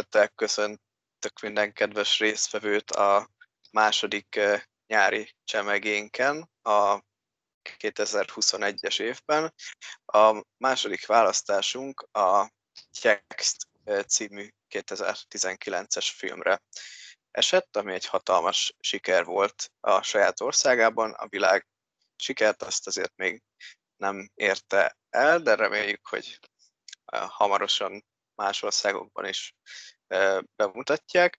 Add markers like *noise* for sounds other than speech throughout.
szeretettel köszöntök minden kedves résztvevőt a második nyári csemegénken a 2021-es évben. A második választásunk a Text című 2019-es filmre esett, ami egy hatalmas siker volt a saját országában. A világ sikert azt azért még nem érte el, de reméljük, hogy hamarosan más országokban is bemutatják.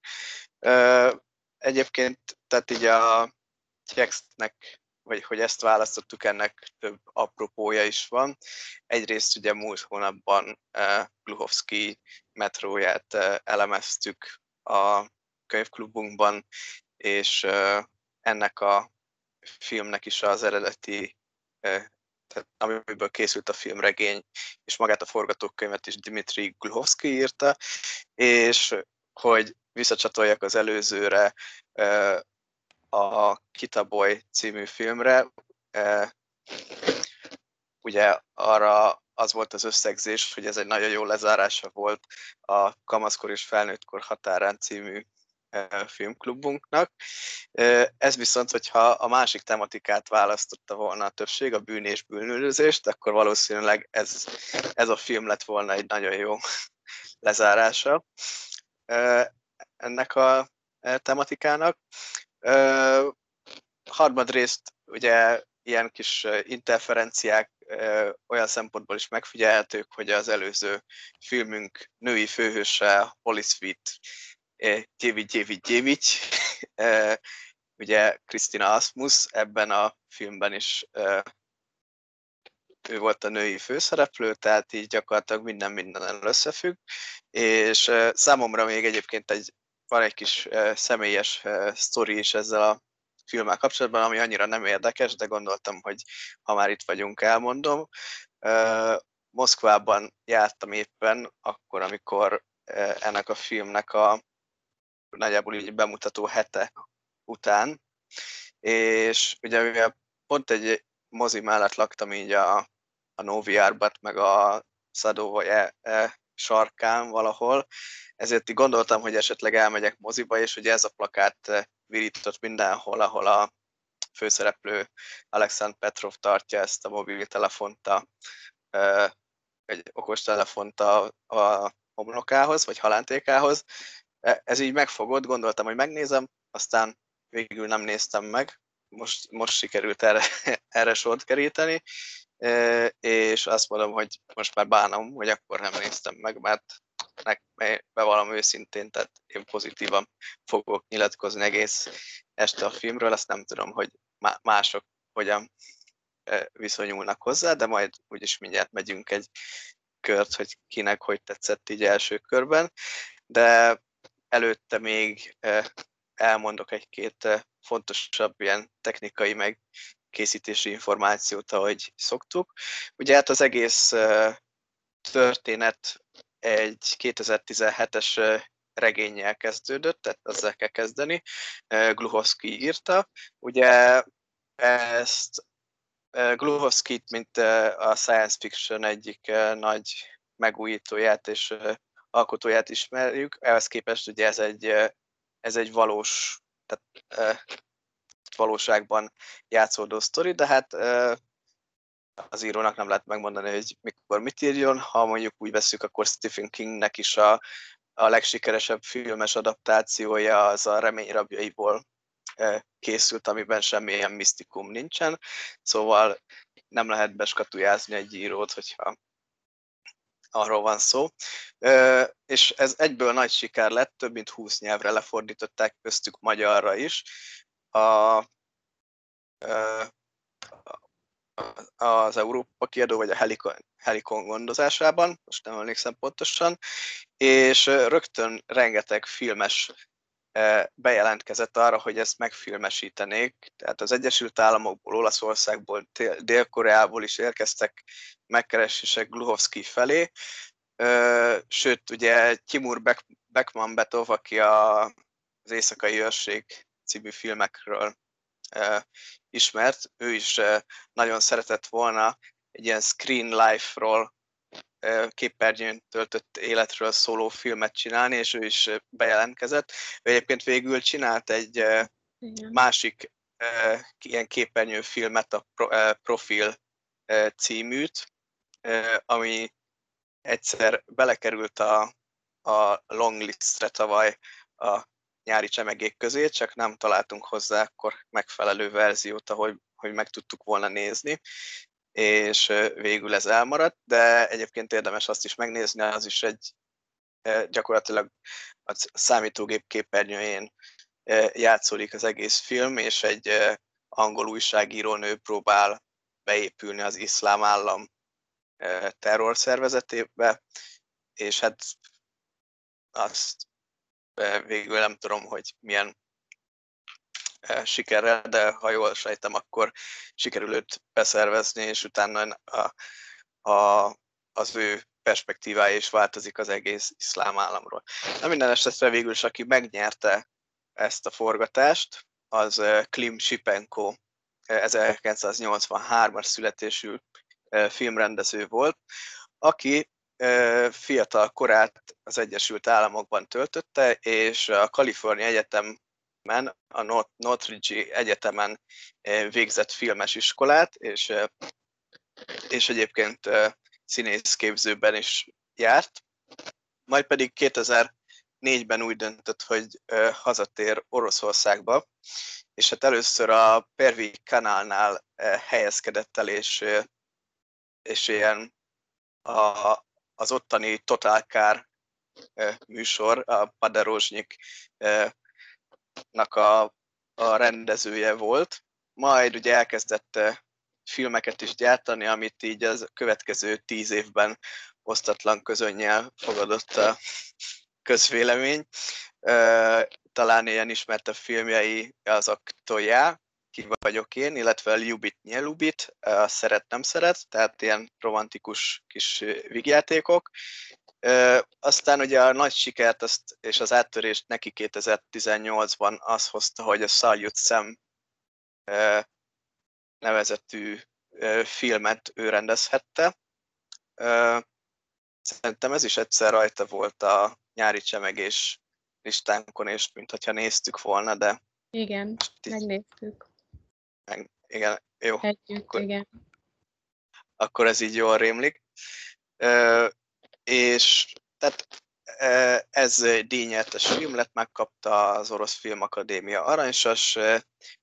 Egyébként, tehát így a textnek, vagy hogy ezt választottuk, ennek több apropója is van. Egyrészt ugye múlt hónapban Gluhovski metróját elemeztük a könyvklubunkban, és ennek a filmnek is az eredeti tehát amiből készült a filmregény, és magát a forgatókönyvet is Dimitri Gluhovski írta, és hogy visszacsatoljak az előzőre, a Kitaboy című filmre, ugye arra az volt az összegzés, hogy ez egy nagyon jó lezárása volt a Kamaszkor és Felnőttkor határán című filmklubunknak. Ez viszont, hogyha a másik tematikát választotta volna a többség, a bűn és bűnülőzést, akkor valószínűleg ez, ez a film lett volna egy nagyon jó *laughs* lezárása ennek a tematikának. Harmadrészt ugye ilyen kis interferenciák olyan szempontból is megfigyelhetők, hogy az előző filmünk női főhőse Holly Sweet Gyévi Gyévi Gyévics, *laughs* ugye Krisztina Asmus ebben a filmben is ő volt a női főszereplő, tehát így gyakorlatilag minden minden összefügg, és számomra még egyébként egy, van egy kis személyes sztori is ezzel a filmmel kapcsolatban, ami annyira nem érdekes, de gondoltam, hogy ha már itt vagyunk, elmondom. Moszkvában jártam éppen akkor, amikor ennek a filmnek a nagyjából így bemutató hete után, és ugye mivel pont egy mozi mellett laktam így a, a Novi Arbat, meg a Szadóvaj e, e, sarkán valahol, ezért így gondoltam, hogy esetleg elmegyek moziba, és ugye ez a plakát virított mindenhol, ahol a főszereplő Alexand Petrov tartja ezt a mobiltelefont, a, egy okostelefont a, a homlokához, vagy halántékához, ez így megfogott, gondoltam, hogy megnézem, aztán végül nem néztem meg, most, most sikerült erre, *laughs* erre sort keríteni, e, és azt mondom, hogy most már bánom, hogy akkor nem néztem meg, mert bevallom őszintén, tehát én pozitívan fogok nyilatkozni egész este a filmről, azt nem tudom, hogy mások hogyan e, viszonyulnak hozzá, de majd úgyis mindjárt megyünk egy kört, hogy kinek hogy tetszett így első körben. De előtte még elmondok egy-két fontosabb ilyen technikai meg készítési információt, ahogy szoktuk. Ugye hát az egész történet egy 2017-es regényel kezdődött, tehát ezzel kell kezdeni. Gluhovsky írta. Ugye ezt Gluhovsky, mint a science fiction egyik nagy megújítóját és alkotóját ismerjük, ehhez képest ugye ez egy, ez egy valós, tehát valóságban játszódó sztori, de hát az írónak nem lehet megmondani, hogy mikor mit írjon. Ha mondjuk úgy veszük, akkor Stephen Kingnek is a, a legsikeresebb filmes adaptációja az a Remény rabjaiból készült, amiben semmilyen misztikum nincsen. Szóval nem lehet beskatujázni egy írót, hogyha arról van szó. És ez egyből nagy siker lett, több mint 20 nyelvre lefordították, köztük magyarra is. A, az Európa kiadó, vagy a Helikon, Helikon gondozásában, most nem emlékszem pontosan, és rögtön rengeteg filmes bejelentkezett arra, hogy ezt megfilmesítenék. Tehát az Egyesült Államokból, Olaszországból, Dél-Koreából is érkeztek megkeresések Gluhovsky felé. Sőt, ugye Timur Beckman Betov, aki a, az Éjszakai Őrség című filmekről ismert, ő is nagyon szeretett volna egy ilyen screen life-ról képernyőn töltött életről szóló filmet csinálni, és ő is bejelentkezett. Ő egyébként végül csinált egy Igen. másik ilyen képernyő filmet, a Profil címűt, ami egyszer belekerült a, a longlistre tavaly a nyári csemegék közé, csak nem találtunk hozzá akkor megfelelő verziót, ahogy hogy meg tudtuk volna nézni, és végül ez elmaradt, de egyébként érdemes azt is megnézni, az is egy gyakorlatilag a számítógép képernyőjén játszódik az egész film, és egy angol újságíró nő próbál beépülni az iszlám állam terrorszervezetébe, és hát azt végül nem tudom, hogy milyen sikerrel, de ha jól sejtem, akkor sikerül őt beszervezni, és utána a, a, az ő perspektívája is változik az egész iszlám államról. Na minden esetre végül is, aki megnyerte ezt a forgatást, az Klim Shipenko, 1983-as születésű filmrendező volt, aki fiatal korát az Egyesült Államokban töltötte, és a Kalifornia Egyetemen, a Northridge Egyetemen végzett filmes iskolát, és, és egyébként színészképzőben is járt. Majd pedig 2004-ben úgy döntött, hogy hazatér Oroszországba, és hát először a Pervi kanálnál helyezkedett el, és, és ilyen a, az ottani Total Car műsor, a Paderozsnyik a, a rendezője volt. Majd ugye elkezdett filmeket is gyártani, amit így az következő tíz évben osztatlan közönnyel fogadott a közvélemény. Talán ilyen ismertebb filmjei azok Tojá, ki vagyok én, illetve Ljubit Nyelubit, a Szeret nem szeret, tehát ilyen romantikus kis vigjátékok. Aztán ugye a nagy sikert azt, és az áttörést neki 2018-ban az hozta, hogy a Saljut Szem nevezetű filmet ő rendezhette. Szerintem ez is egyszer rajta volt a nyári csemegés listánkon, és mintha néztük volna, de... Igen, megnéztük. Meg, igen, jó. Együtt, akkor, igen. Akkor ez így jól rémlik. Uh, és tehát ez díjnyertes film lett, megkapta az Orosz Filmakadémia aranysas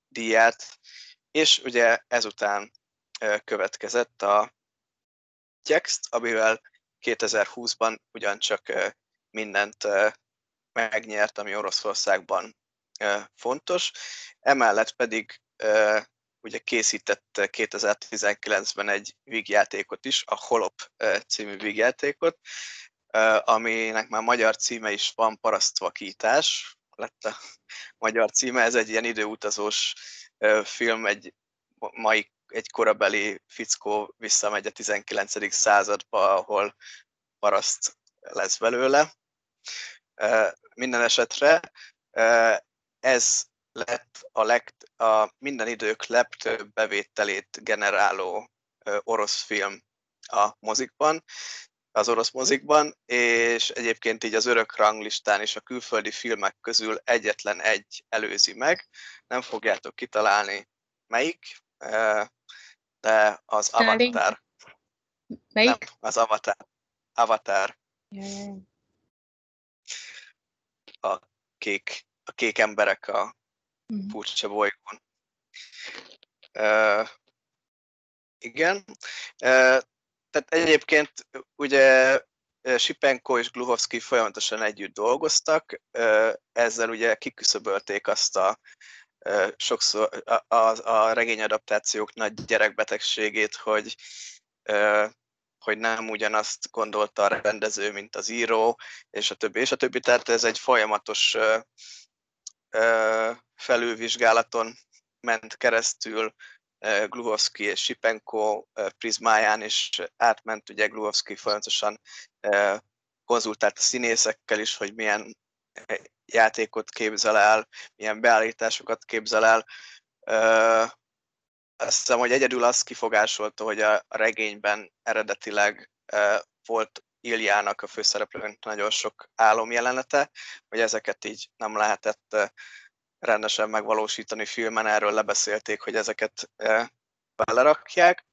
díját, és ugye ezután következett a Text, amivel 2020-ban ugyancsak mindent megnyert, ami Oroszországban fontos. Emellett pedig ugye készített 2019-ben egy vígjátékot is, a Holop című vígjátékot, aminek már magyar címe is van, Parasztvakítás, lett a *laughs* magyar címe, ez egy ilyen időutazós film, egy mai egy korabeli fickó visszamegy a 19. századba, ahol paraszt lesz belőle. Minden esetre ez lett a, leg, a minden idők legtöbb bevételét generáló orosz film a mozikban, az orosz mozikban, és egyébként így az örök ranglistán is a külföldi filmek közül egyetlen egy előzi meg. Nem fogjátok kitalálni melyik, de az Avatar. Melyik? Nem, az Avatar. Avatar. A kék, a kék emberek a uh-huh. furcsa bolygón. Uh, igen. Uh, tehát egyébként ugye Sipenko és Gluhovski folyamatosan együtt dolgoztak, ezzel ugye kiküszöbölték azt a sokszor a, a, a regényadaptációk nagy gyerekbetegségét, hogy, hogy nem ugyanazt gondolta a rendező, mint az író, és a többi, és a többi. Tehát ez egy folyamatos felülvizsgálaton ment keresztül Gluhovski és Sipenko prizmáján, és átment ugye Gluhovski folyamatosan konzultált a színészekkel is, hogy milyen játékot képzel el, milyen beállításokat képzel el. Azt hiszem, hogy egyedül azt kifogásolta, hogy a regényben eredetileg volt Iljának, a főszereplőnek nagyon sok álomjelenete, hogy ezeket így nem lehetett rendesen megvalósítani filmen, erről lebeszélték, hogy ezeket belerakják.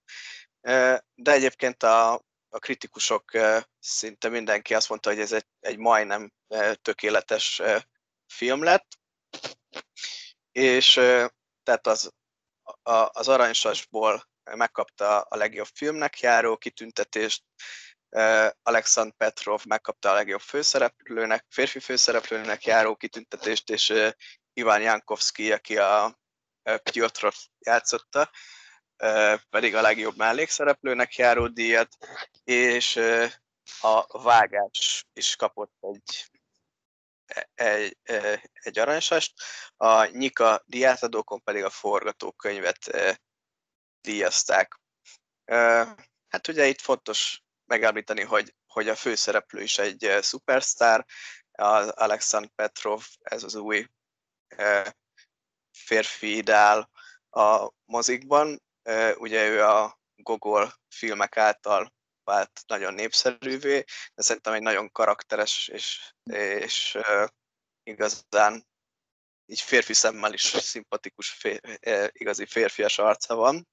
De egyébként a, a kritikusok szinte mindenki azt mondta, hogy ez egy, egy majdnem tökéletes film lett, és tehát az, az Aranysasból megkapta a legjobb filmnek járó kitüntetést, Alexand Petrov megkapta a legjobb főszereplőnek, férfi főszereplőnek járó kitüntetést, és Iván Jankovszki, aki a Piotrot játszotta, pedig a legjobb mellékszereplőnek járó díjat, és a vágás is kapott egy, egy, egy aranysast, a Nyika diátadókon pedig a forgatókönyvet díjazták. Hát ugye itt fontos megállítani, hogy, hogy a főszereplő is egy szupersztár, az Alexand Petrov, ez az új férfi ideál a mozikban. Ugye ő a Gogol filmek által vált nagyon népszerűvé, de szerintem egy nagyon karakteres és, és igazán így férfi szemmel is szimpatikus, fér, igazi férfias arca van,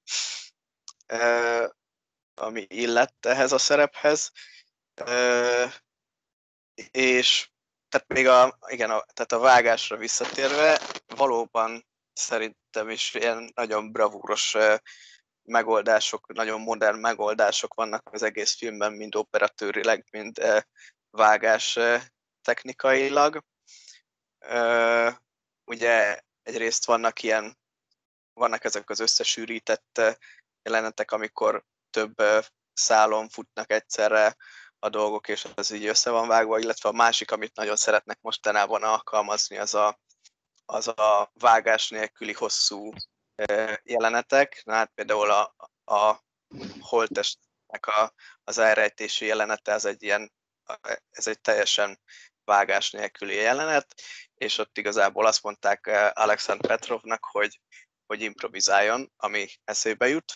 ami illett ehhez a szerephez. És tehát még a, igen, a, tehát a vágásra visszatérve, valóban szerintem is ilyen nagyon bravúros megoldások, nagyon modern megoldások vannak az egész filmben, mind operatőrileg, mind vágás technikailag. Ugye egyrészt vannak ilyen, vannak ezek az összesűrített jelenetek, amikor több szálon futnak egyszerre a dolgok, és az így össze van vágva, illetve a másik, amit nagyon szeretnek mostanában alkalmazni, az a, az a vágás nélküli hosszú jelenetek. Na, hát például a, a holtestnek a, az elrejtési jelenete, ez egy ilyen, ez egy teljesen vágás nélküli jelenet, és ott igazából azt mondták Alexander Petrovnak, hogy, hogy improvizáljon, ami eszébe jut,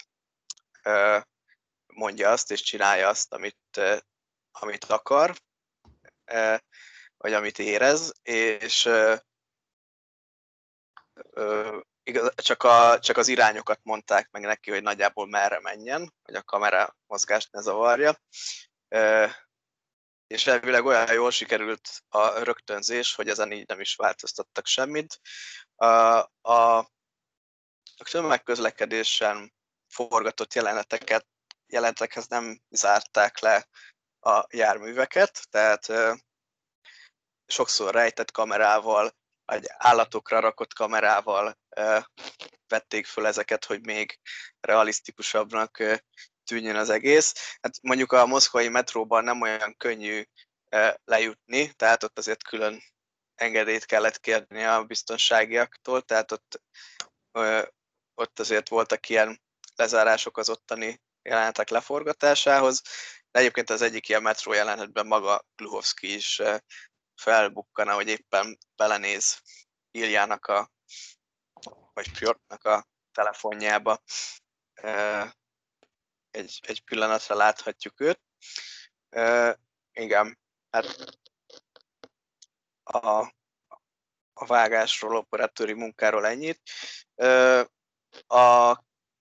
mondja azt és csinálja azt, amit, amit akar, vagy amit érez, és igaz, csak, a, csak az irányokat mondták meg neki, hogy nagyjából merre menjen, hogy a kamera mozgást ne zavarja. És elvileg olyan jól sikerült a rögtönzés, hogy ezen így nem is változtattak semmit. A, a, a tömegközlekedésen forgatott jeleneteket, jelenetekhez nem zárták le a járműveket, tehát sokszor rejtett kamerával, vagy állatokra rakott kamerával vették föl ezeket, hogy még realisztikusabbnak tűnjön az egész. Hát mondjuk a moszkvai metróban nem olyan könnyű lejutni, tehát ott azért külön engedélyt kellett kérni a biztonságiaktól, tehát ott, ott azért voltak ilyen lezárások az ottani jelenetek leforgatásához, de egyébként az egyik ilyen metró jelenetben maga Gluhovski is felbukkana, hogy éppen belenéz Iljának a, vagy Pjortnak a telefonjába. Egy, egy pillanatra láthatjuk őt. Igen, hát a, a vágásról, operatőri munkáról ennyit. A,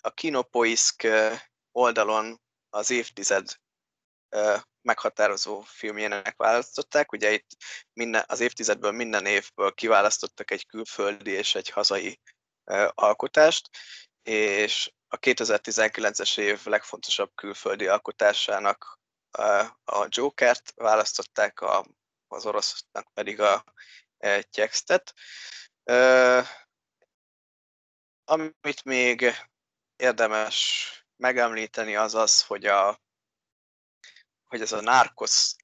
a Kinopoisk oldalon az évtized meghatározó filmjének választották. Ugye itt minden, az évtizedből minden évből kiválasztottak egy külföldi és egy hazai alkotást, és a 2019-es év legfontosabb külföldi alkotásának a Jokert választották, a, az orosznak pedig a Tjextet. Amit még érdemes megemlíteni az az, hogy, a, hogy ez a Narcos,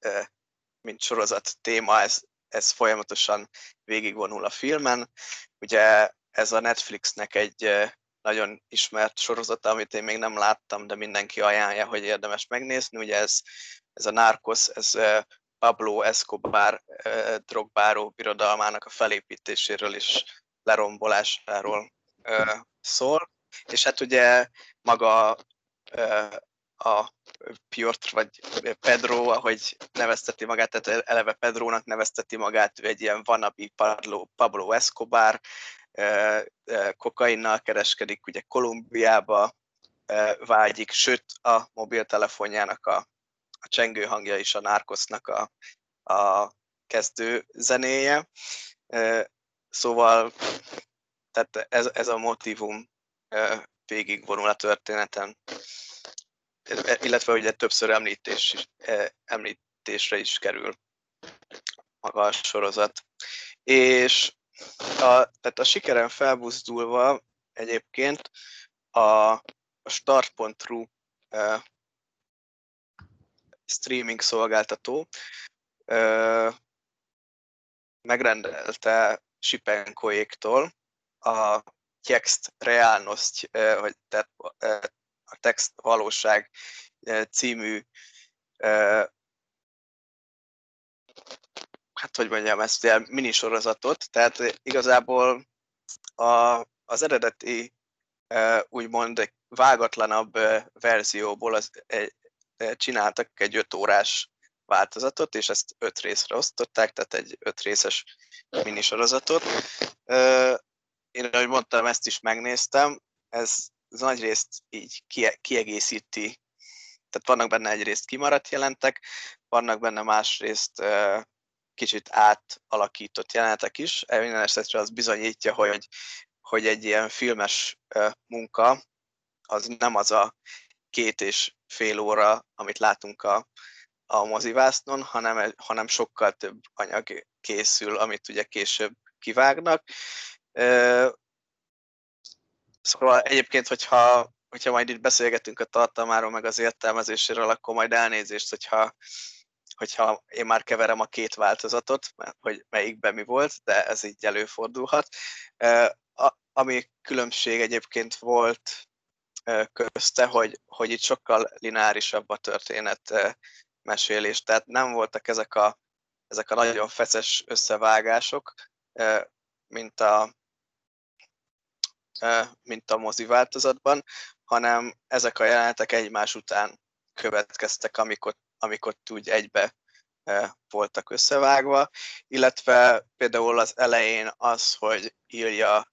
mint sorozat téma, ez, ez folyamatosan végigvonul a filmen. Ugye ez a Netflixnek egy nagyon ismert sorozata, amit én még nem láttam, de mindenki ajánlja, hogy érdemes megnézni. Ugye ez, ez a Narcos, ez Pablo Escobar drogbáró birodalmának a felépítéséről és lerombolásáról szól. És hát ugye maga a Piotr, vagy Pedro, ahogy nevezteti magát, tehát eleve Pedrónak nevezteti magát, ő egy ilyen vanabi Pablo, Pablo Escobar, kokainnal kereskedik, ugye Kolumbiába vágyik, sőt a mobiltelefonjának a, a csengő hangja is a Narcosnak a, a kezdő zenéje. Szóval tehát ez, ez a motivum végigvonul a történeten, illetve ugye többször említés, említésre is kerül maga a sorozat. És a, tehát a sikeren felbuzdulva egyébként a, start.ru uh, streaming szolgáltató uh, megrendelte Sipenkoéktól a text realnost, vagy tehát a text valóság című hát hogy mondjam ezt, ilyen minisorozatot, tehát igazából a, az eredeti úgymond vágatlanabb verzióból az, csináltak egy öt órás változatot, és ezt öt részre osztották, tehát egy öt részes minisorozatot. Én, ahogy mondtam, ezt is megnéztem, ez, ez nagy részt így kiegészíti, tehát vannak benne egyrészt kimaradt jelentek, vannak benne másrészt kicsit átalakított jelenetek is. E, minden esetre az bizonyítja, hogy, hogy egy ilyen filmes munka az nem az a két és fél óra, amit látunk a, a mozivásznon, hanem, hanem sokkal több anyag készül, amit ugye később kivágnak. Szóval egyébként, hogyha, hogyha majd itt beszélgetünk a tartalmáról, meg az értelmezéséről, akkor majd elnézést, hogyha hogyha én már keverem a két változatot, hogy melyikben mi volt, de ez így előfordulhat. A, ami különbség egyébként volt közte, hogy, hogy itt sokkal lineárisabb a történet mesélés, tehát nem voltak ezek a, ezek a nagyon feszes összevágások, mint a, mint a mozi változatban, hanem ezek a jelenetek egymás után következtek, amikor amik ott úgy egybe voltak összevágva, illetve például az elején az, hogy írja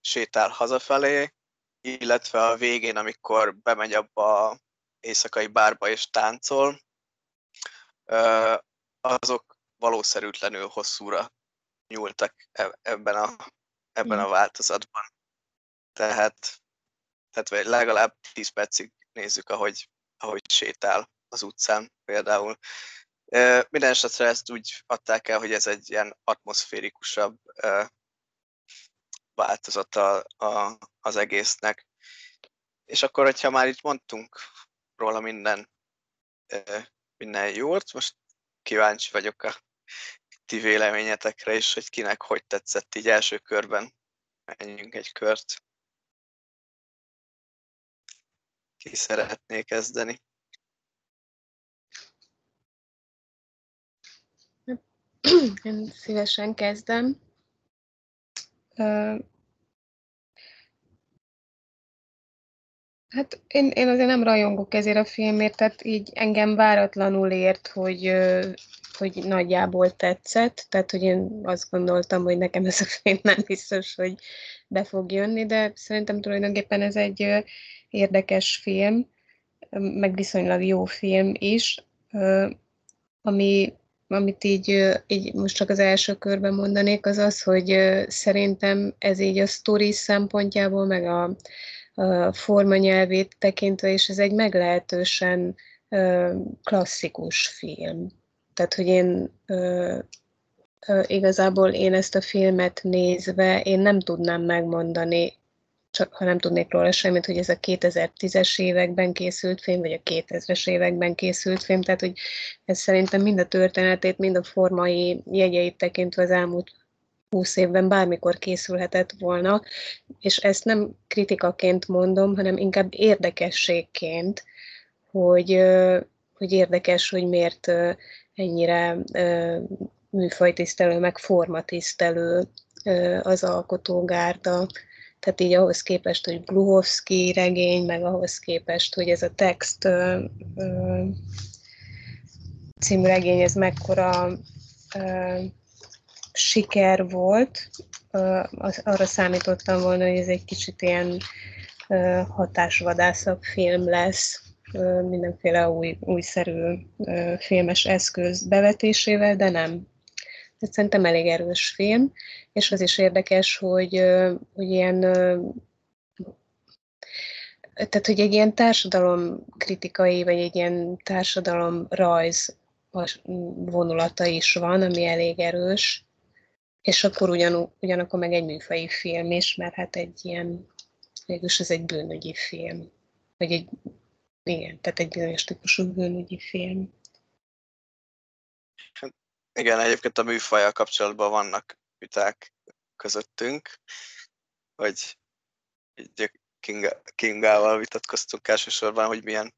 sétál hazafelé, illetve a végén, amikor bemegy abba a éjszakai bárba és táncol, azok valószerűtlenül hosszúra nyúltak e-, ebben a, ebben a változatban. Tehát, tehát legalább 10 percig nézzük, ahogy, ahogy sétál az utcán például. Minden esetre ezt úgy adták el, hogy ez egy ilyen atmoszférikusabb változata az egésznek. És akkor, hogyha már itt mondtunk róla minden, minden jót, most kíváncsi vagyok a ti véleményetekre is, hogy kinek hogy tetszett így első körben. Menjünk egy kört. Ki szeretné kezdeni? Én szívesen kezdem. Hát én, én azért nem rajongok ezért a filmért, tehát így engem váratlanul ért, hogy, hogy nagyjából tetszett, tehát hogy én azt gondoltam, hogy nekem ez a film nem biztos, hogy be fog jönni, de szerintem tulajdonképpen ez egy érdekes film, meg viszonylag jó film is, ami amit így, így most csak az első körben mondanék, az az, hogy szerintem ez így a sztori szempontjából, meg a, a formanyelvét tekintve, és ez egy meglehetősen klasszikus film. Tehát, hogy én igazából én ezt a filmet nézve, én nem tudnám megmondani csak ha nem tudnék róla semmit, hogy ez a 2010-es években készült film, vagy a 2000-es években készült film, tehát hogy ez szerintem mind a történetét, mind a formai jegyeit tekintve az elmúlt 20 évben bármikor készülhetett volna, és ezt nem kritikaként mondom, hanem inkább érdekességként, hogy, hogy érdekes, hogy miért ennyire műfajtisztelő, meg formatisztelő az alkotógárda tehát így ahhoz képest, hogy Gluhovsky regény, meg ahhoz képest, hogy ez a text ö, ö, című regény, ez mekkora ö, siker volt, ö, az, arra számítottam volna, hogy ez egy kicsit ilyen ö, hatásvadászabb film lesz, ö, mindenféle új, újszerű ö, filmes eszköz bevetésével, de nem. Ez szerintem elég erős film, és az is érdekes, hogy, hogy ilyen tehát, hogy egy ilyen társadalom kritikai, vagy egy ilyen társadalom rajz vonulata is van, ami elég erős, és akkor ugyan, ugyanakkor meg egy műfai film is, mert hát egy ilyen, végülis ez egy bűnügyi film, vagy egy, igen, tehát egy bizonyos típusú bűnügyi film. Igen, egyébként a műfajjal kapcsolatban vannak viták közöttünk, hogy így Kinga, Kingával vitatkoztunk elsősorban, hogy milyen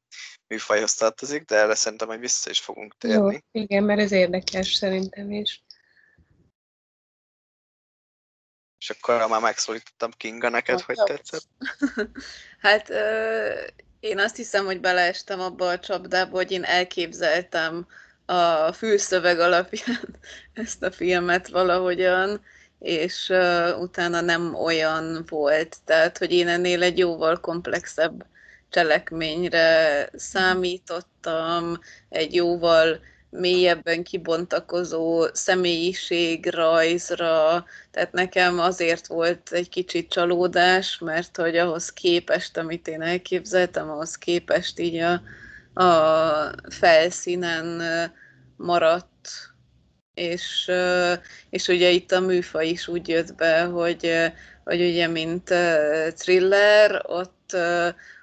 műfajhoz tartozik, de erre szerintem hogy vissza is fogunk térni. Jó, igen, mert ez érdekes szerintem is. És akkor már megszólítottam Kinga neked, hogy tetszett? *laughs* hát ö, én azt hiszem, hogy beleestem abba a csapdába, hogy én elképzeltem a fülszöveg alapján *laughs* ezt a filmet valahogyan, és uh, utána nem olyan volt. Tehát, hogy én ennél egy jóval komplexebb cselekményre számítottam, egy jóval mélyebben kibontakozó személyiségrajzra, tehát nekem azért volt egy kicsit csalódás, mert hogy ahhoz képest, amit én elképzeltem, ahhoz képest így a, a felszínen maradt, és, és ugye itt a műfaj is úgy jött be, hogy, hogy ugye mint thriller, ott,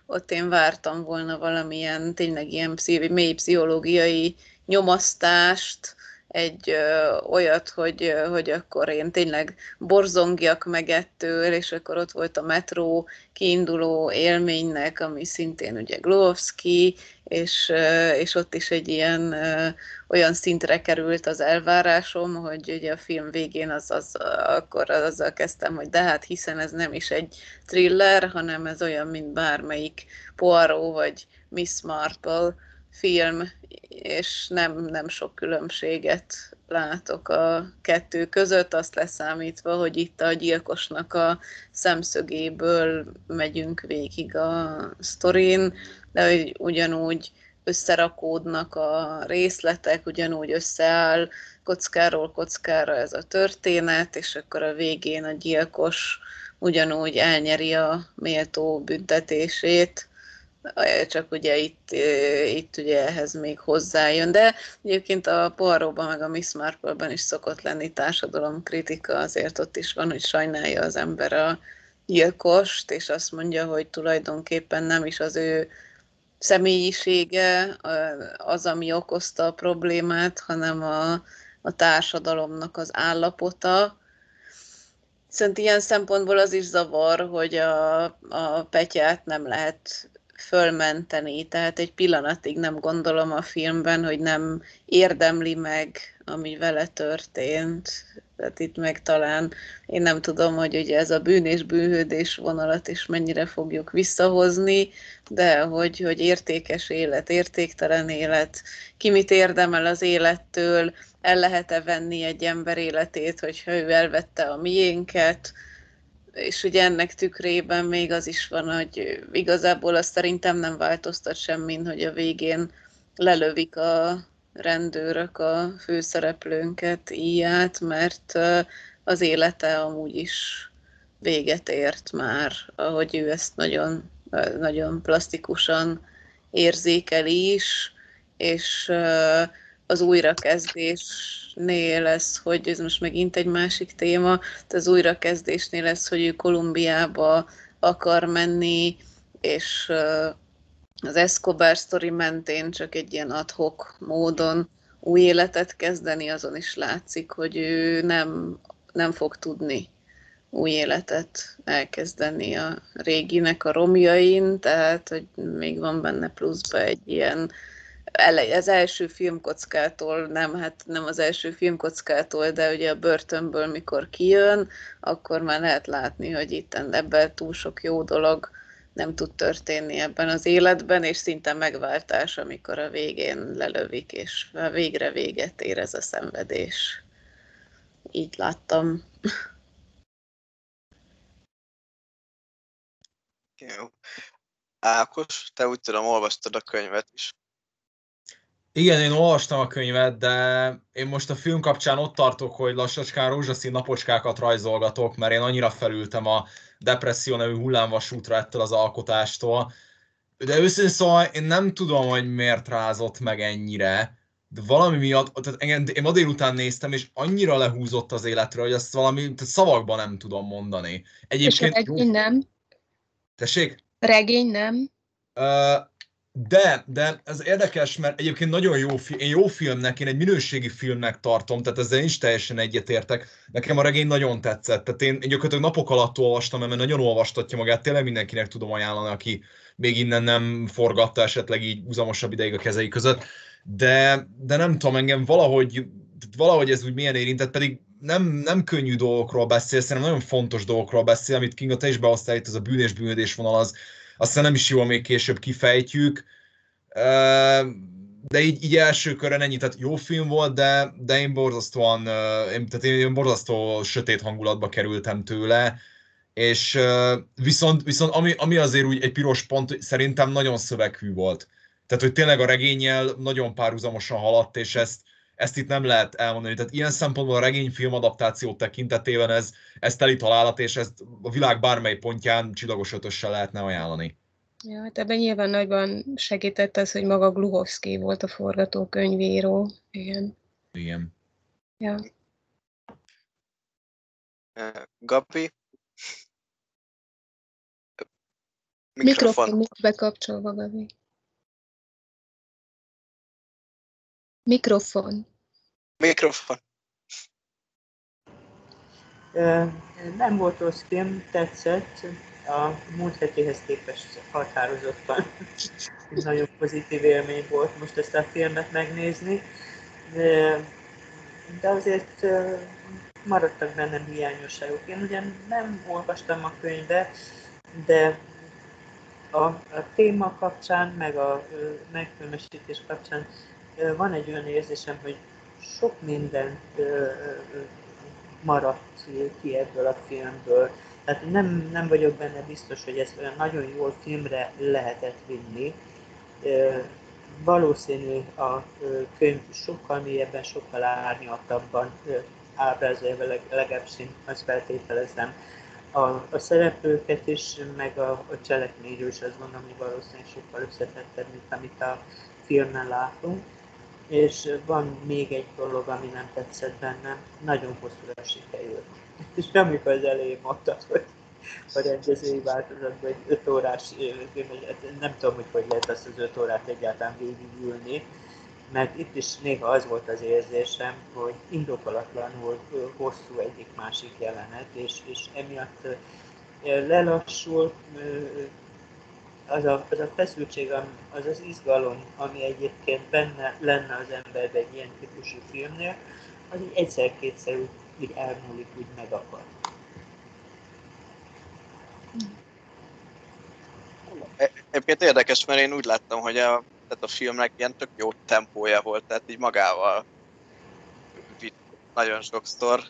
ott én vártam volna valamilyen tényleg ilyen mély pszichológiai nyomasztást, egy ö, olyat, hogy, ö, hogy akkor én tényleg borzongjak meg ettől, és akkor ott volt a metró kiinduló élménynek, ami szintén ugye Glowski, és, és ott is egy ilyen ö, olyan szintre került az elvárásom, hogy ugye a film végén az, az, akkor azzal kezdtem, hogy de hát hiszen ez nem is egy thriller, hanem ez olyan, mint bármelyik Poirot vagy Miss Marple, film, és nem, nem sok különbséget látok a kettő között, azt leszámítva, hogy itt a gyilkosnak a szemszögéből megyünk végig a sztorin, de hogy ugyanúgy összerakódnak a részletek, ugyanúgy összeáll kockáról kockára ez a történet, és akkor a végén a gyilkos ugyanúgy elnyeri a méltó büntetését, csak ugye itt, itt ugye ehhez még hozzájön, de egyébként a Poirotban meg a Miss Marple-ben is szokott lenni kritika, azért ott is van, hogy sajnálja az ember a gyilkost, és azt mondja, hogy tulajdonképpen nem is az ő személyisége az, ami okozta a problémát, hanem a, a társadalomnak az állapota, Szerintem ilyen szempontból az is zavar, hogy a, a Petyát nem lehet fölmenteni, tehát egy pillanatig nem gondolom a filmben, hogy nem érdemli meg, ami vele történt. Tehát itt meg talán én nem tudom, hogy ugye ez a bűn és bűnhődés vonalat is mennyire fogjuk visszahozni, de hogy, hogy értékes élet, értéktelen élet, ki mit érdemel az élettől, el lehet-e venni egy ember életét, hogyha ő elvette a miénket, és ugye ennek tükrében még az is van, hogy igazából azt szerintem nem változtat semmin, hogy a végén lelövik a rendőrök a főszereplőnket íját, mert az élete amúgy is véget ért már, ahogy ő ezt nagyon, nagyon plastikusan érzékeli is, és az újrakezdésnél lesz, hogy ez most megint egy másik téma, az újrakezdésnél lesz, hogy ő Kolumbiába akar menni, és az Escobar sztori mentén csak egy ilyen adhok módon új életet kezdeni, azon is látszik, hogy ő nem, nem fog tudni új életet elkezdeni a réginek a romjain, tehát hogy még van benne pluszba egy ilyen az első filmkockától, nem, hát nem az első filmkockától, de ugye a börtönből, mikor kijön, akkor már lehet látni, hogy itt ebben túl sok jó dolog nem tud történni ebben az életben, és szinte megváltás, amikor a végén lelövik, és végre véget ér ez a szenvedés. Így láttam. Jó. Ákos, te úgy tudom, olvastad a könyvet is. Igen, én olvastam a könyvet, de én most a film kapcsán ott tartok, hogy lassacskán rózsaszín napocskákat rajzolgatok, mert én annyira felültem a depresszió nevű hullámvasútra ettől az alkotástól. De őszintén szóval én nem tudom, hogy miért rázott meg ennyire, de valami miatt, tehát engem, én ma délután néztem, és annyira lehúzott az életről, hogy ezt valami tehát szavakban nem tudom mondani. Egyébként, és a regény nem? Tessék? Regény nem? Uh, de, de ez érdekes, mert egyébként nagyon jó, film, én jó filmnek, én egy minőségi filmnek tartom, tehát ezzel is teljesen egyetértek. Nekem a regény nagyon tetszett, tehát én, én gyakorlatilag napok alatt olvastam, mert nagyon olvastatja magát, tényleg mindenkinek tudom ajánlani, aki még innen nem forgatta esetleg így uzamosabb ideig a kezei között, de, de nem tudom, engem valahogy, valahogy ez úgy milyen érintett, pedig nem, nem könnyű dolgokról beszél, szerintem nagyon fontos dolgokról beszél, amit Kinga, te is behoztál itt, ez a bűn és bűnödés vonal, az, aztán nem is jó, még később kifejtjük. De így, így első körön ennyi, tehát jó film volt, de, de én borzasztóan, én, tehát én borzasztó sötét hangulatba kerültem tőle, és viszont, viszont ami, ami azért úgy egy piros pont, szerintem nagyon szöveghű volt. Tehát, hogy tényleg a regényel nagyon párhuzamosan haladt, és ezt, ezt itt nem lehet elmondani. Tehát ilyen szempontból a regényfilm adaptáció tekintetében ez, ez teli találat, és ezt a világ bármely pontján csillagos ötössel lehetne ajánlani. Ja, hát ebben nyilván nagyban segített az, hogy maga Gluhovszki volt a forgatókönyvíró. Igen. Igen. Ja. Gabi? Mikrofon. Mikrofon bekapcsolva, Gabi. Mikrofon. Mikrofon. Nem volt rossz film, tetszett. A múlt hetihez képest határozottan nagyon pozitív élmény volt most ezt a filmet megnézni. De, de azért maradtak bennem hiányosságok. Én ugyan nem olvastam a könyvet, de a, a téma kapcsán, meg a megfilmesítés kapcsán van egy olyan érzésem, hogy sok mindent maradt ki ebből a filmből. Tehát nem, nem vagyok benne biztos, hogy ezt olyan nagyon jól filmre lehetett vinni. Valószínű a könyv sokkal mélyebben, sokkal árnyaltabban ábrázolja, legalábbis én azt feltételezem, a, a szereplőket is, meg a, a cselekményről is azt gondolom, hogy valószínűleg sokkal összetettebb, mint amit a filmen látunk. És van még egy dolog, ami nem tetszett bennem, nagyon hosszúra sikerült. És amikor az elején mondtad, hogy a rendezői változatban egy 5 órás, nem tudom, hogy hogy lehet azt az 5 órát egyáltalán végigülni, mert itt is néha az volt az érzésem, hogy indokolatlanul hosszú egyik-másik jelenet, és, és emiatt lelassul, az a, az a feszültség, az az izgalom, ami egyébként benne lenne az emberben egy ilyen típusú filmnél, az így egyszer-kétszer úgy, úgy elmúlik, úgy megakad. E, egyébként érdekes, mert én úgy láttam, hogy a, tehát a filmnek ilyen tök jó tempója volt, tehát így magával vitt nagyon sokszor.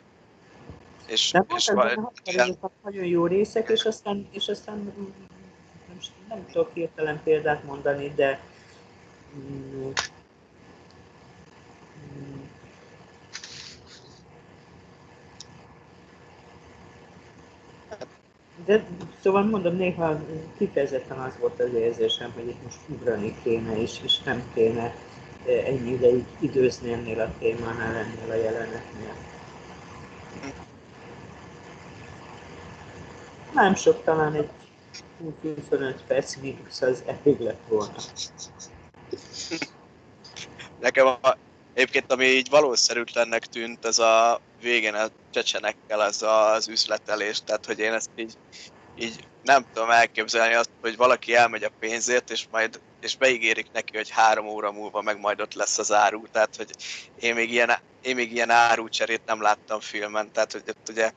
És, De és van, ilyen... nagyon jó részek, és aztán, és aztán nem tudok hirtelen példát mondani, de mm, de szóval mondom, néha kifejezetten az volt az érzésem, hogy itt most ugrani kéne, és, és nem kéne eh, ennyi ideig időzni ennél a témánál, ennél a jelenetnél. Nem sok, talán egy 25 perc az elég lett volna. Nekem a, egyébként, ami így valószerűtlennek tűnt, ez a végén a csecsenekkel az az üzletelés, tehát hogy én ezt így, így nem tudom elképzelni azt, hogy valaki elmegy a pénzért, és majd és beígérik neki, hogy három óra múlva meg majd ott lesz az áru, tehát hogy én még ilyen, én még ilyen árucserét nem láttam filmen, tehát hogy ott ugye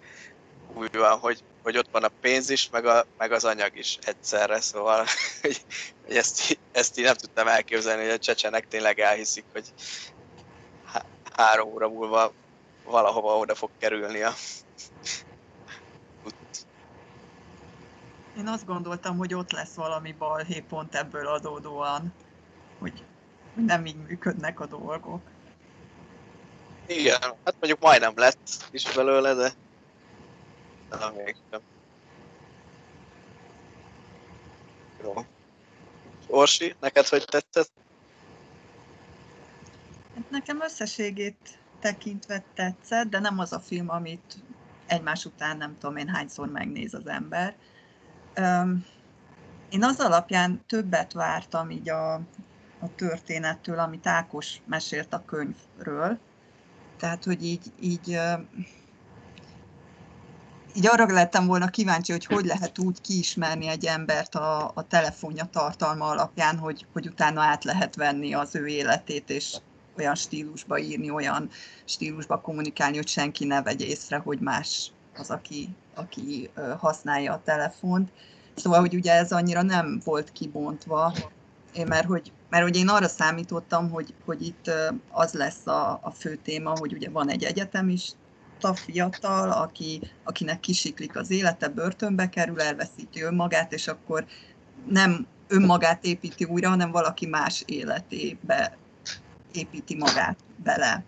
úgy van, hogy, hogy ott van a pénz is, meg, a, meg az anyag is egyszerre, szóval *laughs* hogy, hogy ezt, ezt így nem tudtam elképzelni, hogy a csecsenek tényleg elhiszik, hogy há, három óra múlva valahova oda fog kerülni a Én azt gondoltam, hogy ott lesz valami balhé pont ebből adódóan, hogy nem így működnek a dolgok. Igen, hát mondjuk majdnem lett is belőle, de de mégsem. Jó. Orsi, neked hogy tetszett? Hát nekem összességét tekintve tetszett, de nem az a film, amit egymás után nem tudom én hányszor megnéz az ember. Én az alapján többet vártam így a, a történettől, amit Ákos mesélt a könyvről. Tehát, hogy így, így így arra lettem volna kíváncsi, hogy hogy lehet úgy kiismerni egy embert a, a telefonja tartalma alapján, hogy, hogy utána át lehet venni az ő életét, és olyan stílusba írni, olyan stílusba kommunikálni, hogy senki ne vegye észre, hogy más az, aki, aki használja a telefont. Szóval, hogy ugye ez annyira nem volt kibontva, mert hogy, mert hogy én arra számítottam, hogy, hogy itt az lesz a, a fő téma, hogy ugye van egy egyetemista fiatal, aki, akinek kisiklik az élete, börtönbe kerül, elveszíti önmagát, és akkor nem önmagát építi újra, hanem valaki más életébe építi magát bele.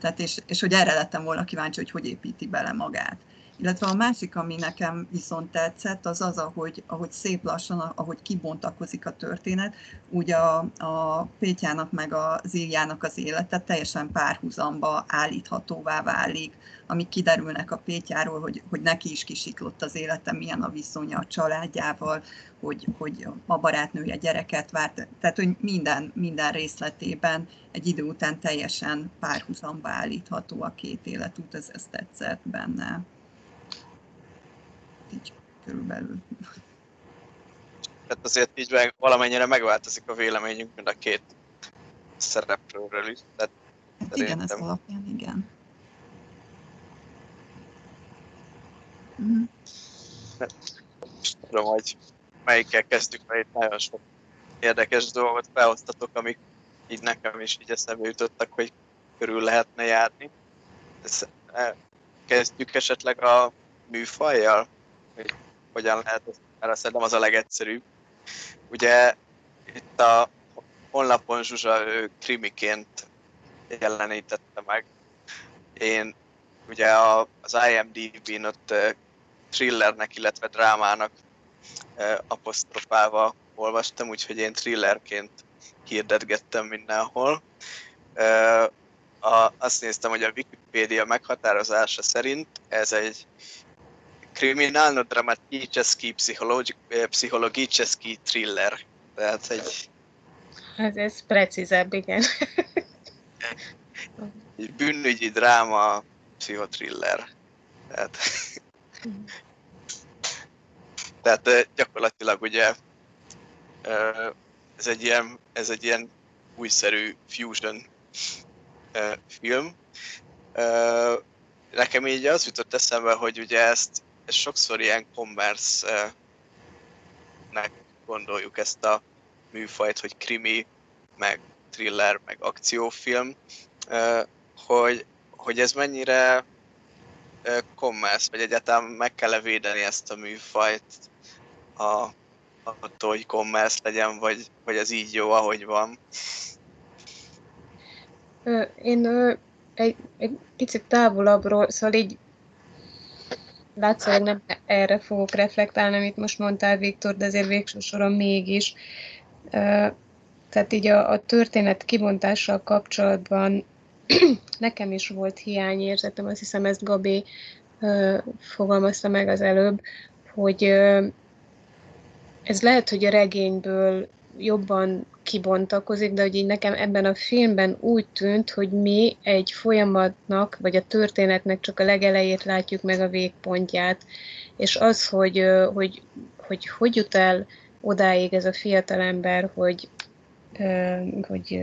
Tehát és, és hogy erre lettem volna kíváncsi, hogy hogy építi bele magát. Illetve a másik, ami nekem viszont tetszett, az az, ahogy, ahogy szép lassan, ahogy kibontakozik a történet, úgy a, a Pétyának meg a Ziljának az élete teljesen párhuzamba állíthatóvá válik, amik kiderülnek a Pétyáról, hogy, hogy neki is kisiklott az élete, milyen a viszonya a családjával, hogy, hogy a barátnője gyereket várt, tehát hogy minden, minden részletében egy idő után teljesen párhuzamba állítható a két életút, ez, ez tetszett benne így körülbelül. Tehát azért így meg, valamennyire megváltozik a véleményünk mind a két szereplőről is. Tehát hát igen, ez alapján igen. Mm. tudom, hogy melyikkel kezdjük, mert itt nagyon sok érdekes dolgot felhoztatok, amik így nekem is így eszembe jutottak, hogy körül lehetne járni. Ez, eh, kezdjük esetleg a műfajjal? Hogy hogyan lehet, mert szerintem az a legegyszerűbb. Ugye itt a honlapon Zsuzsa ő krimiként jelenítette meg. Én ugye az IMDb-n ott thrillernek, illetve drámának apostrofálva olvastam, úgyhogy én thrillerként hirdetgettem mindenhol. azt néztem, hogy a Wikipedia meghatározása szerint ez egy kriminálno-dramaticzny, psychologiczny thriller. Tehát egy... Hát ez precízebb, igen. egy bűnügyi dráma, pszichotriller. Tehát, tehát gyakorlatilag ugye ez egy ilyen, ez egy ilyen újszerű fusion film. Nekem így az jutott eszembe, hogy ugye ezt sokszor ilyen commerce-nek gondoljuk ezt a műfajt, hogy krimi, meg thriller, meg akciófilm, hogy, hogy ez mennyire commerce, vagy egyáltalán meg kell védeni ezt a műfajt a, attól, hogy commerce legyen, vagy, vagy ez így jó, ahogy van. Én egy, egy picit távolabbról, szóval így látszólag nem erre fogok reflektálni, amit most mondtál, Viktor, de azért végső soron mégis. Tehát így a, a történet kibontással kapcsolatban *clears throat* nekem is volt hiányérzetem, azt hiszem ezt Gabi fogalmazta meg az előbb, hogy ez lehet, hogy a regényből jobban kibontakozik, de hogy így nekem ebben a filmben úgy tűnt, hogy mi egy folyamatnak, vagy a történetnek csak a legelejét látjuk meg a végpontját, és az, hogy hogy, hogy, hogy jut el odáig ez a fiatalember, hogy hogy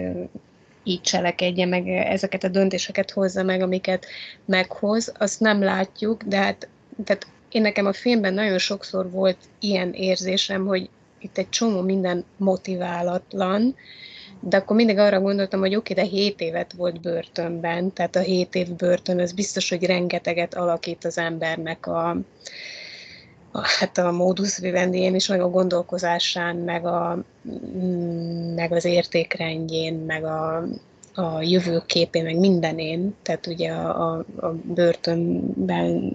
így cselekedje, meg ezeket a döntéseket hozza meg, amiket meghoz, azt nem látjuk, de hát tehát én nekem a filmben nagyon sokszor volt ilyen érzésem, hogy itt egy csomó minden motiválatlan, de akkor mindig arra gondoltam, hogy oké, de 7 évet volt börtönben, tehát a 7 év börtön, az biztos, hogy rengeteget alakít az embernek a, a hát a módusz vivendjén is, meg a gondolkozásán, meg, a, meg az értékrendjén, meg a, a jövőképén, meg mindenén. Tehát ugye a, a, a börtönben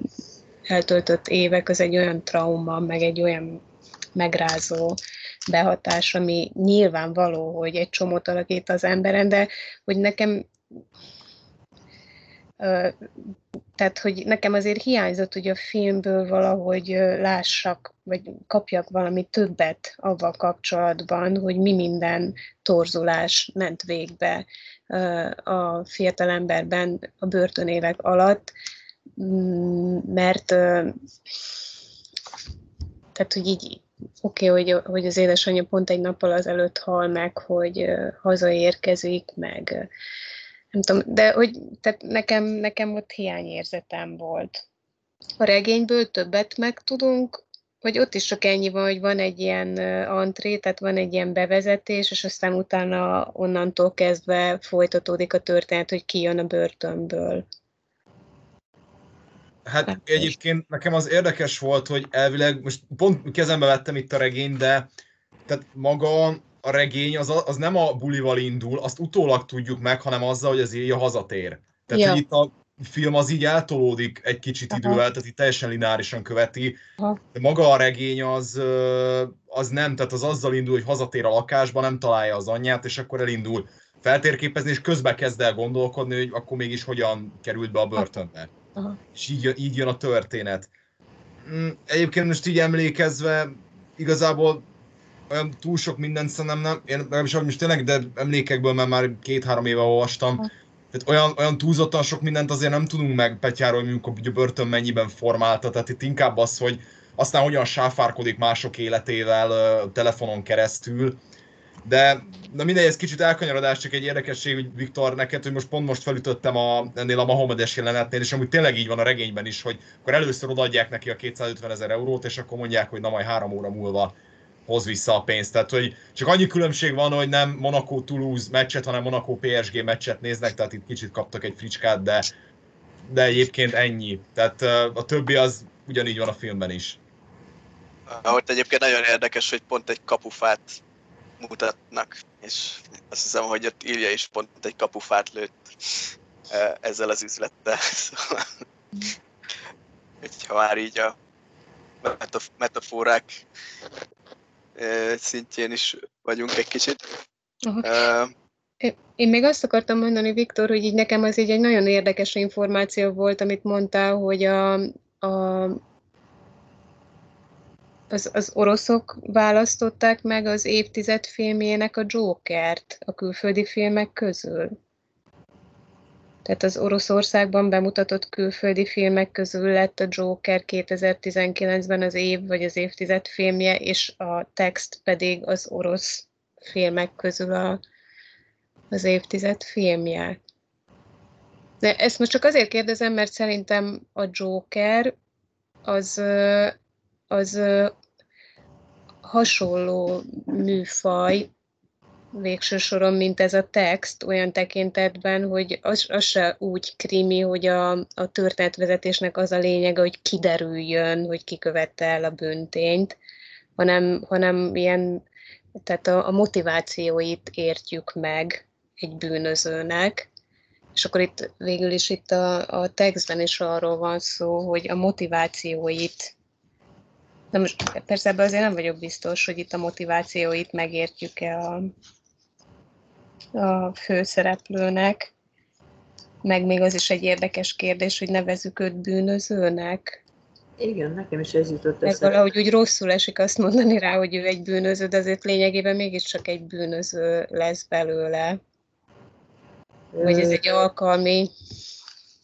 eltöltött évek az egy olyan trauma, meg egy olyan megrázó behatás, ami nyilvánvaló, hogy egy csomót alakít az emberen, de hogy nekem tehát, hogy nekem azért hiányzott, hogy a filmből valahogy lássak, vagy kapjak valami többet avval kapcsolatban, hogy mi minden torzulás ment végbe a fiatalemberben a börtönévek alatt, mert tehát, hogy így oké, okay, hogy, hogy az édesanyja pont egy nappal az előtt hal meg, hogy hazaérkezik, meg nem tudom, de hogy tehát nekem, nekem ott hiányérzetem volt. A regényből többet megtudunk, vagy ott is csak ennyi van, hogy van egy ilyen antré, tehát van egy ilyen bevezetés, és aztán utána onnantól kezdve folytatódik a történet, hogy ki jön a börtönből. Hát Nem egyébként nekem az érdekes volt, hogy elvileg, most pont kezembe vettem itt a regényt, de tehát maga a regény az, az nem a bulival indul, azt utólag tudjuk meg, hanem azzal, hogy az éjjel hazatér. Tehát, ja. hogy itt a film az így eltolódik egy kicsit Aha. idővel, tehát itt teljesen lineárisan követi, Aha. de maga a regény az, az nem, tehát az azzal indul, hogy hazatér a lakásba, nem találja az anyját, és akkor elindul feltérképezni, és közben kezd el gondolkodni, hogy akkor mégis hogyan került be a börtönbe. Aha. És így, így jön a történet. Mm, egyébként most így emlékezve, igazából olyan túl sok mindent szerintem nem, én legalábbis most tényleg, de emlékekből mert már két-három éve olvastam, ha. tehát olyan, olyan túlzottan sok mindent azért nem tudunk meg Petyáról, amikor a börtön mennyiben formálta, tehát itt inkább az, hogy aztán hogyan sáfárkodik mások életével telefonon keresztül, de na mindegy, ez kicsit elkanyarodás, csak egy érdekesség, hogy Viktor, neked, hogy most pont most felütöttem a, ennél a Mahomedes jelenetnél, és amúgy tényleg így van a regényben is, hogy akkor először odaadják neki a 250 ezer eurót, és akkor mondják, hogy na majd három óra múlva hoz vissza a pénzt. Tehát, hogy csak annyi különbség van, hogy nem Monaco-Toulouse meccset, hanem Monaco-PSG meccset néznek, tehát itt kicsit kaptak egy fricskát, de, de egyébként ennyi. Tehát a többi az ugyanígy van a filmben is. Ahogy egyébként nagyon érdekes, hogy pont egy kapufát mutatnak, és azt hiszem, hogy ott Ilja is pont egy kapufát lőtt ezzel az üzlettel. *laughs* Szóval, hogyha már így a metaforák szintjén is vagyunk egy kicsit. Uh, én még azt akartam mondani, Viktor, hogy így nekem az így egy nagyon érdekes információ volt, amit mondtál, hogy a, a, az, az oroszok választották meg az évtized filmjének a Jokert a külföldi filmek közül. Tehát az Oroszországban bemutatott külföldi filmek közül lett a Joker 2019-ben az év vagy az évtized filmje, és a text pedig az orosz filmek közül a, az évtized filmje. De ezt most csak azért kérdezem, mert szerintem a Joker az, az hasonló műfaj, végső soron, mint ez a text, olyan tekintetben, hogy az, az se úgy krimi, hogy a, a történetvezetésnek az a lényege, hogy kiderüljön, hogy ki el a büntényt, hanem, hanem ilyen, tehát a, a motivációit értjük meg egy bűnözőnek, és akkor itt végül is itt a, a textben is arról van szó, hogy a motivációit Na most persze ebben azért nem vagyok biztos, hogy itt a motivációit megértjük-e a, a főszereplőnek. Meg még az is egy érdekes kérdés, hogy nevezük őt bűnözőnek. Igen, nekem is ez jutott eszembe. valahogy úgy rosszul esik azt mondani rá, hogy ő egy bűnöző, de azért lényegében mégiscsak egy bűnöző lesz belőle. Vagy ez egy alkalmi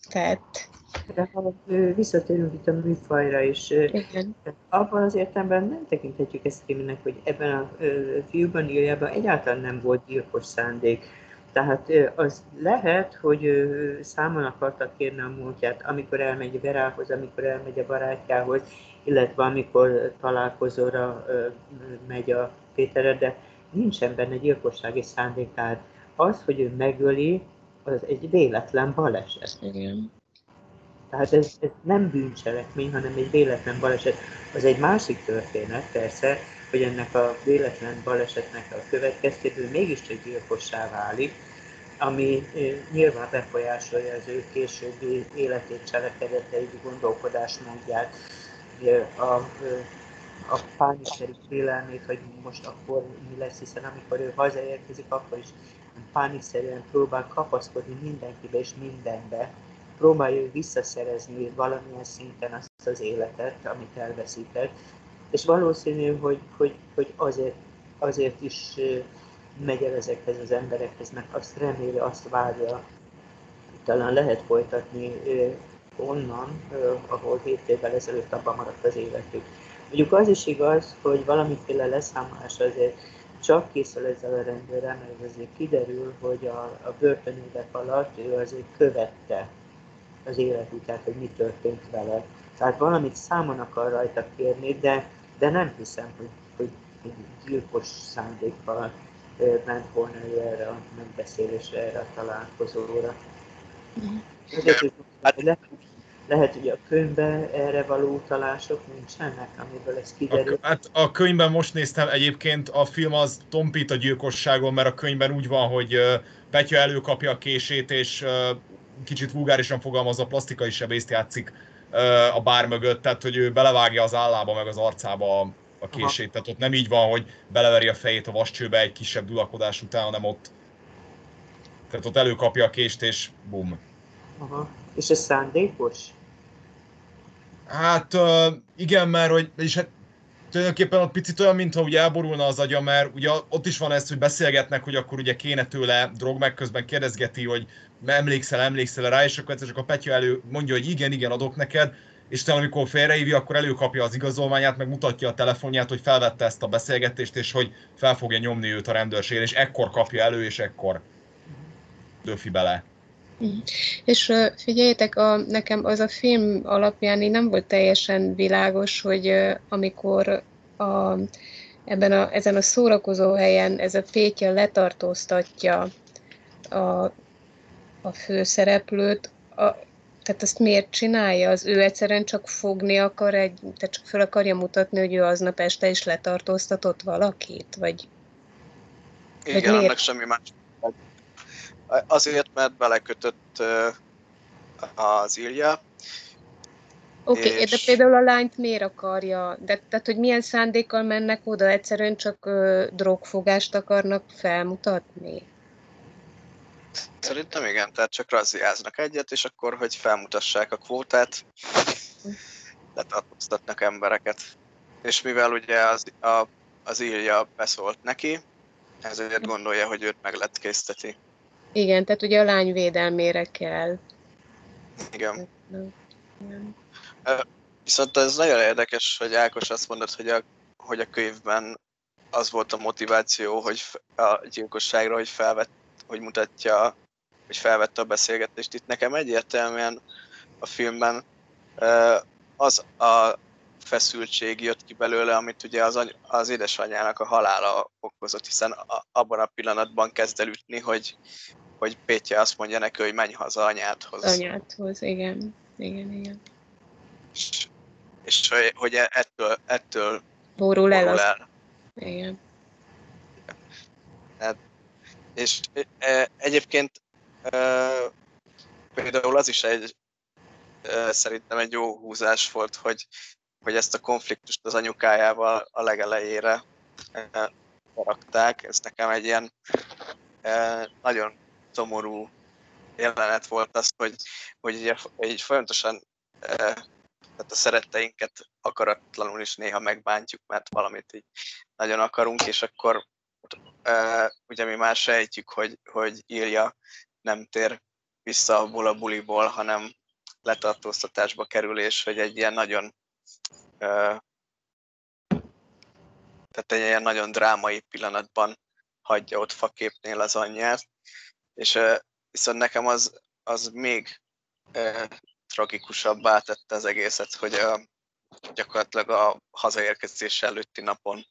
tett. De ha visszatérünk itt a műfajra is, Igen. abban az értelemben nem tekinthetjük ezt filmnek, hogy ebben a fiúban írjában egyáltalán nem volt gyilkos szándék. Tehát az lehet, hogy számon akartak kérni a múltját, amikor elmegy Verához, amikor elmegy a barátjához, illetve amikor találkozóra megy a Péterre, de nincsen benne gyilkossági szándékát. Az, hogy ő megöli, az egy véletlen baleset. Igen. Tehát ez, ez nem bűncselekmény, hanem egy véletlen baleset. Az egy másik történet, persze, hogy ennek a véletlen balesetnek a következtéből mégiscsak gyilkossá válik, ami nyilván befolyásolja az ő későbbi életét, cselekedeteit, gondolkodásmódját, a, a pániszerű félelmét, hogy most akkor mi lesz, hiszen amikor ő hazaérkezik, akkor is pániszerűen próbál kapaszkodni mindenkibe és mindenbe, próbálja visszaszerezni valamilyen szinten azt az életet, amit elveszített, és valószínű, hogy, hogy, hogy azért, azért is megy el ezekhez az emberekhez, mert azt reméli, azt várja, talán lehet folytatni onnan, ahol 7 évvel ezelőtt abban maradt az életük. Mondjuk az is igaz, hogy valamiféle leszámolás azért csak készül ezzel a rendőrrel, mert azért kiderül, hogy a, a börtönévek alatt ő azért követte az életüket, hogy mi történt vele. Tehát valamit számon akar rajta kérni, de, de nem hiszem, hogy, hogy, hogy gyilkos szándékkal ment volna ő erre a megbeszélésre, erre a találkozóra. Mm. Hát, lehet, lehet, hogy a könyvben erre való utalások nincsenek, amiből ez kiderül. A, hát a könyvben most néztem egyébként, a film az tompít a gyilkosságon, mert a könyvben úgy van, hogy Petya előkapja a kését, és kicsit vulgárisan fogalmazva plastikai sebészt játszik a bár mögött, tehát hogy ő belevágja az állába meg az arcába a kését. Aha. Tehát ott nem így van, hogy beleveri a fejét a vascsőbe egy kisebb dulakodás után, hanem ott tehát ott előkapja a kést, és bum. Aha. És ez szándékos? Hát igen, mert hogy, és hát tulajdonképpen ott picit olyan, mintha ugye elborulna az agya, mert ugye ott is van ez, hogy beszélgetnek, hogy akkor ugye kéne tőle drog, meg közben kérdezgeti, hogy emlékszel, emlékszel rá, és akkor csak a Petya elő mondja, hogy igen, igen, adok neked, és talán amikor félrehívja, akkor előkapja az igazolványát, meg mutatja a telefonját, hogy felvette ezt a beszélgetést, és hogy fel fogja nyomni őt a rendőrség, és ekkor kapja elő, és ekkor döfi bele. És figyeljétek, a, nekem az a film alapján így nem volt teljesen világos, hogy amikor a, ebben a, ezen a szórakozó helyen ez a Pétya letartóztatja a, a főszereplőt, a, tehát azt miért csinálja? Az ő egyszerűen csak fogni akar, egy, tehát csak fel akarja mutatni, hogy ő aznap este is letartóztatott valakit? Vagy, Igen, vagy miért? annak semmi más Azért, mert belekötött az Ilja. Oké, okay, és... de például a lányt miért akarja? De, tehát, hogy milyen szándékkal mennek oda? Egyszerűen csak ö, drogfogást akarnak felmutatni? Szerintem igen, tehát csak razziáznak egyet, és akkor, hogy felmutassák a kvótát, letartóztatnak embereket. És mivel ugye az, a, az Ilja beszólt neki, ezért gondolja, hogy őt meg lett készteti. Igen, tehát ugye a lány védelmére kell. Igen. Igen. Viszont ez nagyon érdekes, hogy Ákos azt mondod, hogy a, hogy a könyvben az volt a motiváció, hogy a gyilkosságra, hogy felvett, hogy mutatja, hogy felvette a beszélgetést. Itt nekem egyértelműen a filmben az a feszültség jött ki belőle, amit ugye az, any- az édesanyjának a halála okozott, hiszen a- abban a pillanatban kezd el ütni, hogy, hogy Pétje azt mondja neki, hogy menj haza anyádhoz. Anyádhoz, igen. Igen, igen. És, és hogy ettől, ettől borul el. Az... el. Igen. Hát, és e, egyébként e, például az is egy e, szerintem egy jó húzás volt, hogy hogy ezt a konfliktust az anyukájával a legelejére eh, rakták. Ez nekem egy ilyen eh, nagyon szomorú jelenet volt az, hogy, hogy így, így folyamatosan eh, tehát a szeretteinket akaratlanul is néha megbántjuk, mert valamit így nagyon akarunk, és akkor ugye mi már sejtjük, hogy, hogy írja nem tér vissza abból a buliból, hanem letartóztatásba kerül, és hogy egy ilyen nagyon tehát egy ilyen nagyon drámai pillanatban hagyja ott faképnél az anyját, és viszont nekem az, az még tragikusabbá tette az egészet, hogy a, gyakorlatilag a hazaérkezés előtti napon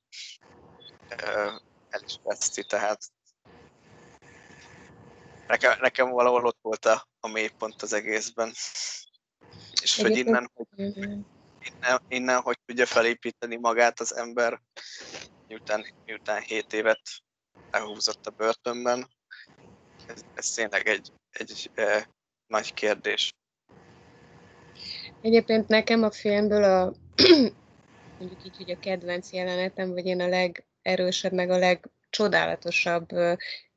el is veszti, tehát nekem, nekem valahol ott volt a, a mélypont az egészben. És hogy innen, hogy innen, innen, hogy tudja felépíteni magát az ember, miután, miután 7 évet elhúzott a börtönben, ez, ez tényleg egy, egy e, nagy kérdés. Egyébként nekem a filmből a *clears throat* mondjuk így, hogy a kedvenc jelenetem, vagy én a legerősebb, meg a legcsodálatosabb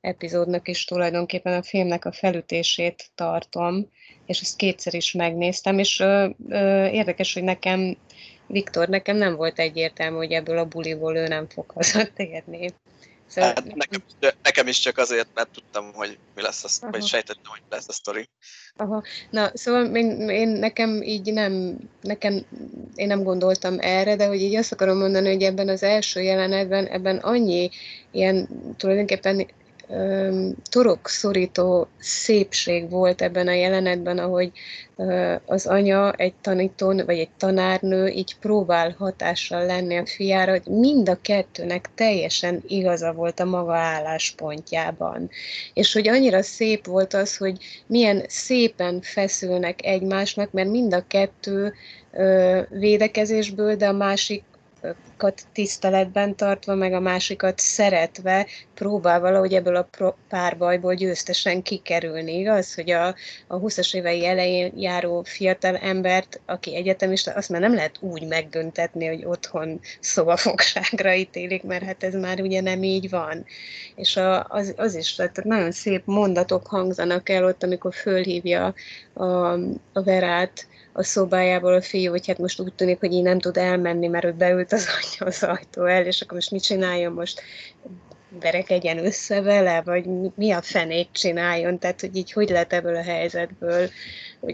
epizódnak is tulajdonképpen a filmnek a felütését tartom, és ezt kétszer is megnéztem, és ö, ö, érdekes, hogy nekem, Viktor, nekem nem volt egyértelmű, hogy ebből a buliból ő nem fog *laughs* hazatérni. Szóval... Hát, nekem, nekem is csak azért, mert tudtam, hogy mi lesz, a, vagy sejtettem, hogy mi lesz a sztori. Aha. Na, szóval én, én, nekem így nem, nekem, én nem gondoltam erre, de hogy így azt akarom mondani, hogy ebben az első jelenetben, ebben annyi ilyen tulajdonképpen torokszorító szépség volt ebben a jelenetben, ahogy az anya egy tanítón, vagy egy tanárnő így próbál hatással lenni a fiára, hogy mind a kettőnek teljesen igaza volt a maga álláspontjában. És hogy annyira szép volt az, hogy milyen szépen feszülnek egymásnak, mert mind a kettő védekezésből, de a másik másikat tiszteletben tartva, meg a másikat szeretve próbál valahogy ebből a párbajból győztesen kikerülni. Igaz, hogy a, a 20-as évei elején járó fiatal embert, aki egyetemista, azt már nem lehet úgy megbüntetni, hogy otthon szobafogságra ítélik, mert hát ez már ugye nem így van. És a, az, az is, tehát nagyon szép mondatok hangzanak el ott, amikor fölhívja a, a Verát, a szobájából a fiú, hogy hát most úgy tűnik, hogy így nem tud elmenni, mert ő beült az anyja az ajtó el, és akkor most mit csináljon most? verekedjen össze vele, vagy mi a fenét csináljon, tehát hogy így hogy lehet ebből a helyzetből.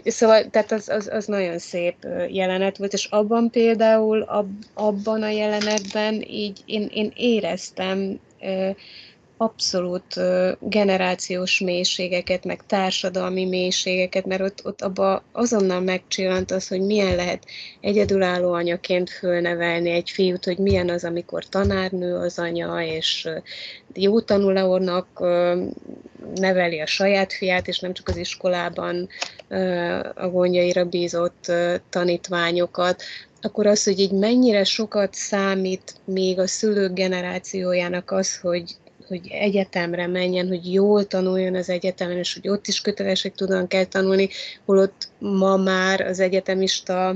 Szóval, tehát az, az, az nagyon szép jelenet volt, és abban például, ab, abban a jelenetben így én, én éreztem abszolút generációs mélységeket, meg társadalmi mélységeket, mert ott, ott abba azonnal megcsillant az, hogy milyen lehet egyedülálló anyaként fölnevelni egy fiút, hogy milyen az, amikor tanárnő az anya, és jó tanulónak neveli a saját fiát, és nem csak az iskolában a gondjaira bízott tanítványokat, akkor az, hogy így mennyire sokat számít még a szülők generációjának az, hogy hogy egyetemre menjen, hogy jól tanuljon az egyetemen, és hogy ott is kötelesek tudom kell tanulni, holott ma már az egyetemista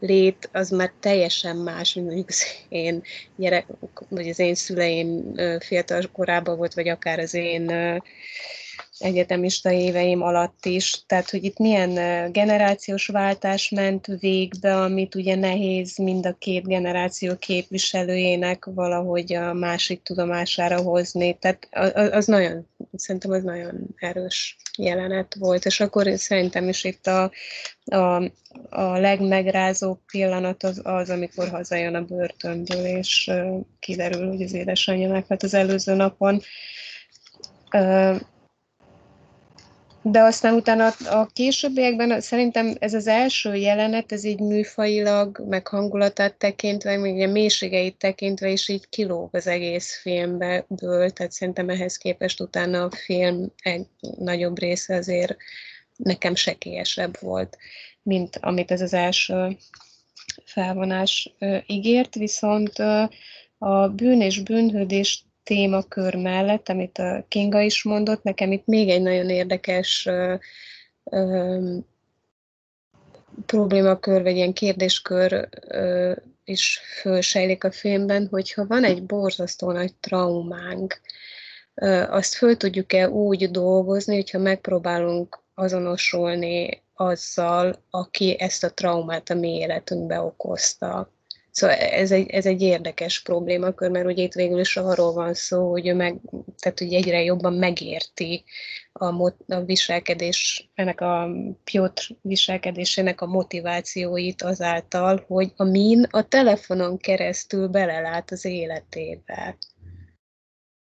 lét az már teljesen más, mint mondjuk az én gyerek, vagy az én szüleim fiatal korában volt, vagy akár az én egyetemista éveim alatt is, tehát hogy itt milyen generációs váltás ment végbe, amit ugye nehéz mind a két generáció képviselőjének valahogy a másik tudomására hozni, tehát az nagyon, szerintem az nagyon erős jelenet volt, és akkor szerintem is itt a, a, a legmegrázóbb pillanat az, az, amikor hazajön a börtönből, és kiderül, hogy az édesanyja meghalt az előző napon de aztán utána a későbbiekben szerintem ez az első jelenet, ez így műfajilag, meg hangulatát tekintve, meg a mélységeit tekintve is így kilóg az egész filmből, tehát szerintem ehhez képest utána a film egy nagyobb része azért nekem sekélyesebb volt, mint amit ez az első felvonás ígért, viszont a bűn és bűnhődés témakör mellett, amit a Kinga is mondott, nekem itt még egy nagyon érdekes ö, ö, problémakör, vagy ilyen kérdéskör ö, is fölsejlik a filmben, hogyha van egy borzasztó nagy traumánk, ö, azt föl tudjuk-e úgy dolgozni, hogyha megpróbálunk azonosulni azzal, aki ezt a traumát a mi életünkbe okozta. Szóval ez egy, ez egy érdekes problémakör, mert ugye itt végül is arról van szó, hogy ő meg tehát hogy egyre jobban megérti a, mot- a viselkedés, ennek a Piotr viselkedésének a motivációit azáltal, hogy a min a telefonon keresztül belelát az életébe.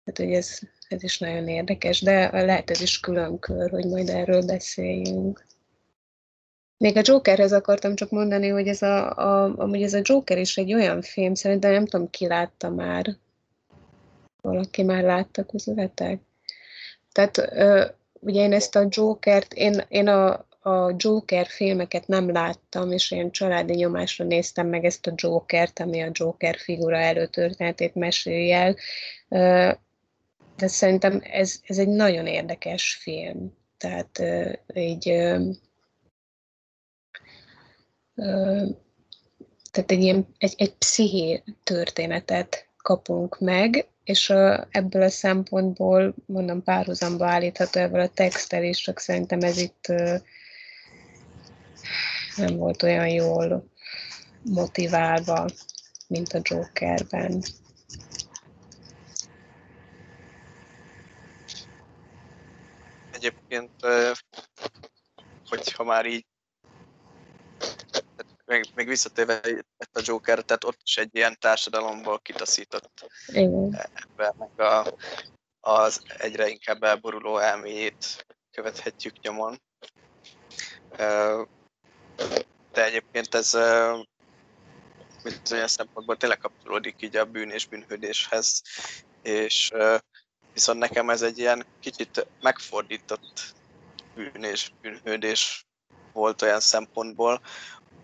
Tehát, hogy ez, ez is nagyon érdekes, de lehet ez is külön kör, hogy majd erről beszéljünk. Még a Jokerhez akartam csak mondani, hogy ez a, a, amúgy ez a Joker is egy olyan film, szerintem nem tudom, ki látta már. Valaki már látta közületek. Tehát ö, ugye én ezt a Jokert, én, én a, a Joker filmeket nem láttam, és ilyen családi nyomásra néztem meg ezt a Jokert, ami a Joker figura előtörténetét mesélj el. De szerintem ez, ez egy nagyon érdekes film. Tehát így tehát egy ilyen egy, egy psziché történetet kapunk meg, és a, ebből a szempontból, mondom, párhuzamba állítható ebből a textel is, csak szerintem ez itt nem volt olyan jól motiválva, mint a Jokerben. Egyébként, hogyha már így még, még visszatérve a Joker, tehát ott is egy ilyen társadalomból kitaszított embernek a, az egyre inkább elboruló elméjét követhetjük nyomon. De egyébként ez bizonyos szempontból tényleg kapcsolódik így a bűn és bűnhődéshez, és viszont nekem ez egy ilyen kicsit megfordított bűn és bűnhődés volt olyan szempontból,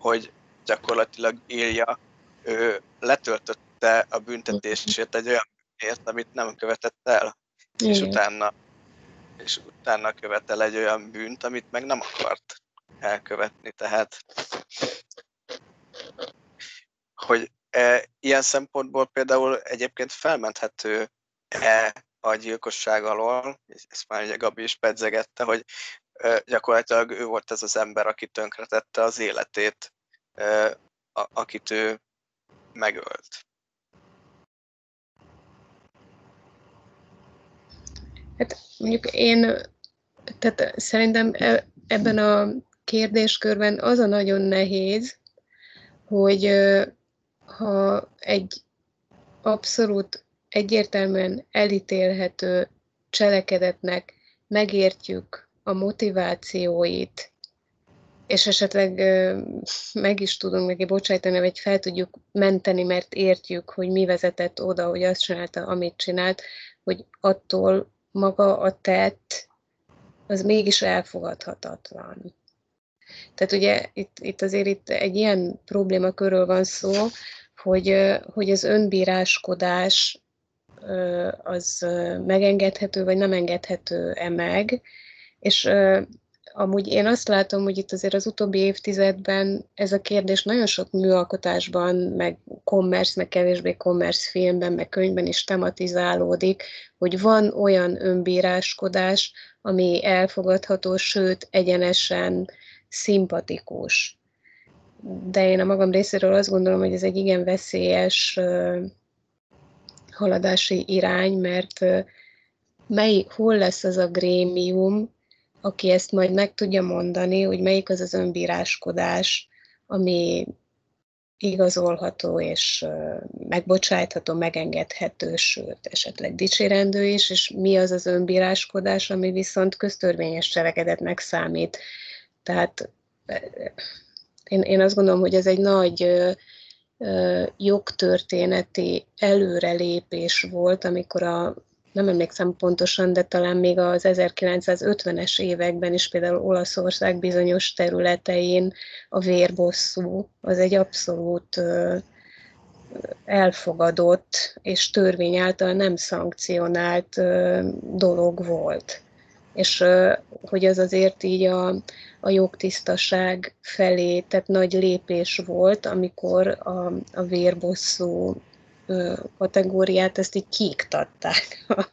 hogy gyakorlatilag Ilja ő letöltötte a büntetését egy olyan bűnért, amit nem követett el, Igen. és utána, és utána követel egy olyan bűnt, amit meg nem akart elkövetni, tehát hogy e, ilyen szempontból például egyébként felmenthető-e a gyilkosság alól, ezt már ugye Gabi is pedzegette, hogy gyakorlatilag ő volt ez az ember, aki tönkretette az életét, akit ő megölt. Hát mondjuk én, tehát szerintem e, ebben a kérdéskörben az a nagyon nehéz, hogy ha egy abszolút egyértelműen elítélhető cselekedetnek megértjük a motivációit, és esetleg meg is tudunk neki bocsájtani, vagy fel tudjuk menteni, mert értjük, hogy mi vezetett oda, hogy azt csinálta, amit csinált, hogy attól maga a tett, az mégis elfogadhatatlan. Tehát ugye itt, itt azért itt egy ilyen probléma körül van szó, hogy, hogy az önbíráskodás az megengedhető, vagy nem engedhető-e meg, és amúgy én azt látom, hogy itt azért az utóbbi évtizedben ez a kérdés nagyon sok műalkotásban, meg commerce, meg kevésbé commerce filmben, meg könyvben is tematizálódik, hogy van olyan önbíráskodás, ami elfogadható, sőt, egyenesen szimpatikus. De én a magam részéről azt gondolom, hogy ez egy igen veszélyes haladási irány, mert mely, hol lesz az a grémium, aki ezt majd meg tudja mondani, hogy melyik az az önbíráskodás, ami igazolható és megbocsájtható, megengedhető, sőt, esetleg dicsérendő is, és mi az az önbíráskodás, ami viszont köztörvényes cselekedetnek számít. Tehát én, én azt gondolom, hogy ez egy nagy jogtörténeti előrelépés volt, amikor a nem emlékszem pontosan, de talán még az 1950-es években is például Olaszország bizonyos területein a vérbosszú az egy abszolút elfogadott és törvény által nem szankcionált dolog volt. És hogy az azért így a, a jogtisztaság felé, tehát nagy lépés volt, amikor a, a vérbosszú kategóriát, ezt így kiiktatták a,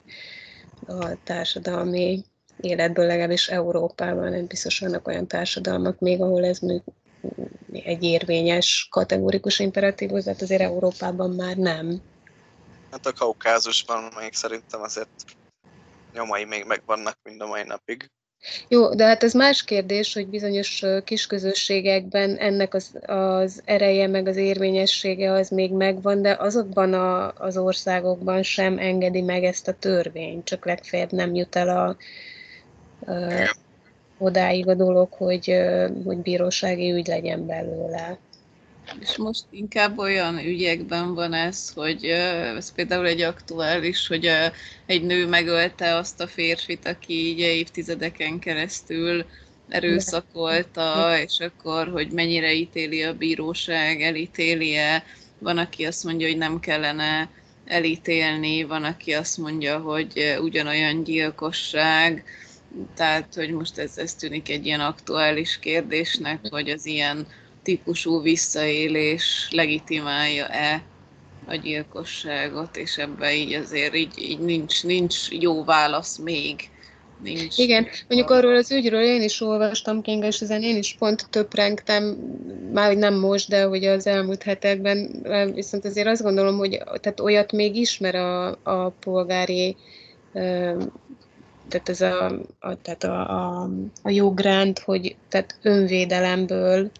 a társadalmi életből, legalábbis Európában, nem biztos vannak olyan társadalmak még, ahol ez még egy érvényes, kategórikus imperatívus, de azért Európában már nem. Hát a kaukázusban még szerintem azért nyomai még megvannak mind a mai napig. Jó, de hát ez más kérdés, hogy bizonyos kisközösségekben ennek az, az ereje, meg az érvényessége az még megvan, de azokban a, az országokban sem engedi meg ezt a törvény, csak legfeljebb nem jut el a, a odáig a dolog, hogy, hogy bírósági ügy legyen belőle. És most inkább olyan ügyekben van ez, hogy ez például egy aktuális, hogy egy nő megölte azt a férfit, aki így évtizedeken keresztül erőszakolta, és akkor, hogy mennyire ítéli a bíróság, elítéli-e. Van, aki azt mondja, hogy nem kellene elítélni, van, aki azt mondja, hogy ugyanolyan gyilkosság, tehát, hogy most ez, ez tűnik egy ilyen aktuális kérdésnek, hogy az ilyen típusú visszaélés legitimálja-e a gyilkosságot, és ebben így azért így, így nincs, nincs jó válasz még. Nincs Igen, mondjuk arról az ügyről én is olvastam, Kinga, és ezen én is pont töprengtem, már hogy nem most, de hogy az elmúlt hetekben, viszont azért azt gondolom, hogy tehát olyat még ismer a, a polgári tehát ez a, a, tehát a, a, a jogrend, hogy tehát önvédelemből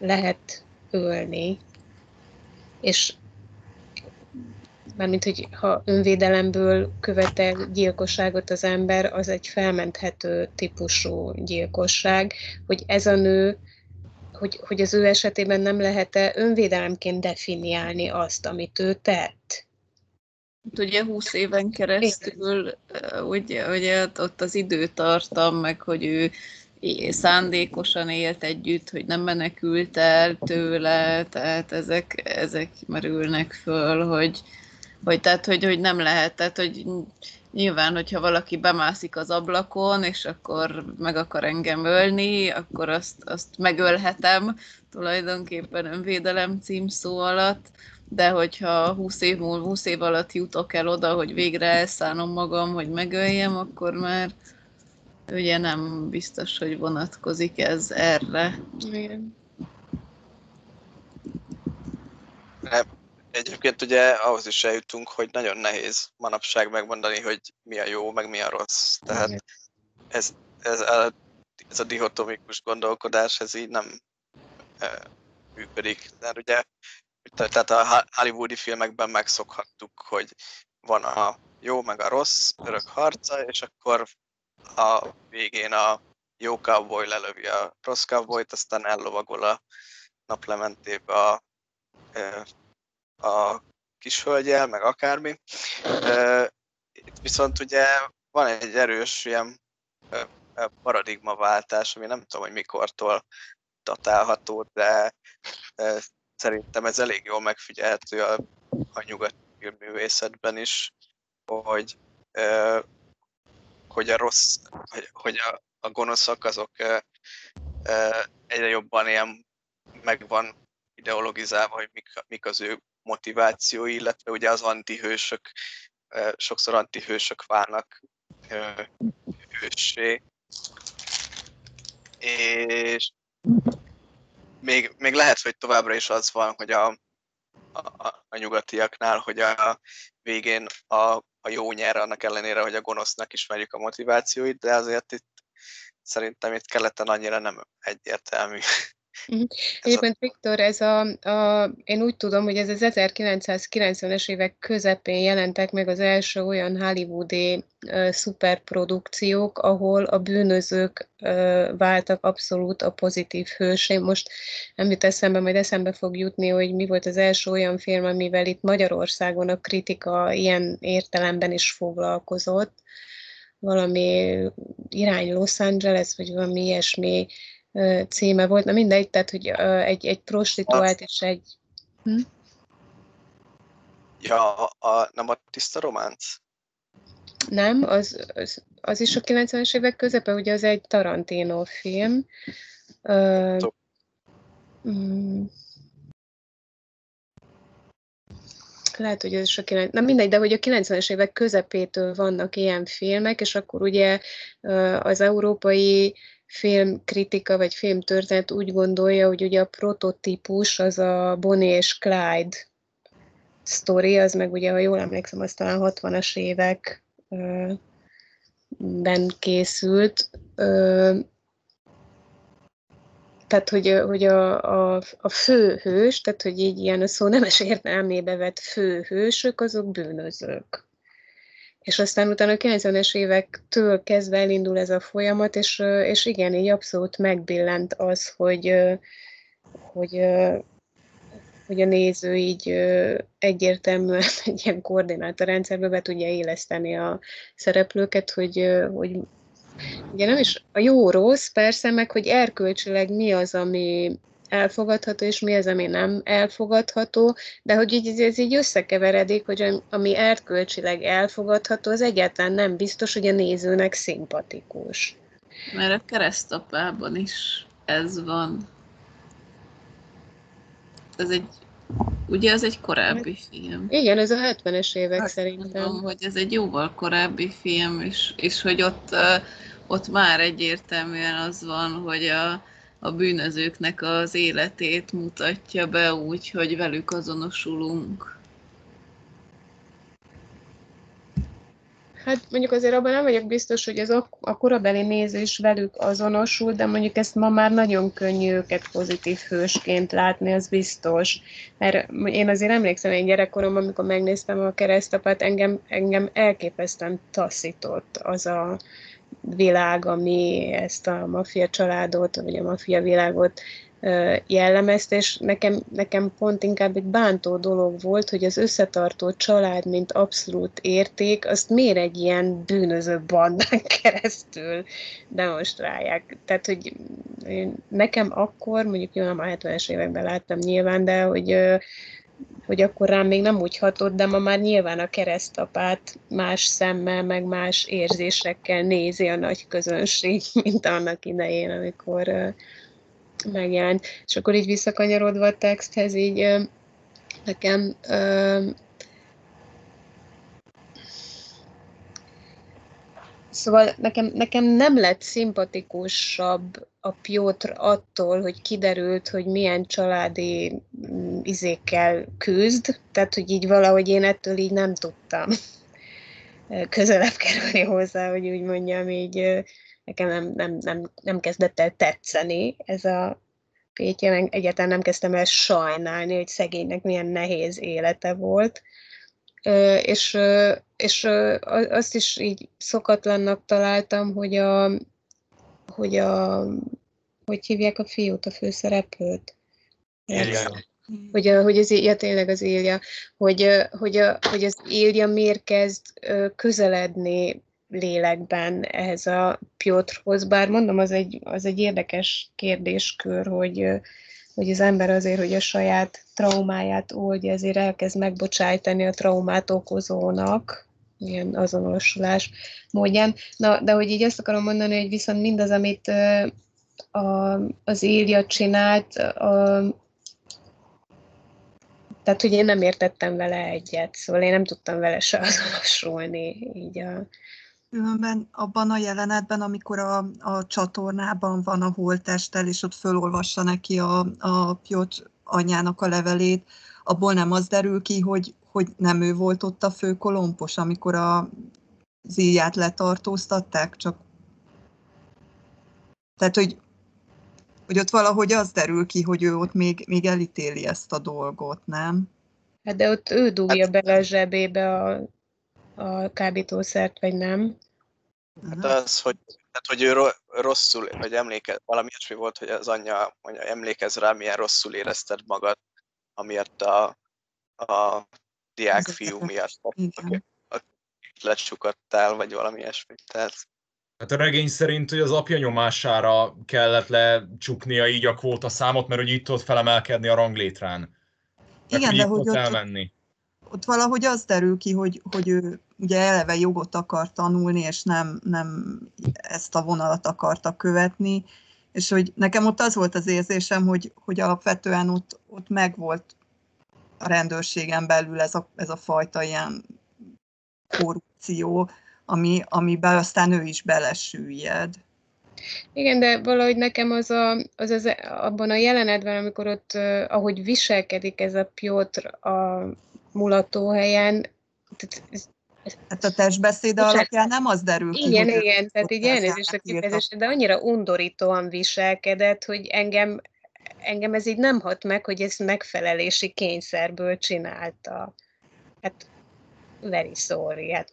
lehet ölni, és mármint, hogy ha önvédelemből követel gyilkosságot az ember, az egy felmenthető típusú gyilkosság, hogy ez a nő, hogy, hogy az ő esetében nem lehet-e önvédelemként definiálni azt, amit ő tett. Ugye 20 éven keresztül, ugye, ugye ott az időtartam, meg hogy ő szándékosan élt együtt, hogy nem menekült el tőle, tehát ezek, ezek merülnek föl, hogy, hogy, tehát, hogy, hogy nem lehet, tehát, hogy nyilván, hogyha valaki bemászik az ablakon, és akkor meg akar engem ölni, akkor azt, azt megölhetem tulajdonképpen önvédelem címszó alatt, de hogyha 20 év múlva, 20 év alatt jutok el oda, hogy végre elszánom magam, hogy megöljem, akkor már ugye nem biztos, hogy vonatkozik ez erre. Igen. Egyébként ugye ahhoz is eljutunk, hogy nagyon nehéz manapság megmondani, hogy mi a jó, meg mi a rossz. Tehát ez, ez, a, ez a dihotomikus gondolkodás, ez így nem e, működik. De ugye, tehát a hollywoodi filmekben megszokhattuk, hogy van a jó, meg a rossz örök harca, és akkor a végén a jó cowboy lelövi a rossz cowboyt, aztán ellovagol a naplementébe a, a kis hölgyel, meg akármi. Itt viszont ugye van egy erős ilyen paradigmaváltás, ami nem tudom, hogy mikortól datálható, de szerintem ez elég jól megfigyelhető a, a nyugati filmművészetben is, hogy hogy a rossz, hogy, hogy a, a gonoszak azok e, e, egyre jobban ilyen megvan ideologizálva, hogy mik, mik az ő motivációi, illetve ugye az antihősök, e, sokszor antihősök válnak e, hőssé. És még, még lehet, hogy továbbra is az van, hogy a, a, a nyugatiaknál, hogy a végén a a jó nyer, annak ellenére, hogy a gonosznak ismerjük a motivációit, de azért itt szerintem itt keleten annyira nem egyértelmű. Uh-huh. Egyébként Viktor, ez a, a, én úgy tudom, hogy ez az 1990-es évek közepén jelentek meg az első olyan hollywoodi uh, szuperprodukciók, ahol a bűnözők uh, váltak abszolút a pozitív hősé. Most nem jut eszembe, majd eszembe fog jutni, hogy mi volt az első olyan film, amivel itt Magyarországon a kritika ilyen értelemben is foglalkozott. Valami irány Los Angeles, vagy valami ilyesmi címe volt, na mindegy, tehát hogy egy, egy prostituált és egy... Hm? Ja, a, nem a tiszta románc? Nem, az, az, az is a 90-es évek közepe, ugye az egy Tarantino film. Uh, mm, lehet, hogy ez is a 90, nem mindegy, de hogy a 90-es évek közepétől vannak ilyen filmek, és akkor ugye az európai filmkritika vagy filmtörténet úgy gondolja, hogy ugye a prototípus az a Bonnie és Clyde sztori, az meg ugye, ha jól emlékszem, az talán 60-as évek ben készült. Tehát, hogy, hogy a, a, a főhős, tehát, hogy így ilyen a szó nemes értelmébe vett főhősök, azok bűnözők. És aztán utána a 90-es évektől kezdve elindul ez a folyamat, és, és igen, így abszolút megbillent az, hogy, hogy, hogy a néző így egyértelműen *laughs* egy ilyen koordinátorrendszerbe be tudja éleszteni a szereplőket, hogy, hogy ugye nem is a jó-rossz, persze, meg hogy erkölcsileg mi az, ami elfogadható, és mi az, ami nem elfogadható, de hogy így, ez így összekeveredik, hogy ami erkölcsileg elfogadható, az egyáltalán nem biztos, hogy a nézőnek szimpatikus. Mert a keresztapában is ez van. Ez egy, ugye ez egy korábbi film. Igen, ez a 70-es évek Azt szerintem. Mondom, hogy ez egy jóval korábbi film, és, és hogy ott, ott már egyértelműen az van, hogy a, a bűnözőknek az életét mutatja be úgy, hogy velük azonosulunk. Hát mondjuk azért abban nem vagyok biztos, hogy az a korabeli nézés velük azonosul, de mondjuk ezt ma már nagyon könnyű őket pozitív hősként látni, az biztos. Mert én azért emlékszem én gyerekkoromban, amikor megnéztem a keresztapát, engem, engem elképesztően taszított az a világ, ami ezt a maffia családot, vagy a maffia világot jellemezte, és nekem, nekem pont inkább egy bántó dolog volt, hogy az összetartó család, mint abszolút érték, azt miért egy ilyen bűnöző bandán *laughs* keresztül demonstrálják. Tehát, hogy nekem akkor, mondjuk jó, nem a 70-es években láttam nyilván, de hogy hogy akkor rám még nem úgy hatott, de ma már nyilván a keresztapát más szemmel, meg más érzésekkel nézi a nagy közönség, *laughs* mint annak idején, amikor megjelent. És akkor így visszakanyarodva a texthez, így nekem Szóval nekem, nekem nem lett szimpatikusabb a Piotr attól, hogy kiderült, hogy milyen családi mm, izékkel küzd, tehát hogy így valahogy én ettől így nem tudtam *laughs* közelebb kerülni hozzá, hogy úgy mondjam, így nekem nem, nem, nem, nem kezdett el tetszeni ez a meg egyáltalán nem kezdtem el sajnálni, hogy szegénynek milyen nehéz élete volt és, és azt is így szokatlannak találtam, hogy a, hogy a, hogy hívják a fiút, a főszereplőt? Ilja. Hogy, a, hogy az, ja, tényleg az Ilja, hogy, hogy, a, hogy az Ilja miért kezd közeledni lélekben ehhez a Piotrhoz, bár mondom, az egy, az egy érdekes kérdéskör, hogy, hogy az ember azért, hogy a saját traumáját oldja, ezért elkezd megbocsájtani a traumát okozónak, ilyen azonosulás módján. Na, de hogy így ezt akarom mondani, hogy viszont mindaz, amit a, az Ilja csinált, a, tehát, hogy én nem értettem vele egyet, szóval én nem tudtam vele se azonosulni, így a, Különben abban a jelenetben, amikor a, a csatornában van a holttesttel, és ott fölolvassa neki a, a Piotr anyának a levelét, abból nem az derül ki, hogy, hogy nem ő volt ott a fő kolompos, amikor a zíját letartóztatták, csak tehát, hogy, hogy ott valahogy az derül ki, hogy ő ott még, még elítéli ezt a dolgot, nem? Hát de ott ő dugja hát, bele a zsebébe a a kábítószert, vagy nem. Hát az, hogy, hát, hogy ő rosszul, vagy emlékez, valami ilyesmi volt, hogy az anyja mondja, emlékez rá, milyen rosszul érezted magad, amiatt a, a diák fiú miatt, aki, aki lecsukattál, vagy valami ilyesmi. Tehát... Hát a regény szerint, hogy az apja nyomására kellett lecsuknia így a kvóta számot, mert hogy itt tudott felemelkedni a ranglétrán. Igen, hogy de hogy ott, elmenni ott valahogy az derül ki, hogy, hogy ő ugye eleve jogot akar tanulni, és nem, nem ezt a vonalat akarta követni, és hogy nekem ott az volt az érzésem, hogy, hogy alapvetően ott, ott megvolt a rendőrségen belül ez a, ez a fajta ilyen korrupció, ami, amiben aztán ő is belesüllyed. Igen, de valahogy nekem az, a, az, az abban a jelenetben, amikor ott, ahogy viselkedik ez a Piotr a mulatóhelyen, tehát Hát a testbeszéd Bocsánat. alapján nem az derül ki, Igen, hogy ő igen, tehát így elnézést a kifejezésre, de annyira undorítóan viselkedett, hogy engem, engem ez így nem hat meg, hogy ezt megfelelési kényszerből csinálta. Hát, very sorry, hát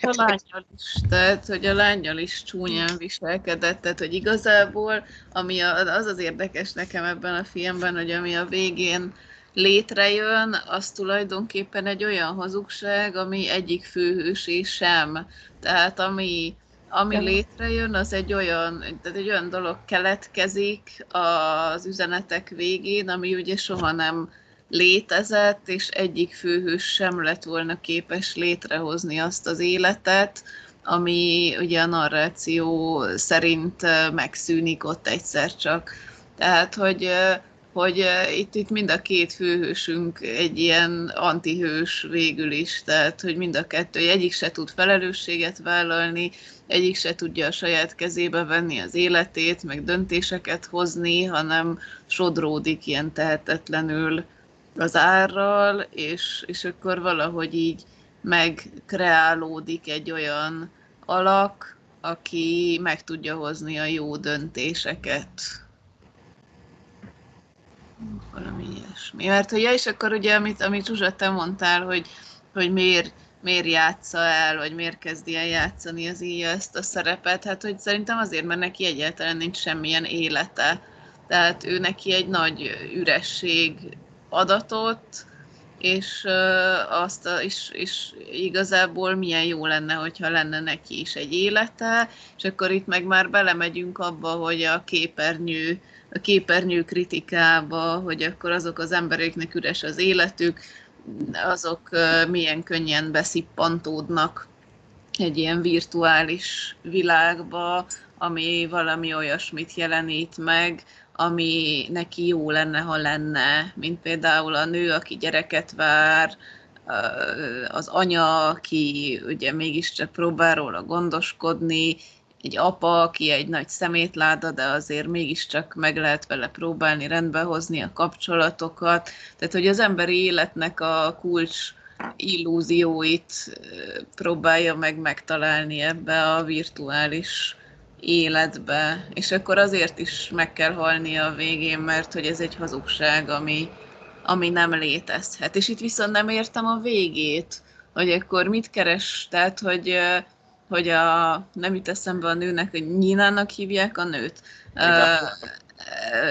A lányjal is, tehát, hogy a lányjal is csúnyán viselkedett, tehát, hogy igazából, ami a, az az érdekes nekem ebben a filmben, hogy ami a végén létrejön, az tulajdonképpen egy olyan hazugság, ami egyik főhősé sem. Tehát ami, ami létrejön, az egy olyan, tehát egy olyan dolog keletkezik az üzenetek végén, ami ugye soha nem létezett, és egyik főhős sem lett volna képes létrehozni azt az életet, ami ugye a narráció szerint megszűnik ott egyszer csak. Tehát, hogy, hogy itt, itt mind a két főhősünk egy ilyen antihős végül is, tehát, hogy mind a kettő, egyik se tud felelősséget vállalni, egyik se tudja a saját kezébe venni az életét, meg döntéseket hozni, hanem sodródik ilyen tehetetlenül az árral, és, és akkor valahogy így megkreálódik egy olyan alak, aki meg tudja hozni a jó döntéseket. Valami ilyesmi. Mert hogy, ja, és akkor ugye, amit, amit Zsuzsa, te mondtál, hogy, hogy miért, miért játsza el, vagy miért kezdi el játszani az íja ezt a szerepet, hát hogy szerintem azért, mert neki egyáltalán nincs semmilyen élete. Tehát ő neki egy nagy üresség adatot, és uh, azt a, és, és igazából milyen jó lenne, hogyha lenne neki is egy élete, és akkor itt meg már belemegyünk abba, hogy a képernyő, a képernyő kritikába, hogy akkor azok az embereknek üres az életük, azok milyen könnyen beszippantódnak egy ilyen virtuális világba, ami valami olyasmit jelenít meg, ami neki jó lenne, ha lenne, mint például a nő, aki gyereket vár, az anya, aki ugye mégiscsak próbál róla gondoskodni, egy apa, aki egy nagy szemétláda, de azért mégiscsak meg lehet vele próbálni rendbehozni a kapcsolatokat. Tehát, hogy az emberi életnek a kulcs illúzióit próbálja meg megtalálni ebbe a virtuális életbe, és akkor azért is meg kell halni a végén, mert hogy ez egy hazugság, ami, ami nem létezhet. És itt viszont nem értem a végét, hogy akkor mit keres, tehát hogy, hogy a, nem jut eszembe a nőnek, hogy Nyinának hívják a nőt.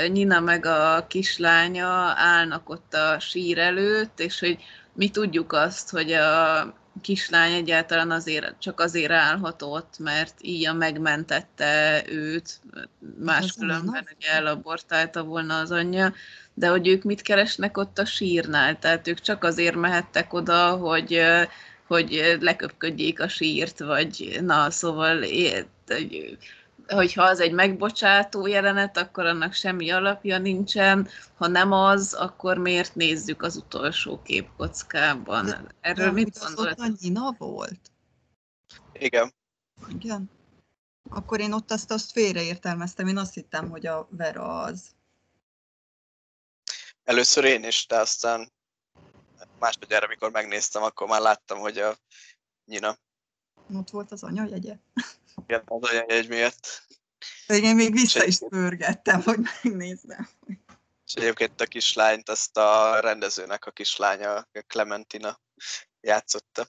Nyina meg a kislánya állnak ott a sír előtt, és hogy mi tudjuk azt, hogy a kislány egyáltalán azért, csak azért állhatott, mert így megmentette őt, máskülönben ugye elabortálta volna az anyja, de hogy ők mit keresnek ott a sírnál, tehát ők csak azért mehettek oda, hogy, hogy leköpködjék a sírt, vagy na, szóval hogy hogyha az egy megbocsátó jelenet, akkor annak semmi alapja nincsen, ha nem az, akkor miért nézzük az utolsó képkockában? Erről De mit hogy az gondol? ott Nina volt? Igen. Igen. Akkor én ott azt, azt félreértelmeztem, én azt hittem, hogy a Vera az. Először én is, de aztán másodjára, amikor megnéztem, akkor már láttam, hogy a Nyina. Ott volt az anyajegye. Igen, az anyajegy miatt. Én még vissza is pörgettem, hogy megnézzem. És egyébként a kislányt, azt a rendezőnek a kislánya, Clementina játszotta.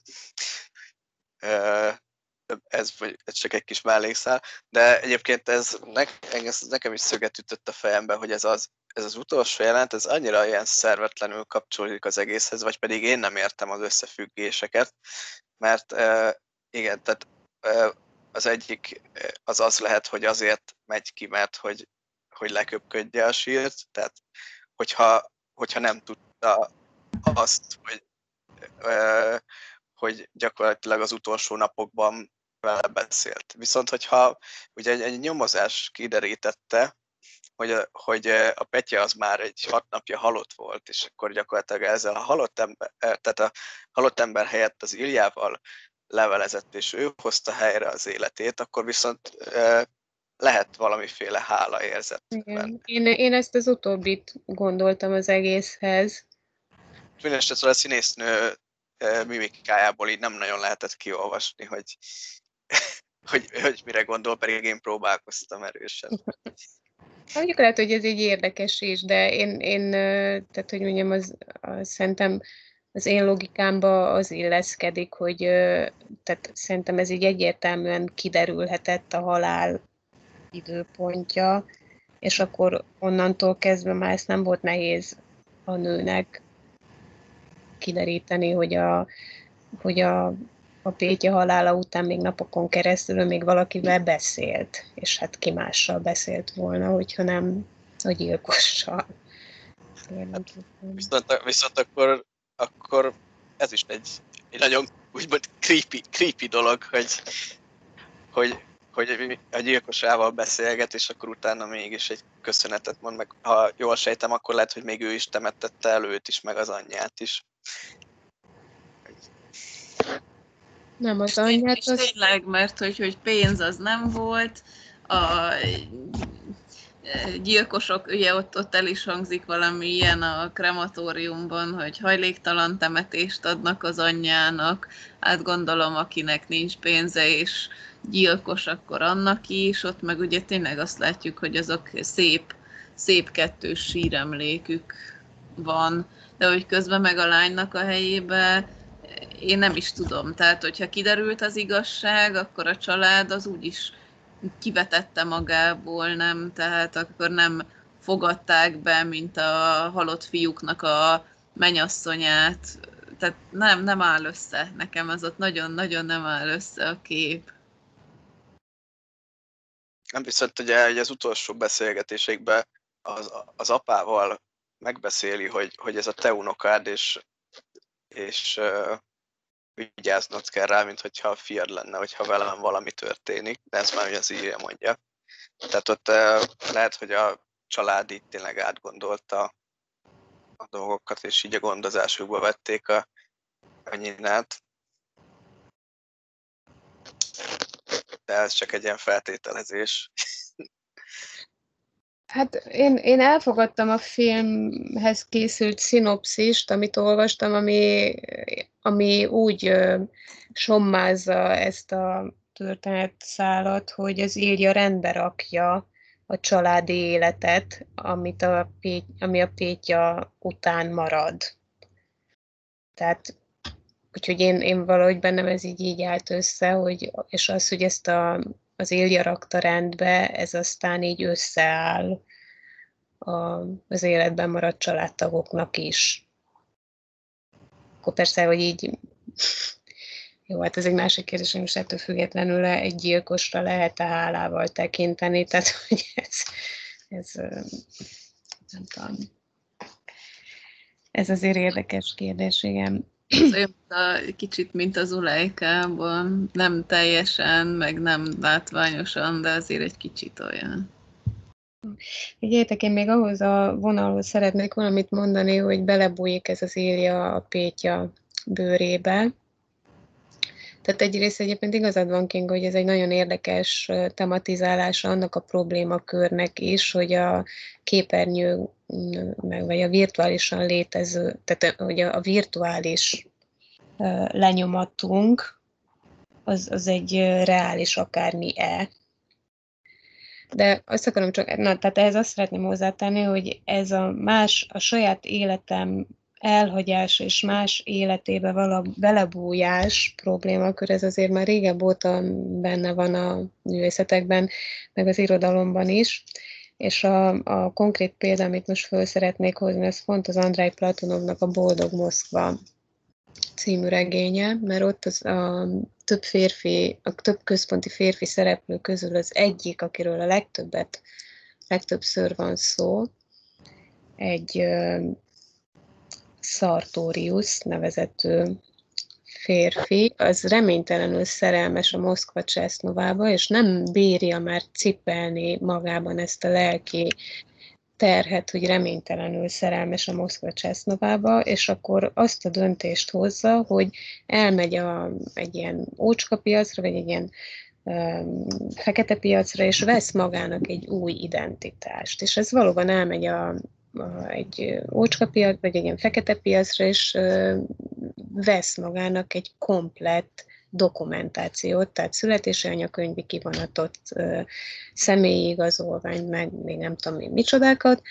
Ez, ez csak egy kis mellékszál, de egyébként ez, ne, ez nekem is szöget ütött a fejembe, hogy ez az, ez az utolsó jelent, ez annyira ilyen szervetlenül kapcsolódik az egészhez, vagy pedig én nem értem az összefüggéseket, mert igen, tehát az egyik az az lehet, hogy azért megy ki, mert hogy, hogy leköpködje a sírt, tehát hogyha, hogyha nem tudta azt, hogy, hogy gyakorlatilag az utolsó napokban vele beszélt. Viszont hogyha ugye egy, egy nyomozás kiderítette, hogy a, hogy a Petya az már egy hat napja halott volt, és akkor gyakorlatilag ezzel a halott ember, tehát a halott ember helyett az Iljával levelezett, és ő hozta helyre az életét, akkor viszont lehet valamiféle hála érzet. Igen. Én, én ezt az utóbbit gondoltam az egészhez. Mindenesetre a színésznő mimikájából így nem nagyon lehetett kiolvasni, hogy, *laughs* hogy, hogy mire gondol, pedig én próbálkoztam erősen. *laughs* Mondjuk lehet, hogy ez így érdekes is, de én, én tehát hogy mondjam, az, az szerintem az én logikámba az illeszkedik, hogy tehát szerintem ez így egyértelműen kiderülhetett a halál időpontja, és akkor onnantól kezdve már ezt nem volt nehéz a nőnek kideríteni, hogy a, hogy a, a Pétya halála után még napokon keresztül még valakivel beszélt, és hát ki mással beszélt volna, hogyha nem a gyilkossal. Viszont, viszont akkor, akkor ez is egy, egy nagyon úgymond creepy, creepy dolog, hogy, hogy hogy a gyilkosával beszélget, és akkor utána mégis egy köszönetet mond, meg ha jól sejtem, akkor lehet, hogy még ő is temettette el őt is, meg az anyját is. Nem az anyját, és tényleg, mert hogy, hogy pénz az nem volt, a gyilkosok, ugye ott, ott el is hangzik valami ilyen a krematóriumban, hogy hajléktalan temetést adnak az anyjának, hát gondolom, akinek nincs pénze, és gyilkos, akkor annak is, ott meg ugye tényleg azt látjuk, hogy azok szép, szép kettős síremlékük van, de hogy közben meg a lánynak a helyébe én nem is tudom. Tehát, hogyha kiderült az igazság, akkor a család az úgyis kivetette magából, nem? Tehát akkor nem fogadták be, mint a halott fiúknak a menyasszonyát. Tehát nem, nem áll össze. Nekem ez ott nagyon-nagyon nem áll össze a kép. Nem viszont ugye, hogy az utolsó beszélgetésekben az, az apával megbeszéli, hogy, hogy ez a te unokád, és, és vigyáznod kell rá, mint hogyha a fiad lenne, hogyha velem valami történik, de ez már az írja mondja. Tehát ott lehet, hogy a család itt tényleg átgondolta a dolgokat, és így a gondozásukba vették a, a nyinát. de ez csak egy ilyen feltételezés. Hát én, én elfogadtam a filmhez készült szinopszist, amit olvastam, ami, ami úgy ö, sommázza ezt a történetszálat, hogy az írja rendbe rakja a családi életet, amit a, ami a Pétya után marad. Tehát Úgyhogy én, én valahogy bennem ez így, így állt össze, hogy, és az, hogy ezt a, az Ilja rakta rendbe, ez aztán így összeáll a, az életben maradt családtagoknak is. Akkor persze, hogy így *laughs* jó, hát ez egy másik kérdés, hogy most ettől függetlenül egy gyilkosra lehet-e hálával tekinteni, tehát *laughs* hogy ez, ez nem tudom. Ez azért érdekes kérdés, igen. Ez olyan a, kicsit, mint az ulejkában, nem teljesen, meg nem látványosan, de azért egy kicsit olyan. Figyeljetek, én még ahhoz a vonalhoz szeretnék valamit mondani, hogy belebújik ez az írja a Pétya bőrébe. Tehát egyrészt egyébként igazad van, King, hogy ez egy nagyon érdekes tematizálása annak a problémakörnek is, hogy a képernyő, meg vagy a virtuálisan létező, tehát hogy a virtuális lenyomatunk, az, az egy reális akármi-e. De azt akarom csak, na, tehát ehhez azt szeretném hozzátenni, hogy ez a más, a saját életem elhagyás és más életébe vala belebújás problémakör, ez azért már régebb óta benne van a művészetekben, meg az irodalomban is. És a, a konkrét példa, amit most föl szeretnék hozni, ez pont az Andrei Platonovnak a Boldog Moszkva című regénye, mert ott az a több férfi, a több központi férfi szereplő közül az egyik, akiről a legtöbbet, legtöbbször van szó, egy Sartorius nevezető férfi, az reménytelenül szerelmes a Moszkva Csesznovába, és nem bírja már cipelni magában ezt a lelki terhet, hogy reménytelenül szerelmes a Moszkva Csesznovába, és akkor azt a döntést hozza, hogy elmegy a, egy ilyen ócskapiacra, vagy egy ilyen fekete piacra, és vesz magának egy új identitást. És ez valóban elmegy a egy ócska piac, vagy egy ilyen fekete piacra, és vesz magának egy komplett dokumentációt, tehát születési anyakönyvi kivonatot, személyi igazolvány, meg még nem tudom én micsodákat,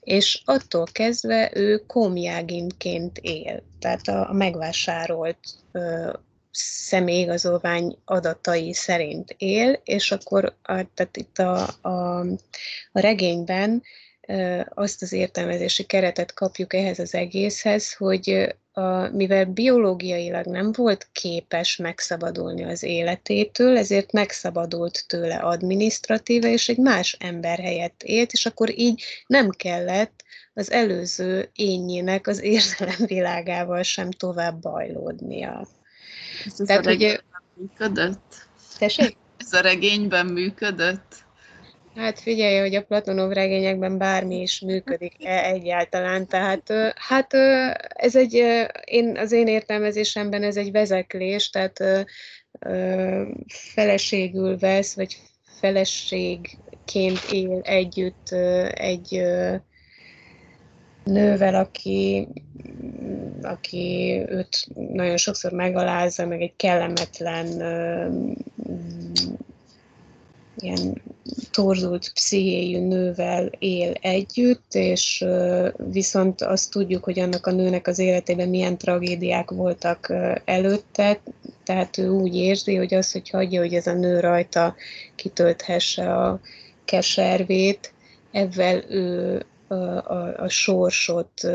és attól kezdve ő komjáginként él, tehát a, megvásárolt ö, személyigazolvány adatai szerint él, és akkor tehát itt a, a, a regényben azt az értelmezési keretet kapjuk ehhez az egészhez, hogy a, mivel biológiailag nem volt képes megszabadulni az életétől, ezért megszabadult tőle adminisztratíve, és egy más ember helyett élt, és akkor így nem kellett az előző énjének az érzelemvilágával sem tovább bajlódnia. Ez Tehát, a regényben hogy... működött? Tessék? Ez a regényben működött? Hát figyelj, hogy a Platonov regényekben bármi is működik -e egyáltalán, tehát hát ez egy, én, az én értelmezésemben ez egy vezeklés, tehát feleségül vesz, vagy feleségként él együtt egy nővel, aki, aki őt nagyon sokszor megalázza, meg egy kellemetlen ilyen torzult pszichéjű nővel él együtt, és viszont azt tudjuk, hogy annak a nőnek az életében milyen tragédiák voltak előtte, tehát ő úgy érzi, hogy az, hogy hagyja, hogy ez a nő rajta kitölthesse a keservét, ezzel ő a, a, a sorsot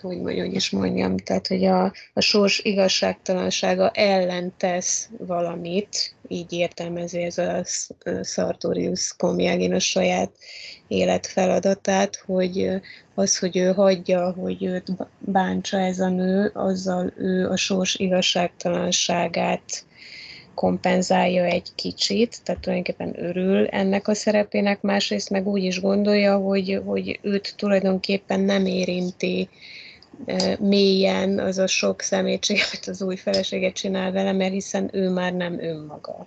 hogy mondjam, is mondjam, tehát hogy a, a sors igazságtalansága ellen tesz valamit, így értelmezi ez a Sartorius Komjagin a saját életfeladatát, hogy az, hogy ő hagyja, hogy őt bántsa ez a nő, azzal ő a sors igazságtalanságát kompenzálja egy kicsit, tehát tulajdonképpen örül ennek a szerepének, másrészt meg úgy is gondolja, hogy, hogy őt tulajdonképpen nem érinti mélyen az a sok szemétség, amit az új feleséget csinál vele, mert hiszen ő már nem önmaga.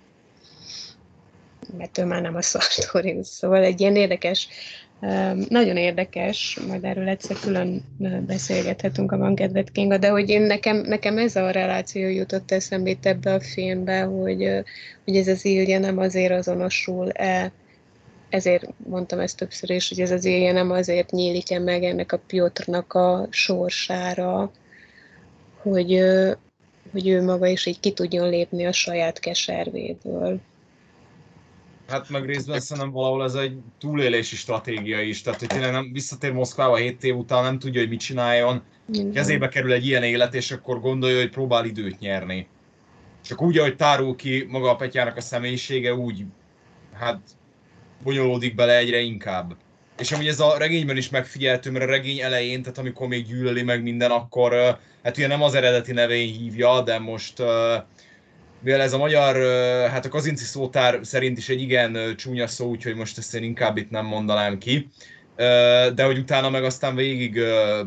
Mert ő már nem a Sartorius. Szóval egy ilyen érdekes nagyon érdekes, majd erről egyszer külön beszélgethetünk, a van kedvet Kinga, de hogy én nekem, nekem ez a reláció jutott eszembe itt ebbe a filmbe, hogy, hogy ez az Ilja nem azért azonosul-e, ezért mondtam ezt többször is, hogy ez az Ilja nem azért nyílik-e meg ennek a Piotrnak a sorsára, hogy, hogy ő maga is így ki tudjon lépni a saját keservéből. Hát meg részben szerintem valahol ez egy túlélési stratégia is, tehát hogy tényleg nem visszatér Moszkvába 7 év után, nem tudja, hogy mit csináljon, kezébe kerül egy ilyen élet, és akkor gondolja, hogy próbál időt nyerni. Csak úgy, ahogy tárul ki maga a Petyának a személyisége, úgy hát bonyolódik bele egyre inkább. És amúgy ez a regényben is megfigyeltő, mert a regény elején, tehát amikor még gyűlöli meg minden, akkor hát ugye nem az eredeti nevén hívja, de most mivel ez a magyar, hát a kazinci szótár szerint is egy igen csúnya szó, úgyhogy most ezt én inkább itt nem mondanám ki, de hogy utána meg aztán végig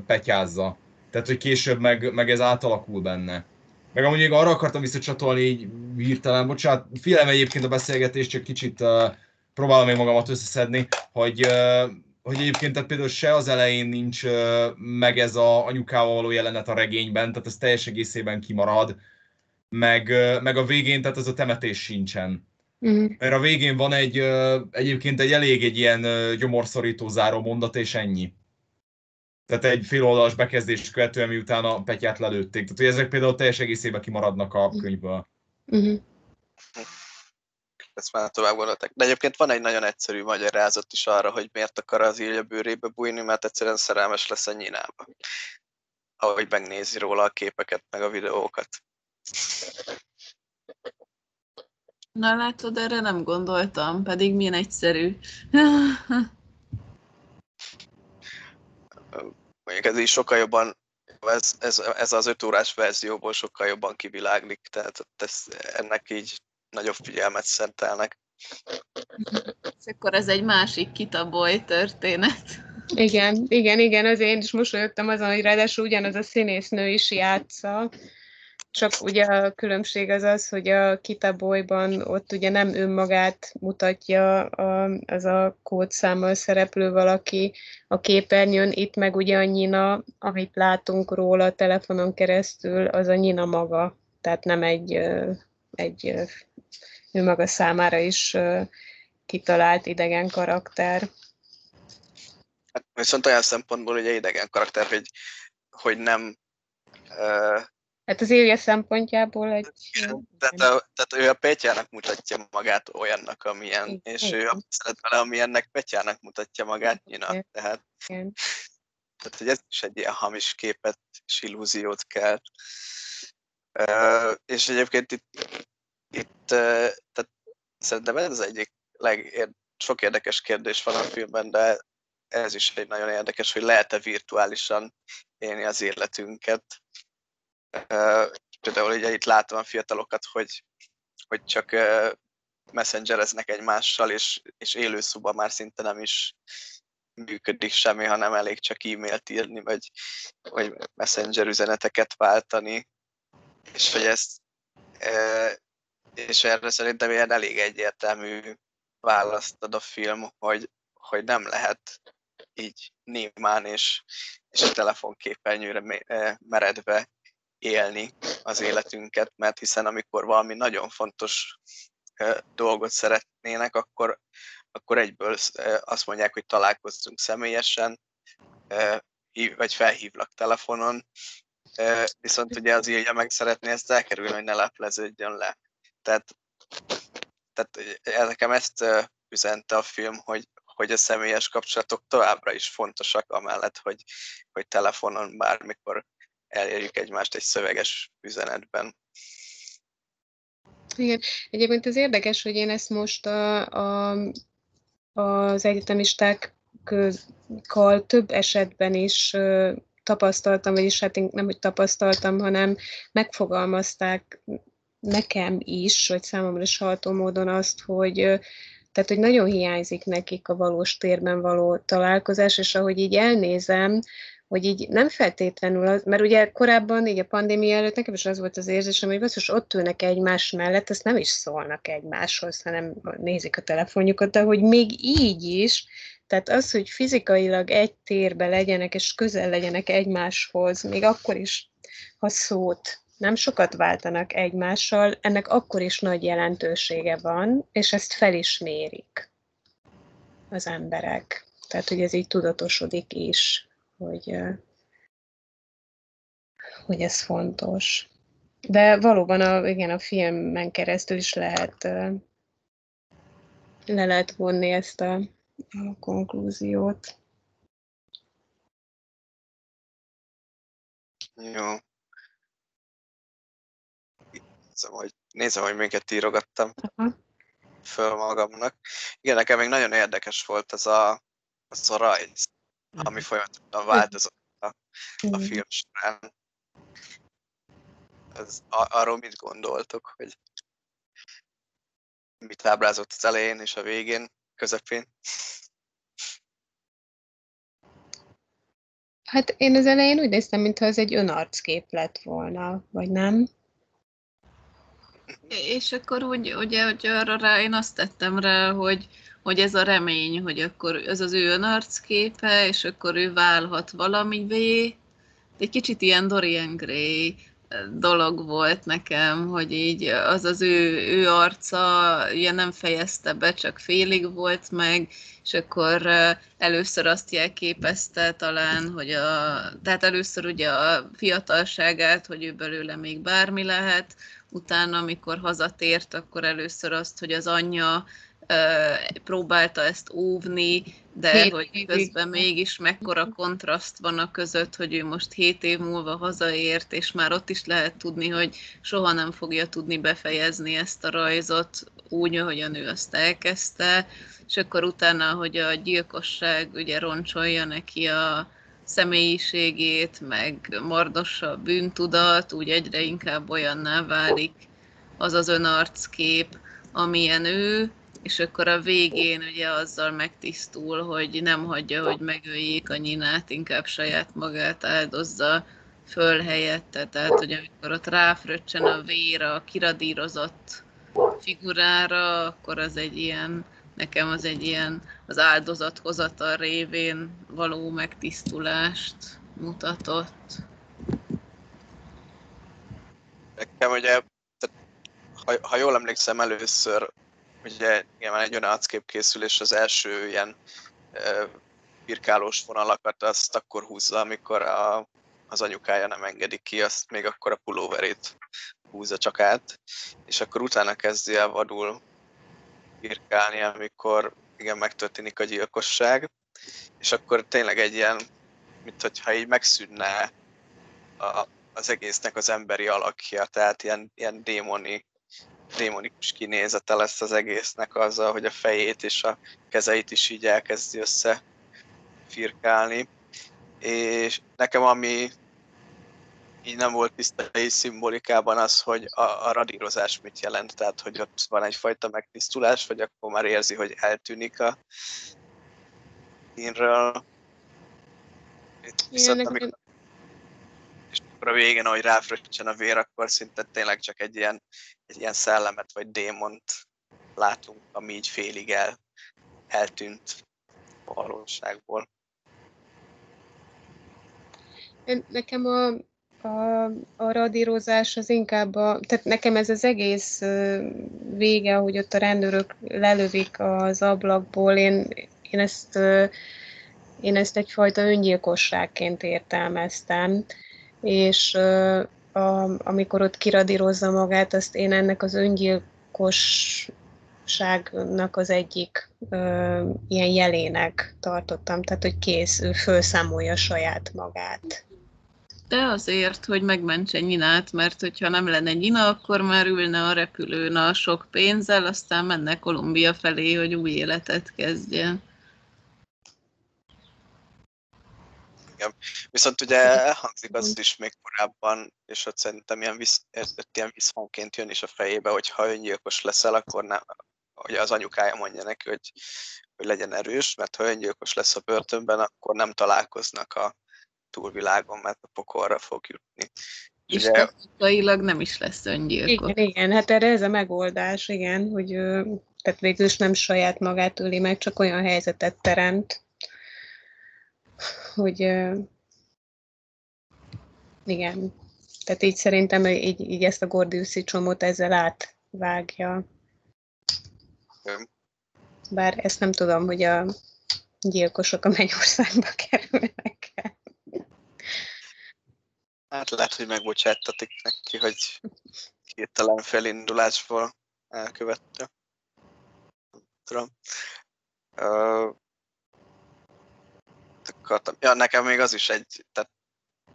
petyázza. Tehát, hogy később meg, meg ez átalakul benne. Meg amúgy még arra akartam visszacsatolni így hirtelen, bocsánat, figyelem egyébként a beszélgetést, csak kicsit próbálom még magamat összeszedni, hogy, hogy egyébként tehát például se az elején nincs meg ez a anyukával való jelenet a regényben, tehát ez teljes egészében kimarad meg, meg a végén, tehát az a temetés sincsen. Uh-huh. Mert a végén van egy, egyébként egy elég egy ilyen gyomorszorító záró mondat, és ennyi. Tehát egy fél oldalas bekezdés követően, miután a Petyát lelőtték. Tehát, hogy ezek például teljes egészében kimaradnak a könyvből. Uh-huh. Ezt már tovább gondoltak. De egyébként van egy nagyon egyszerű magyarázat is arra, hogy miért akar az Ilja bőrébe bújni, mert egyszerűen szerelmes lesz a nyinába. Ahogy megnézi róla a képeket, meg a videókat. Na látod, erre nem gondoltam, pedig milyen egyszerű. Mondjuk ez is sokkal jobban, ez, ez, ez az öt órás verzióból sokkal jobban kiviláglik, tehát ez, ennek így nagyobb figyelmet szentelnek. És akkor ez egy másik kitaboly történet. Igen, igen, igen, az én is mosolyogtam azon, hogy ráadásul ugyanaz a színésznő is játsza, csak ugye a különbség az az, hogy a Kitaboyban ott ugye nem önmagát mutatja a, az a kódszámmal szereplő valaki a képernyőn, itt meg ugye a Nina, amit látunk róla a telefonon keresztül, az a Nina maga, tehát nem egy, egy ő maga számára is kitalált idegen karakter. Hát viszont olyan szempontból ugye idegen karakter, hogy, hogy nem Hát az Ilja szempontjából egy... Tehát, a, tehát ő a Petyának mutatja magát olyannak, amilyen, Igen. és ő a szeret vele, amilyennek Petyának mutatja magát Nina. Igen. Tehát, Igen. tehát, hogy ez is egy ilyen hamis képet és illúziót kell. Uh, és egyébként itt, uh, tehát szerintem ez az egyik legér, sok érdekes kérdés van a filmben, de ez is egy nagyon érdekes, hogy lehet-e virtuálisan élni az életünket például ugye itt látom a fiatalokat, hogy, hogy csak messengereznek egymással, és, és élőszoba már szinte nem is működik semmi, hanem elég csak e-mailt írni, vagy, vagy messenger üzeneteket váltani. És hogy ezt és erre szerintem ilyen elég egyértelmű választ ad a film, hogy, hogy nem lehet így némán és, és a telefonképernyőre meredve élni az életünket, mert hiszen amikor valami nagyon fontos dolgot szeretnének, akkor, akkor egyből azt mondják, hogy találkozzunk személyesen, vagy felhívlak telefonon, viszont ugye az írja meg szeretné ezt elkerülni, hogy ne lepleződjön le. Tehát, tehát nekem ezt üzente a film, hogy, hogy a személyes kapcsolatok továbbra is fontosak, amellett, hogy, hogy telefonon bármikor elérjük egymást egy szöveges üzenetben. Igen, egyébként ez érdekes, hogy én ezt most a, a, az egyetemistákkal több esetben is tapasztaltam, vagyis hát nem, hogy tapasztaltam, hanem megfogalmazták nekem is, vagy számomra is haltó módon azt, hogy tehát, hogy nagyon hiányzik nekik a valós térben való találkozás, és ahogy így elnézem, hogy így nem feltétlenül az, mert ugye korábban, így a pandémia előtt nekem is az volt az érzésem, hogy basszus, ott ülnek egymás mellett, azt nem is szólnak egymáshoz, hanem nézik a telefonjukat, de hogy még így is, tehát az, hogy fizikailag egy térbe legyenek, és közel legyenek egymáshoz, még akkor is, ha szót nem sokat váltanak egymással, ennek akkor is nagy jelentősége van, és ezt fel az emberek. Tehát, hogy ez így tudatosodik is hogy, hogy ez fontos. De valóban a, igen, a filmen keresztül is lehet le lehet vonni ezt a, a konklúziót. Jó. Nézem, hogy, nézem, hogy minket írogattam Aha. föl magamnak. Igen, nekem még nagyon érdekes volt ez a, az a rajz ami folyamatosan változott a, a film során. Ez, arról mit gondoltok, hogy mit ábrázott az elején és a végén, közepén? Hát én az elején úgy néztem, mintha ez egy önarckép lett volna, vagy nem? És akkor úgy, ugye, hogy arra rá, én azt tettem rá, hogy hogy ez a remény, hogy akkor ez az ő önarcképe, és akkor ő válhat valamivé. Egy kicsit ilyen Dorian Gray eh, dolog volt nekem, hogy így az az ő, ő arca ilyen nem fejezte be, csak félig volt meg, és akkor eh, először azt jelképezte talán, hogy a, tehát először ugye a fiatalságát, hogy ő belőle még bármi lehet, utána, amikor hazatért, akkor először azt, hogy az anyja próbálta ezt óvni, de hét hogy évig. közben mégis mekkora kontraszt van a között, hogy ő most hét év múlva hazaért, és már ott is lehet tudni, hogy soha nem fogja tudni befejezni ezt a rajzot úgy, ahogyan ő azt elkezdte, és akkor utána, hogy a gyilkosság ugye roncsolja neki a személyiségét, meg mardossa a bűntudat, úgy egyre inkább olyanná válik az az önarckép, amilyen ő, és akkor a végén ugye azzal megtisztul, hogy nem hagyja, hogy megöljék a nyinát, inkább saját magát áldozza fölhelyette, tehát hogy amikor ott ráfröccsen a vér a kiradírozott figurára, akkor az egy ilyen, nekem az egy ilyen az áldozathozatal révén való megtisztulást mutatott. Nekem ugye, tehát, ha, ha jól emlékszem először, ugye nyilván egy olyan arckép készül, és az első ilyen e, pirkálós vonalakat azt akkor húzza, amikor a, az anyukája nem engedi ki, azt még akkor a pulóverét húzza csak át, és akkor utána kezdi el vadul pirkálni, amikor igen, megtörténik a gyilkosság, és akkor tényleg egy ilyen, mint hogyha így megszűnne a, az egésznek az emberi alakja, tehát ilyen, ilyen démoni, démonikus kinézete lesz az egésznek azzal, hogy a fejét és a kezeit is így elkezdi össze firkálni. És nekem ami így nem volt tiszta szimbolikában az, hogy a, a radírozás mit jelent, tehát hogy ott van egyfajta megtisztulás, vagy akkor már érzi, hogy eltűnik a színről. Viszont amikor, és akkor a végén, ahogy ráfröccsen a vér, akkor szinte tényleg csak egy ilyen, egy ilyen szellemet vagy démont látunk, ami így félig el, eltűnt a valóságból. Nekem a, a, a radírozás az inkább a, tehát nekem ez az egész vége, hogy ott a rendőrök lelövik az ablakból, én, én ezt én ezt egyfajta öngyilkosságként értelmeztem, és a, amikor ott kiradírozza magát, azt én ennek az öngyilkosságnak az egyik ö, ilyen jelének tartottam, tehát hogy kész, ő felszámolja saját magát. De azért, hogy megmentse Nyinát, mert hogyha nem lenne Nyina, akkor már ülne a repülőn a sok pénzzel, aztán menne Kolumbia felé, hogy új életet kezdjen. Igen. Viszont ugye elhangzik az is még korábban, és ott szerintem ilyen, visz, ilyen visszhangként jön is a fejébe, hogy ha öngyilkos leszel, akkor nem, hogy az anyukája mondja neki, hogy, hogy legyen erős, mert ha öngyilkos lesz a börtönben, akkor nem találkoznak a túlvilágon, mert a pokolra fog jutni. És Ugye... technikailag nem is lesz öngyilkos. Igen, igen, hát erre ez a megoldás, igen, hogy tehát végül is nem saját magát öli meg, csak olyan helyzetet teremt, hogy igen, tehát így szerintem így, így ezt a Gordiuszi csomót ezzel átvágja. Bár ezt nem tudom, hogy a gyilkosok a mennyországba kerülnek. Hát lehet, hogy megbocsáttatik neki, hogy hirtelen felindulásból elkövette. tudom. Uh, akartam. Ja, nekem még az is egy, tehát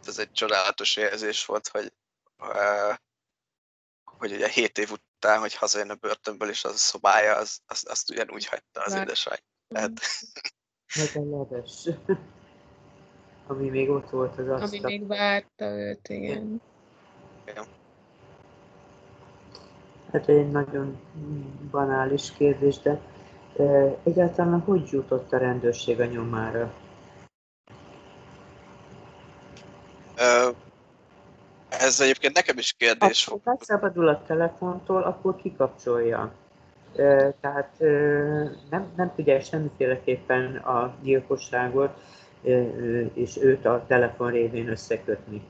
ez egy csodálatos érzés volt, hogy hogy ugye 7 év után, hogy hazajön a börtönből, és az a szobája, az, az, azt ugyanúgy hagyta az édesanyja. Tehát... Nagyon leves. *laughs* Ami még ott volt az asztal. Ami még várta őt, igen. igen. Hát egy nagyon banális kérdés, de e, egyáltalán hogy jutott a rendőrség a nyomára? Ez egyébként nekem is kérdés. Ha megszabadul a telefontól, akkor kikapcsolja. Tehát nem, nem tudja semmiféleképpen a gyilkosságot és őt a telefon révén összekötni.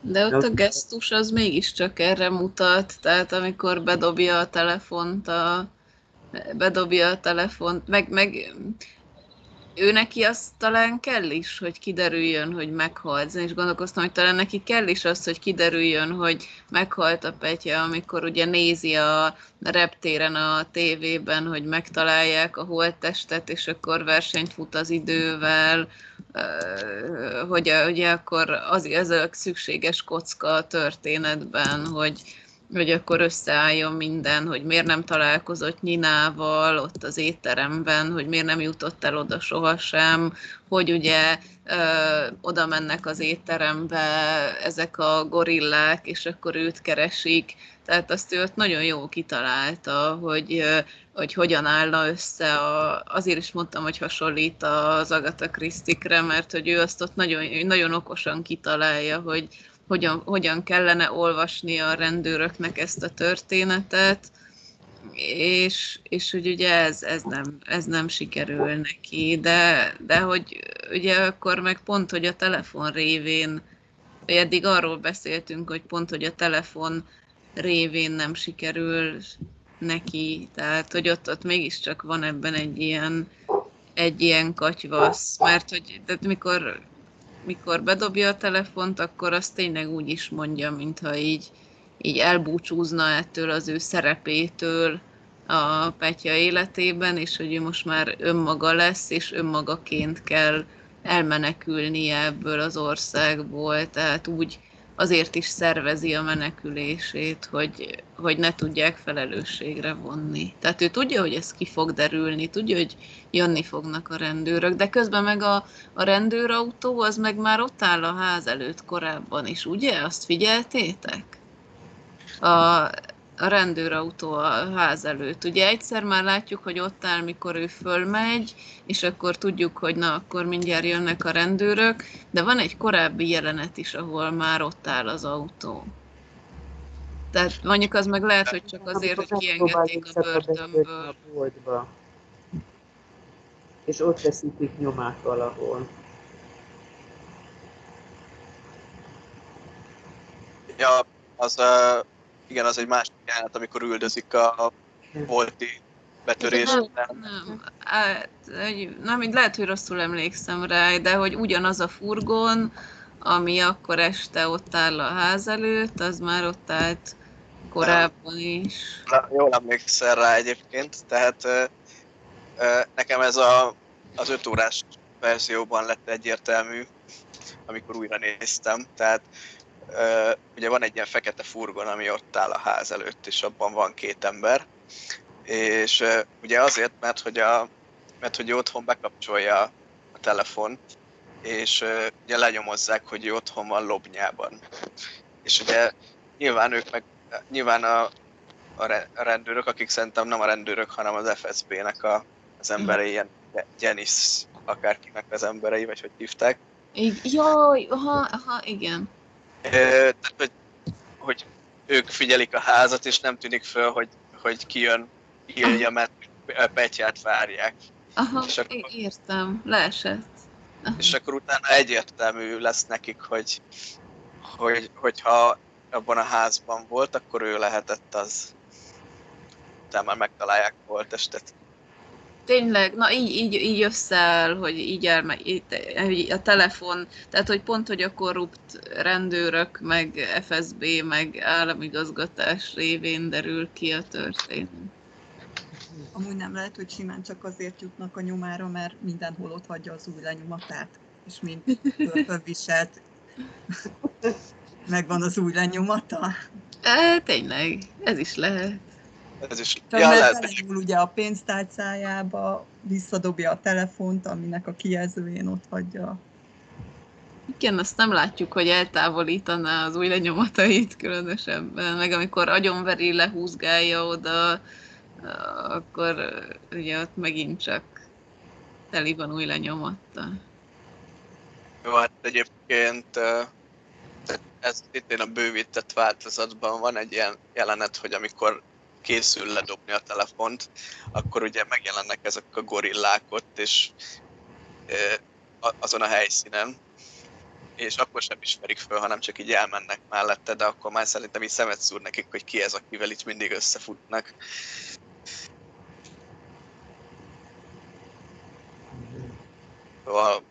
De ott a gesztus az mégiscsak erre mutat, tehát amikor bedobja a telefont, a, bedobja a telefont, meg, meg ő neki az talán kell is, hogy kiderüljön, hogy meghalt. És gondolkoztam, hogy talán neki kell is az, hogy kiderüljön, hogy meghalt a Petya, amikor ugye nézi a reptéren a tévében, hogy megtalálják a holttestet, és akkor versenyt fut az idővel, hogy ugye akkor az, az a szükséges kocka a történetben, hogy, hogy akkor összeálljon minden, hogy miért nem találkozott Nyinával ott az étteremben, hogy miért nem jutott el oda sohasem, hogy ugye ö, oda mennek az étterembe ezek a gorillák, és akkor őt keresik. Tehát azt ő ott nagyon jó kitalálta, hogy, hogy hogyan állna össze. A, azért is mondtam, hogy hasonlít az Agatha Christie-kre, mert hogy ő azt ott nagyon, nagyon okosan kitalálja, hogy hogyan, hogyan kellene olvasni a rendőröknek ezt a történetet, és, és hogy ugye ez, ez, nem, ez nem sikerül neki, de, de hogy ugye akkor meg pont, hogy a telefon révén, eddig arról beszéltünk, hogy pont, hogy a telefon révén nem sikerül neki, tehát hogy ott, ott mégiscsak van ebben egy ilyen, egy ilyen katyvasz, mert hogy tehát mikor, mikor bedobja a telefont, akkor azt tényleg úgy is mondja, mintha így, így elbúcsúzna ettől az ő szerepétől a Petya életében, és hogy ő most már önmaga lesz, és önmagaként kell elmenekülnie ebből az országból, tehát úgy azért is szervezi a menekülését, hogy, hogy ne tudják felelősségre vonni. Tehát ő tudja, hogy ez ki fog derülni, tudja, hogy jönni fognak a rendőrök, de közben meg a, a rendőrautó az meg már ott áll a ház előtt korábban is, ugye? Azt figyeltétek? A, a rendőrautó a ház előtt. Ugye egyszer már látjuk, hogy ott áll, mikor ő fölmegy, és akkor tudjuk, hogy na, akkor mindjárt jönnek a rendőrök, de van egy korábbi jelenet is, ahol már ott áll az autó. Tehát mondjuk az meg lehet, hogy csak azért, hogy kiengedték a börtönből. És ott veszítik nyomát valahol. Ja, az uh, igen, az egy másik jelenet, amikor üldözik a volti betörés Nem, nem. Hát, nem, lehet, hogy rosszul emlékszem rá, de hogy ugyanaz a furgon, ami akkor este ott áll a ház előtt, az már ott állt korábban is. Na, jól emlékszel rá egyébként, tehát ö, ö, nekem ez a, az öt órás verzióban lett egyértelmű, amikor újra néztem, tehát Ugye van egy ilyen fekete furgon, ami ott áll a ház előtt, és abban van két ember. És ugye azért, mert hogy, a, mert hogy otthon bekapcsolja a telefon, és uh, ugye lenyomozzák, hogy otthon van Lobnyában. És ugye nyilván ők meg, nyilván a, a rendőrök, akik szerintem nem a rendőrök, hanem az FSB-nek a, az emberei, ilyen Janice akárkinek az emberei, vagy hogy hívták. Jaj, aha, aha, igen tehát, hogy, hogy ők figyelik a házat, és nem tűnik föl, hogy, hogy kijön Ilja, mert Petyát várják. Aha, és akkor, értem, leesett. Aha. És akkor utána egyértelmű lesz nekik, hogy, hogy, hogyha abban a házban volt, akkor ő lehetett az. Utána már megtalálják volt testet tényleg, na így, így, így összeáll, hogy így elme, így, a telefon, tehát hogy pont, hogy a korrupt rendőrök, meg FSB, meg államigazgatás révén derül ki a történet. Amúgy nem lehet, hogy simán csak azért jutnak a nyomára, mert mindenhol ott hagyja az új lenyomatát, és mind viselt. Megvan az új lenyomata? E, tényleg, ez is lehet. Ez is ja, lehet, ugye a pénztárcájába, visszadobja a telefont, aminek a kijelzőjén ott hagyja. Igen, azt nem látjuk, hogy eltávolítaná az új lenyomatait különösebben, meg amikor agyonveri, lehúzgálja oda, akkor ugye ott megint csak teli van új lenyomatta. Jó, hát egyébként ez itt a bővített változatban van egy ilyen jelenet, hogy amikor készül ledobni a telefont, akkor ugye megjelennek ezek a gorillák ott, és azon a helyszínen, és akkor sem ismerik föl, hanem csak így elmennek mellette, de akkor már szerintem így szemet szúr nekik, hogy ki ez, akivel itt mindig összefutnak. Szóval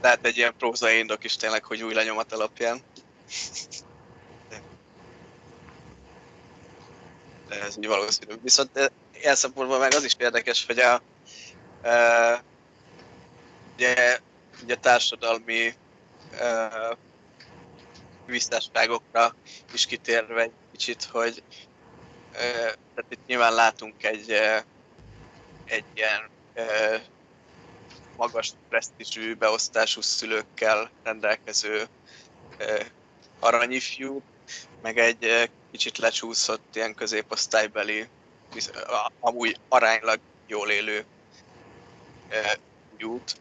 lehet egy ilyen prózai indok is tényleg, hogy új lenyomat alapján. Ez így valószínű. Viszont ilyen szempontból meg az is érdekes, hogy a, e, ugye, ugye társadalmi e, visszásságokra is kitérve egy kicsit, hogy e, tehát itt nyilván látunk egy, egy ilyen e, magas presztízsű beosztású szülőkkel rendelkező e, aranyifjú, meg egy kicsit lecsúszott ilyen középosztálybeli, amúgy aránylag jól élő jút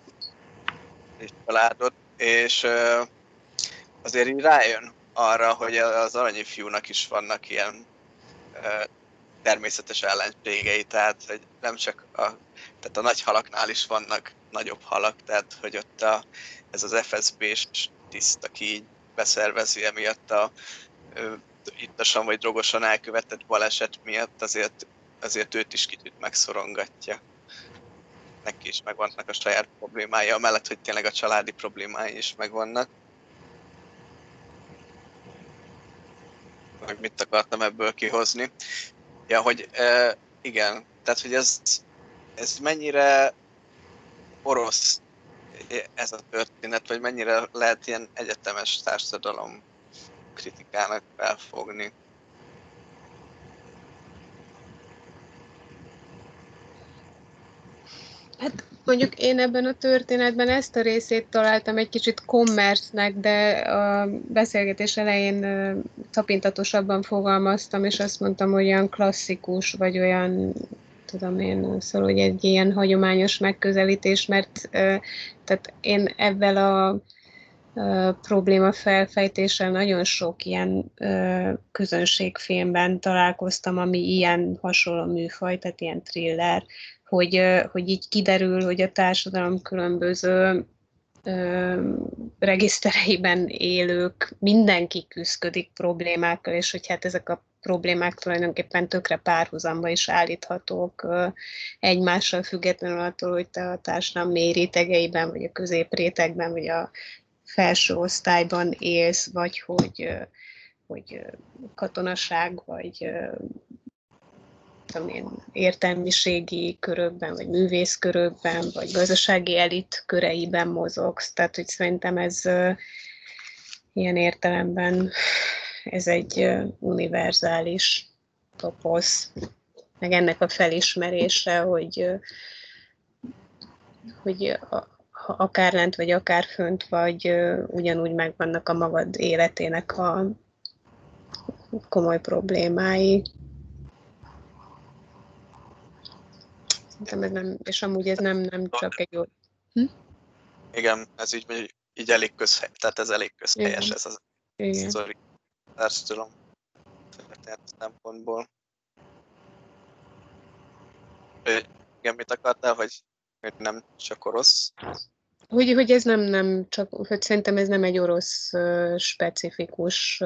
és családot, és azért így rájön arra, hogy az aranyi fiúnak is vannak ilyen természetes ellenségei, tehát hogy nem csak a, tehát a nagy halaknál is vannak nagyobb halak, tehát hogy ott a, ez az FSB-s tiszt, aki így beszervezi emiatt a ittasan vagy drogosan elkövetett baleset miatt, azért, azért őt is kicsit megszorongatja. Neki is megvannak a saját problémái, amellett, hogy tényleg a családi problémái is megvannak. Hogy mit akartam ebből kihozni. Ja, hogy e, igen, tehát hogy ez, ez mennyire orosz ez a történet, vagy mennyire lehet ilyen egyetemes társadalom kritikának felfogni. Hát mondjuk én ebben a történetben ezt a részét találtam egy kicsit kommersznek, de a beszélgetés elején tapintatosabban fogalmaztam, és azt mondtam, hogy olyan klasszikus, vagy olyan tudom én, szóval hogy egy ilyen hagyományos megközelítés, mert tehát én ebben a probléma felfejtéssel nagyon sok ilyen közönségfilmben találkoztam, ami ilyen hasonló műfaj, tehát ilyen thriller, hogy, hogy így kiderül, hogy a társadalom különböző regisztereiben élők, mindenki küzdik problémákkal, és hogy hát ezek a problémák tulajdonképpen tökre párhuzamba is állíthatók egymással függetlenül attól, hogy te a társadalom mély rétegeiben, vagy a középrétegben, vagy a felső osztályban élsz, vagy hogy, hogy katonaság, vagy én, értelmiségi körökben, vagy művészkörökben, vagy gazdasági elit köreiben mozogsz. Tehát, hogy szerintem ez ilyen értelemben ez egy univerzális toposz, meg ennek a felismerése, hogy, hogy akár lent vagy akár fönt vagy, ugyanúgy megvannak a magad életének a komoly problémái. Szerintem ez nem, és amúgy ez nem, nem csak egy jó... Hm? Igen, ez így, így elég közhely, tehát ez elég közhelyes Igen. ez az Igen. sztori társadalom történet szempontból. Igen, mit akartál, hogy nem csak orosz? Hogy, hogy ez nem, nem csak, hogy szerintem ez nem egy orosz specifikus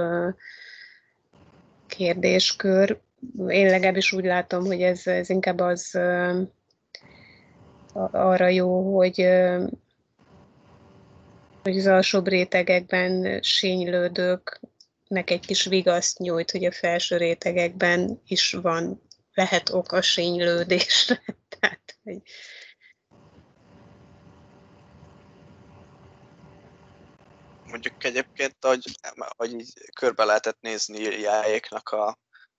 kérdéskör. Én legalábbis úgy látom, hogy ez, ez inkább az arra jó, hogy hogy az alsóbb rétegekben sénylődőknek egy kis vigaszt nyújt, hogy a felső rétegekben is van, lehet ok a sénylődésre. *laughs* Tehát, hogy, mondjuk egyébként, hogy, hogy így körbe lehetett nézni Jáéknak a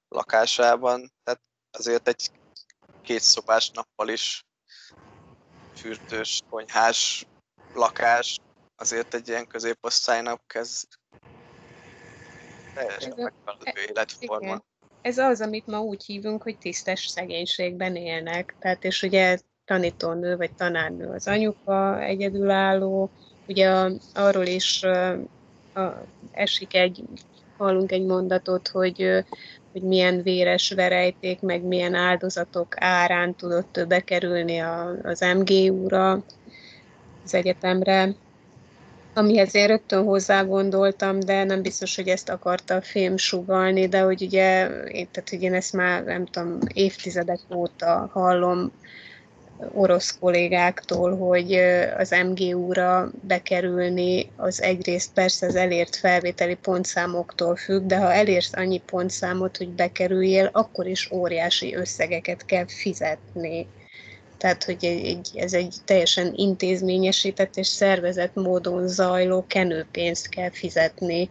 lakásában, tehát azért egy két szobás nappal is fürdős, konyhás lakás, azért egy ilyen középosztálynak kezd teljesen megfelelő életforma. Igen. Ez az, amit ma úgy hívunk, hogy tisztes szegénységben élnek. Tehát, és ugye tanítónő vagy tanárnő az anyuka, egyedülálló, ugye arról is esik egy, hallunk egy mondatot, hogy, hogy milyen véres verejték, meg milyen áldozatok árán tudott bekerülni a, az MGU-ra, az egyetemre, amihez én rögtön hozzá gondoltam, de nem biztos, hogy ezt akarta a film sugalni, de hogy ugye, én, tehát, hogy én ezt már nem tudom, évtizedek óta hallom orosz kollégáktól, hogy az MGU-ra bekerülni az egyrészt persze az elért felvételi pontszámoktól függ, de ha elérsz annyi pontszámot, hogy bekerüljél, akkor is óriási összegeket kell fizetni. Tehát, hogy egy, ez egy teljesen intézményesített és szervezett módon zajló kenőpénzt kell fizetni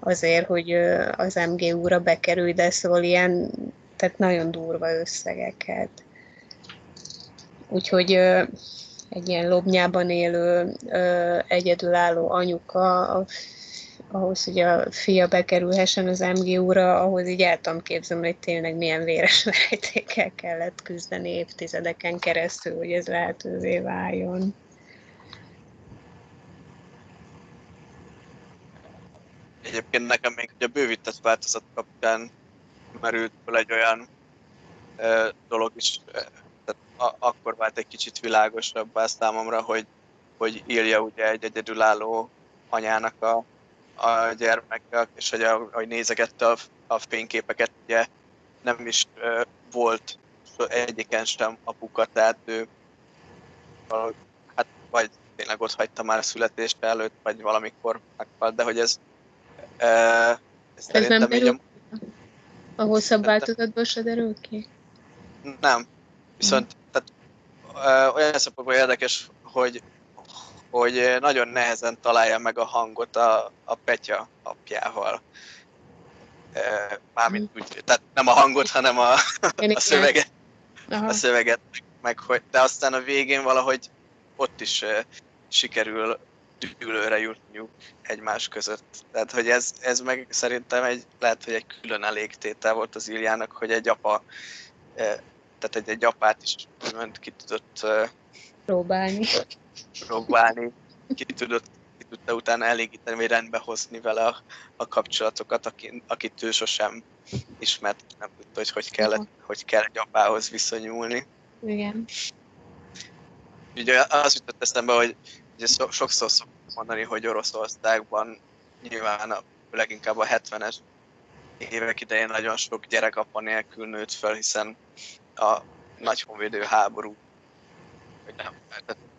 azért, hogy az MGU-ra bekerülj, de szóval ilyen, tehát nagyon durva összegeket. Úgyhogy egy ilyen lobnyában élő, egyedülálló anyuka a, ahhoz, hogy a fia bekerülhessen az MGU-ra, ahhoz így el tudom képzelni, hogy tényleg milyen véres *laughs* verejtékkel kellett küzdeni évtizedeken keresztül, hogy ez lehetővé váljon. Egyébként nekem még ugye bővített változat kapcsán merült fel egy olyan ö, dolog is, a, akkor vált egy kicsit világosabb a számomra, hogy, hogy írja ugye egy egyedülálló anyának a, a gyermekkel, és hogy ahogy nézegette a, a fényképeket, ugye nem is ö, volt egyiken sem apuka, tehát ő valahogy, hát vagy tényleg ott hagyta már a születése előtt, vagy valamikor meghalt, de hogy ez ez, ez nem derül a... a hosszabb változatban se derül ki? Nem. Viszont ö, olyan szempontból érdekes, hogy, hogy nagyon nehezen találja meg a hangot a, a Petya apjával. Mármint mm. úgy, tehát nem a hangot, hanem a, a szöveget. Aha. A szöveget, meg hogy, de aztán a végén valahogy ott is sikerül dűlőre jutniuk egymás között. Tehát, hogy ez, ez meg szerintem egy, lehet, hogy egy külön elégtétel volt az Iljának, hogy egy apa, tehát egy, egy apát is úgymond ki tudott próbálni. próbálni, ki tudott ki tudta utána elégíteni, vagy rendbe hozni vele a, a kapcsolatokat, akit, akit ő sosem ismert, nem tudta, hogy hogy kell, hogy kell egy apához viszonyulni. Igen. Ugye az jutott eszembe, hogy ugye sokszor szoktuk mondani, hogy Oroszországban nyilván a, leginkább a 70-es évek idején nagyon sok gyerek apa nélkül nőtt fel, hiszen a nagy honvédő háború, vagy nem,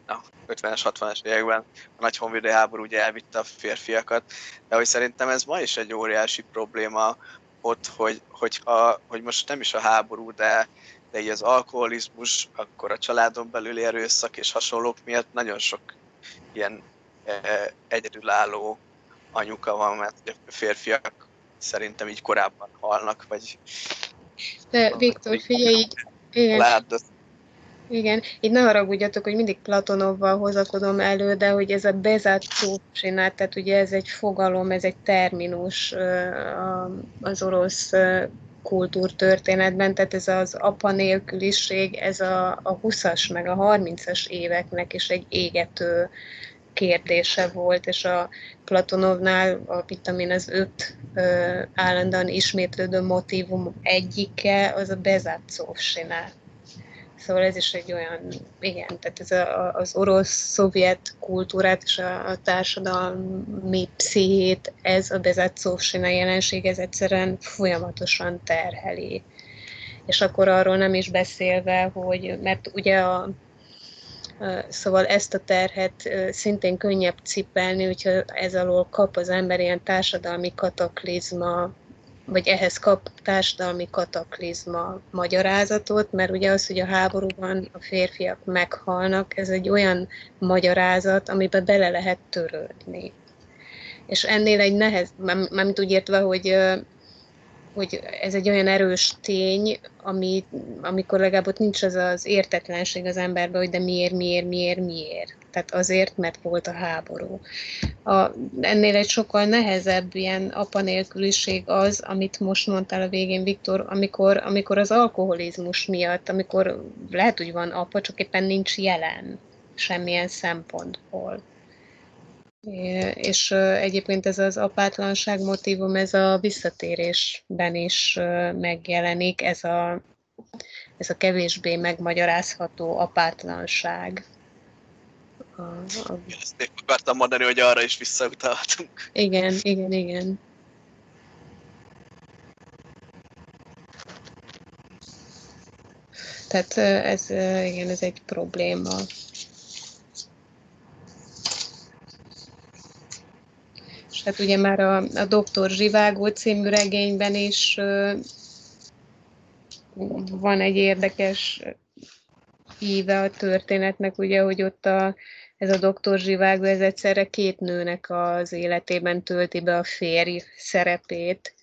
a 50-es, 60-es években a nagy honvédő háború ugye elvitte a férfiakat, de hogy szerintem ez ma is egy óriási probléma ott, hogy, hogy, a, hogy most nem is a háború, de, de így az alkoholizmus, akkor a családon belüli erőszak és hasonlók miatt nagyon sok ilyen e, egyedülálló anyuka van, mert a férfiak szerintem így korábban halnak, vagy... De Viktor, figyelj, így, igen. Lát, igen, itt ne haragudjatok, hogy mindig Platonovval hozakodom elő, de hogy ez a bezátszópsinát, tehát ugye ez egy fogalom, ez egy terminus az orosz kultúrtörténetben, tehát ez az apa nélküliség, ez a, a 20-as meg a 30-as éveknek is egy égető kérdése volt, és a Platonovnál a vitamin az öt ö, állandóan ismétlődő motivum egyike, az a bezátszóvsina. Szóval ez is egy olyan, igen, tehát ez a, az orosz-szovjet kultúrát és a, a társadalmi pszichét, ez a bezátszóvsina jelenség, ez egyszerűen folyamatosan terheli. És akkor arról nem is beszélve, hogy, mert ugye a, Szóval ezt a terhet szintén könnyebb cipelni, hogyha ez alól kap az ember ilyen társadalmi kataklizma, vagy ehhez kap társadalmi kataklizma magyarázatot, mert ugye az, hogy a háborúban a férfiak meghalnak, ez egy olyan magyarázat, amiben bele lehet törődni. És ennél egy nehez, mármint úgy értve, hogy hogy ez egy olyan erős tény, ami, amikor legalább ott nincs az az értetlenség az emberben, hogy de miért, miért, miért, miért. Tehát azért, mert volt a háború. A, ennél egy sokkal nehezebb ilyen apa nélküliség az, amit most mondtál a végén, Viktor, amikor, amikor az alkoholizmus miatt, amikor lehet, hogy van apa, csak éppen nincs jelen semmilyen szempontból. És egyébként ez az apátlanság motivum, ez a visszatérésben is megjelenik, ez a, ez a kevésbé megmagyarázható apátlanság. A, a... Ezt én akartam mondani, hogy arra is visszautalhatunk. Igen, igen, igen. Tehát ez, igen, ez egy probléma. Hát ugye már a, a Doktor Zsivágó című regényben is van egy érdekes íve a történetnek, ugye, hogy ott a, ez a doktor Zsivágó, ez egyszerre két nőnek az életében tölti be a férj szerepét,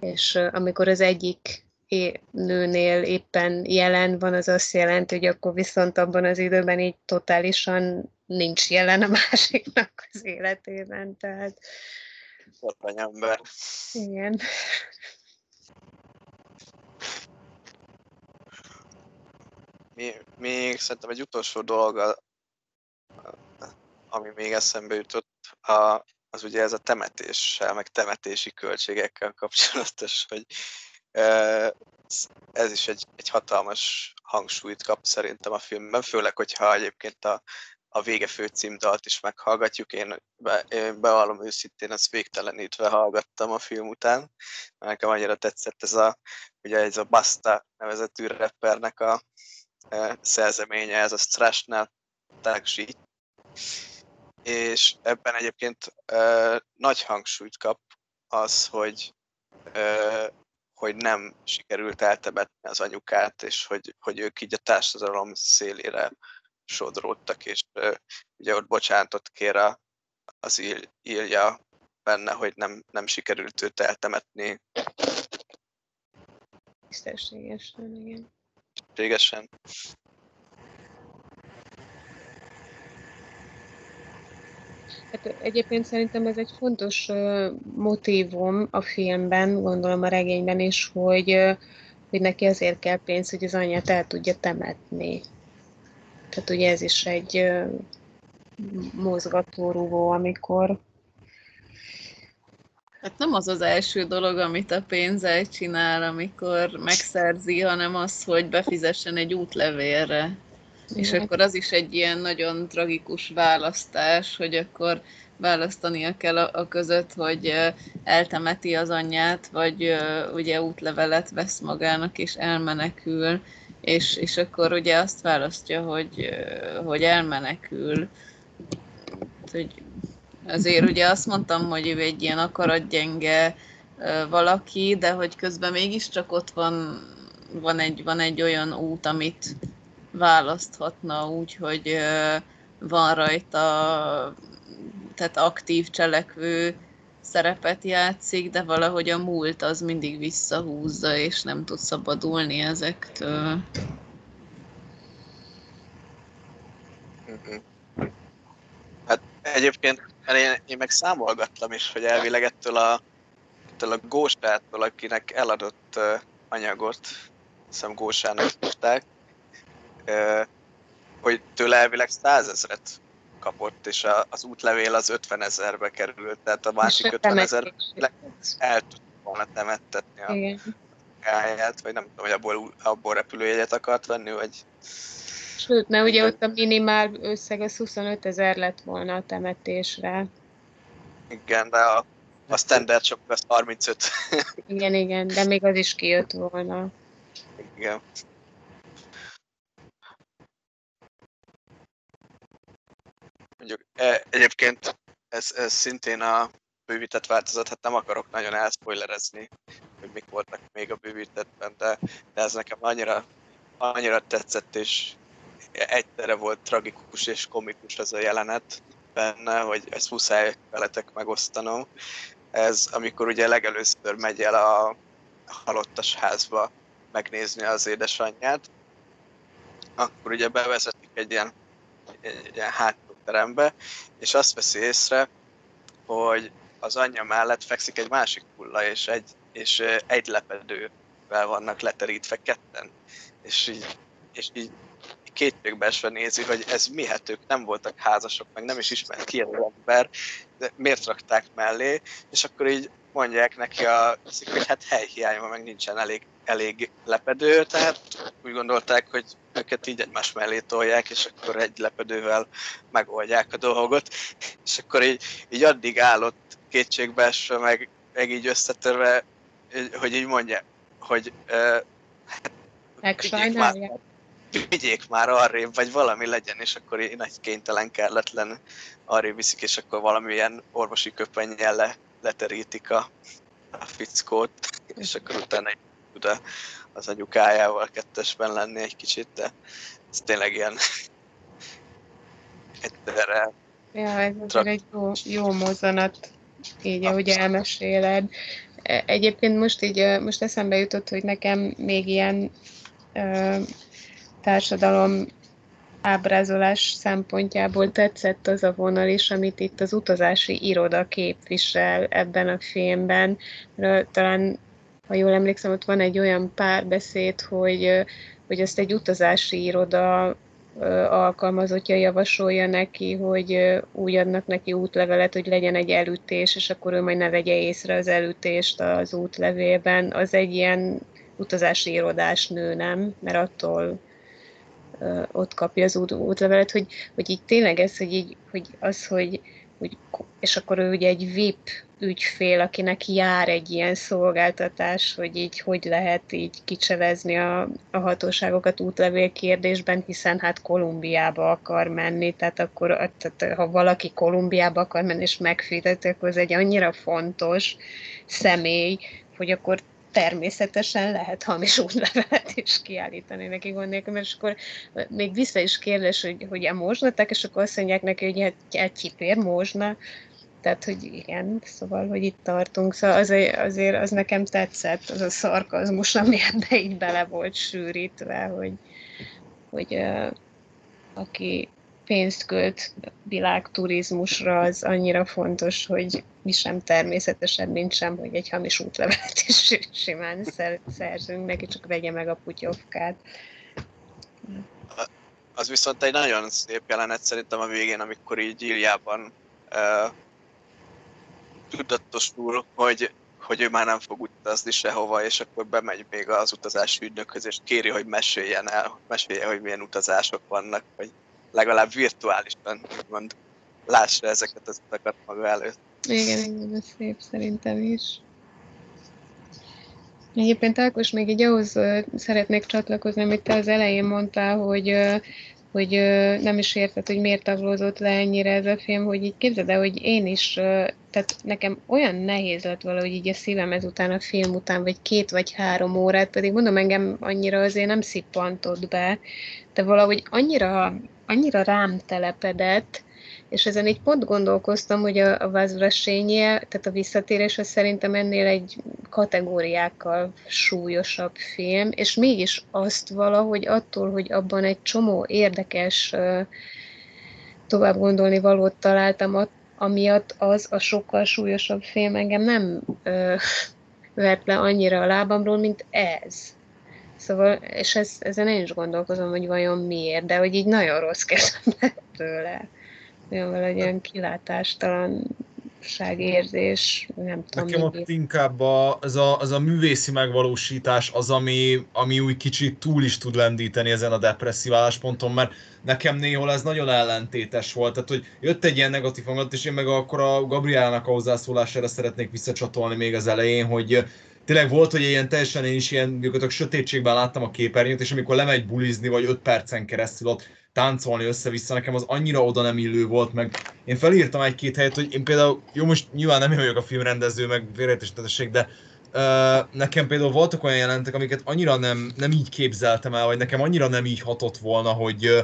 és amikor az egyik nőnél éppen jelen van, az azt jelenti, hogy akkor viszont abban az időben így totálisan nincs jelen a *laughs* másiknak az életében. Tehát ember. Igen. Mi, még szerintem egy utolsó dolog, ami még eszembe jutott, a, az ugye ez a temetéssel, meg temetési költségekkel kapcsolatos, hogy ez is egy, egy hatalmas hangsúlyt kap szerintem a filmben, főleg, hogyha egyébként a, a vége főcímdalt is meghallgatjuk. Én, be, én bevallom őszintén, ezt végtelenítve hallgattam a film után. Nekem annyira tetszett ez a, ugye ez a Basta nevezetű rappernek a e, szerzeménye, ez a Strashnel Tagzsi. És ebben egyébként e, nagy hangsúlyt kap az, hogy e, hogy nem sikerült eltemetni az anyukát, és hogy, hogy ők így a társadalom szélére sodródtak, és uh, ugye ott bocsánatot kér a, az ír, írja benne, hogy nem, nem sikerült őt eltemetni. Tisztességesen, igen. Tisztességesen. Hát egyébként szerintem ez egy fontos uh, motívum a filmben, gondolom a regényben is, hogy, hogy neki azért kell pénz, hogy az anyját el tudja temetni. Tehát ugye ez is egy uh, mozgatórugó, amikor Hát nem az az első dolog, amit a pénzzel csinál, amikor megszerzi, hanem az, hogy befizessen egy útlevélre. És akkor az is egy ilyen nagyon tragikus választás, hogy akkor választania kell a, a között, hogy eltemeti az anyját, vagy ugye útlevelet vesz magának és elmenekül, és, és akkor ugye azt választja, hogy, hogy elmenekül. Hogy azért ugye azt mondtam, hogy ő egy ilyen akaratgyenge valaki, de hogy közben mégiscsak ott van, van, egy, van egy olyan út, amit, választhatna úgy, hogy van rajta, tehát aktív cselekvő szerepet játszik, de valahogy a múlt az mindig visszahúzza, és nem tud szabadulni ezektől. Mhm. Hát egyébként én, meg számolgattam is, hogy elvileg ettől a, ettől a Gósától, akinek eladott anyagot, hiszem Gósának hívták, hogy tőle elvileg százezret kapott, és az útlevél az 50 ezerbe került, tehát a másik 50 ezer el tudta volna temettetni a gáját, vagy nem tudom, hogy abból, abból repülőjegyet akart venni, vagy... Sőt, mert ugye ott a minimál összeg az 25 ezer lett volna a temetésre. Igen, de a, a standard shop az 35. igen, igen, de még az is kijött volna. Igen. Mondjuk e, egyébként ez, ez szintén a bővített változat, hát nem akarok nagyon elspoilerezni, hogy mik voltak még a bővítettben, de, de ez nekem annyira, annyira tetszett, és egyszerre volt tragikus és komikus ez a jelenet benne, hogy ezt muszáj veletek megosztanom. Ez, amikor ugye legelőször megy el a halottas házba megnézni az édesanyját, akkor ugye bevezetik egy ilyen, egy ilyen hát terembe, és azt veszi észre, hogy az anyja mellett fekszik egy másik hulla, és egy, és egy lepedővel vannak leterítve ketten. És így, és így kétségbeesve nézi, hogy ez mihet, ők nem voltak házasok, meg nem is ismert ki az ember, de miért rakták mellé, és akkor így mondják neki, a, hogy hát helyhiány van, meg nincsen elég, elég lepedő, tehát úgy gondolták, hogy őket így egymás mellé tolják, és akkor egy lepedővel megoldják a dolgot, és akkor így, így addig állott kétségbeesve, meg, meg így összetörve, hogy így mondja, hogy uh, vigyék már, vigyék már arrébb, vagy valami legyen, és akkor így nagy kénytelen kelletlen arrébb viszik, és akkor valamilyen orvosi köpennyel le, leterítik a, a fickót, és akkor utána tud az anyukájával kettesben lenni egy kicsit, de ez tényleg ilyen *laughs* egyszerre Ja, ez azért egy jó, jó mozanat, így ahogy elmeséled. E, egyébként most így, most eszembe jutott, hogy nekem még ilyen ö, társadalom ábrázolás szempontjából tetszett az a vonal is, amit itt az utazási iroda képvisel ebben a filmben. Talán, ha jól emlékszem, ott van egy olyan párbeszéd, hogy, hogy ezt egy utazási iroda alkalmazottja javasolja neki, hogy úgy adnak neki útlevelet, hogy legyen egy elütés, és akkor ő majd ne vegye észre az elütést az útlevélben. Az egy ilyen utazási irodás nő, nem? Mert attól ott kapja az út, útlevelet, hogy, hogy így tényleg ez, hogy, így, hogy az, hogy, hogy, és akkor ő ugye egy VIP ügyfél, akinek jár egy ilyen szolgáltatás, hogy így hogy lehet így kicselezni a, a hatóságokat útlevél kérdésben, hiszen hát Kolumbiába akar menni, tehát akkor tehát ha valaki Kolumbiába akar menni és megfizeti, akkor ez egy annyira fontos személy, hogy akkor természetesen lehet hamis útlevelet is kiállítani neki gond nélkül, mert akkor még vissza is kérdés, hogy, hogy a mózsnatek, és akkor azt mondják neki, hogy hát egy csipér mózsna, tehát, hogy igen, szóval, hogy itt tartunk. Szóval azért, azért az nekem tetszett, az a szarkazmus, ami ebbe így bele volt sűrítve, hogy, hogy uh, aki pénzt költ világturizmusra, az annyira fontos, hogy mi sem természetesen, mint hogy egy hamis útlevelet is *laughs* simán szerzünk neki, csak vegye meg a putyovkát. Az viszont egy nagyon szép jelenet szerintem a végén, amikor így Iljában uh, tudatosul, hogy, hogy ő már nem fog utazni sehova, és akkor bemegy még az utazási ügynökhöz, és kéri, hogy meséljen el, mesélje, hogy milyen utazások vannak, vagy legalább virtuálisan, úgymond lássa ezeket az utakat maga előtt. Igen, igen, ez szép szerintem is. Egyébként Ákos, még így ahhoz szeretnék csatlakozni, amit te az elején mondtál, hogy hogy nem is érted, hogy miért taglózott le ennyire ez a film, hogy így képzeld el, hogy én is, tehát nekem olyan nehéz lett valahogy így a szívem ezután a film után, vagy két vagy három órát, pedig mondom, engem annyira azért nem szippantott be, de valahogy annyira, annyira rám telepedett, és ezen így pont gondolkoztam, hogy a, a Vázvrasényje, tehát a visszatérés az szerintem ennél egy kategóriákkal súlyosabb film, és mégis azt valahogy attól, hogy abban egy csomó érdekes tovább gondolni valót találtam, amiatt az a sokkal súlyosabb film engem nem ö, *laughs* vert le annyira a lábamról, mint ez. Szóval, és ez, ezen én is gondolkozom, hogy vajon miért, de hogy így nagyon rossz kezdem tőle olyan valahogy olyan kilátástalanságérzés, nem tudom. Nekem ott inkább a, az, a, az a művészi megvalósítás az, ami, ami úgy kicsit túl is tud lendíteni ezen a depresszív állásponton, mert nekem néhol ez nagyon ellentétes volt, tehát hogy jött egy ilyen negatív hangot, és én meg akkor a Gabrielnak a hozzászólására szeretnék visszacsatolni még az elején, hogy tényleg volt, hogy ilyen teljesen én is ilyen gyakorlatilag sötétségben láttam a képernyőt, és amikor lemegy bulizni, vagy 5 percen keresztül ott táncolni össze-vissza, nekem az annyira oda nem illő volt, meg én felírtam egy-két helyet, hogy én például, jó most nyilván nem én vagyok a filmrendező, meg félrejtéstetesség, de uh, nekem például voltak olyan jelentek, amiket annyira nem, nem így képzeltem el, vagy nekem annyira nem így hatott volna, hogy uh,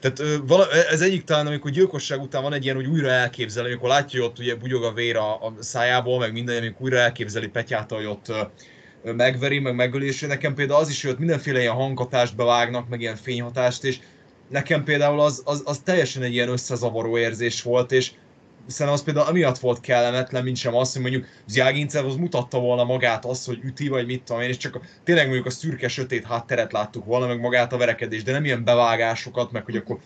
tehát uh, vala, ez egyik talán, amikor gyilkosság után van egy ilyen, hogy újra elképzelő, amikor látja, hogy ott ugye bugyog a vér a, a szájából, meg minden, amikor újra elképzeli Petyát, hogy ott megveri, meg megölésé. Nekem például az is, hogy ott mindenféle ilyen hanghatást bevágnak, meg ilyen fényhatást, és nekem például az, az, az teljesen egy ilyen összezavaró érzés volt, és hiszen az például amiatt volt kellemetlen, mint sem az, hogy mondjuk Zjágincev az mutatta volna magát azt, hogy üti, vagy mit tudom én, és csak a, tényleg mondjuk a szürke, sötét hátteret láttuk volna, meg magát a verekedést, de nem ilyen bevágásokat, meg hogy akkor,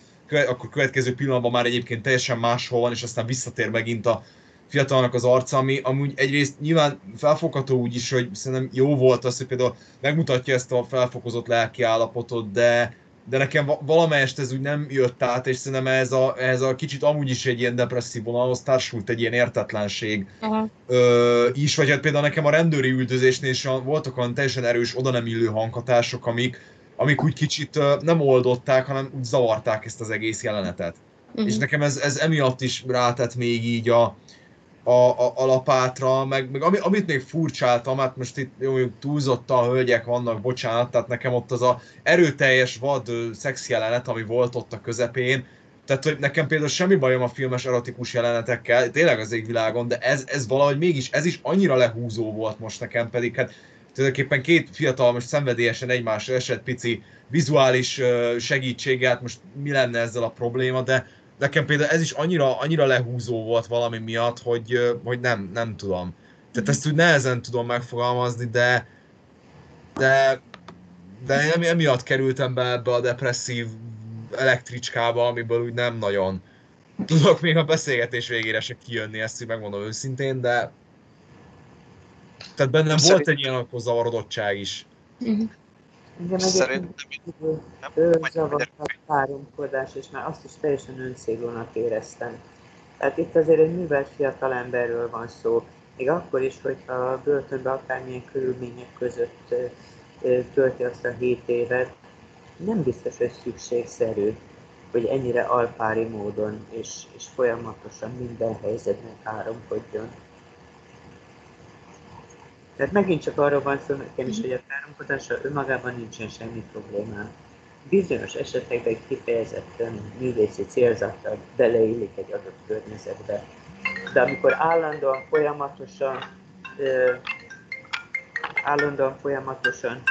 akkor következő pillanatban már egyébként teljesen máshol van, és aztán visszatér megint a fiatalnak az arca, ami amúgy egyrészt nyilván felfogható úgy is, hogy szerintem jó volt az, hogy például megmutatja ezt a felfokozott lelki állapotot, de, de nekem valamelyest ez úgy nem jött át, és szerintem ez a, ez a kicsit amúgy is egy ilyen depresszív vonalhoz társult egy ilyen értetlenség uh-huh. ö, is, vagy hát például nekem a rendőri üldözésnél is voltak olyan teljesen erős, oda nem illő hanghatások, amik, amik úgy kicsit ö, nem oldották, hanem úgy zavarták ezt az egész jelenetet. Uh-huh. És nekem ez, ez emiatt is rátett még így a, a, a, a lapátra, meg, meg ami, amit még furcsáltam, hát most itt jó, túlzottan hölgyek vannak, bocsánat, tehát nekem ott az a erőteljes vad szex jelenet, ami volt ott a közepén, tehát, hogy nekem például semmi bajom a filmes erotikus jelenetekkel, tényleg az égvilágon, de ez, ez valahogy mégis, ez is annyira lehúzó volt most nekem, pedig hát tulajdonképpen két fiatal most szenvedélyesen egymásra esett pici vizuális segítséget, most mi lenne ezzel a probléma, de nekem például ez is annyira, annyira lehúzó volt valami miatt, hogy, hogy nem, nem tudom. Tehát ezt úgy nehezen tudom megfogalmazni, de de, de emiatt kerültem be ebbe a depresszív elektricskába, amiből úgy nem nagyon tudok még a beszélgetés végére se kijönni, ezt így megmondom őszintén, de tehát bennem Szerint... volt egy ilyen akkor zavarodottság is. Igen, Szerintem zavart a páromkodás, és már azt is teljesen önszégónak éreztem. Tehát itt azért egy művelt fiatal emberről van szó, még akkor is, hogyha a börtönben akármilyen körülmények között tölti azt a 7 évet, nem biztos, hogy szükségszerű, hogy ennyire alpári módon és, és folyamatosan minden helyzetben káromkodjon. Tehát megint csak arról van szó nekem is, hogy a káromkodással önmagában nincsen semmi problémám. Bizonyos esetekben kifejezetten művészi célzattal beleillik egy adott környezetbe. De amikor állandóan, folyamatosan, állandóan, folyamatosan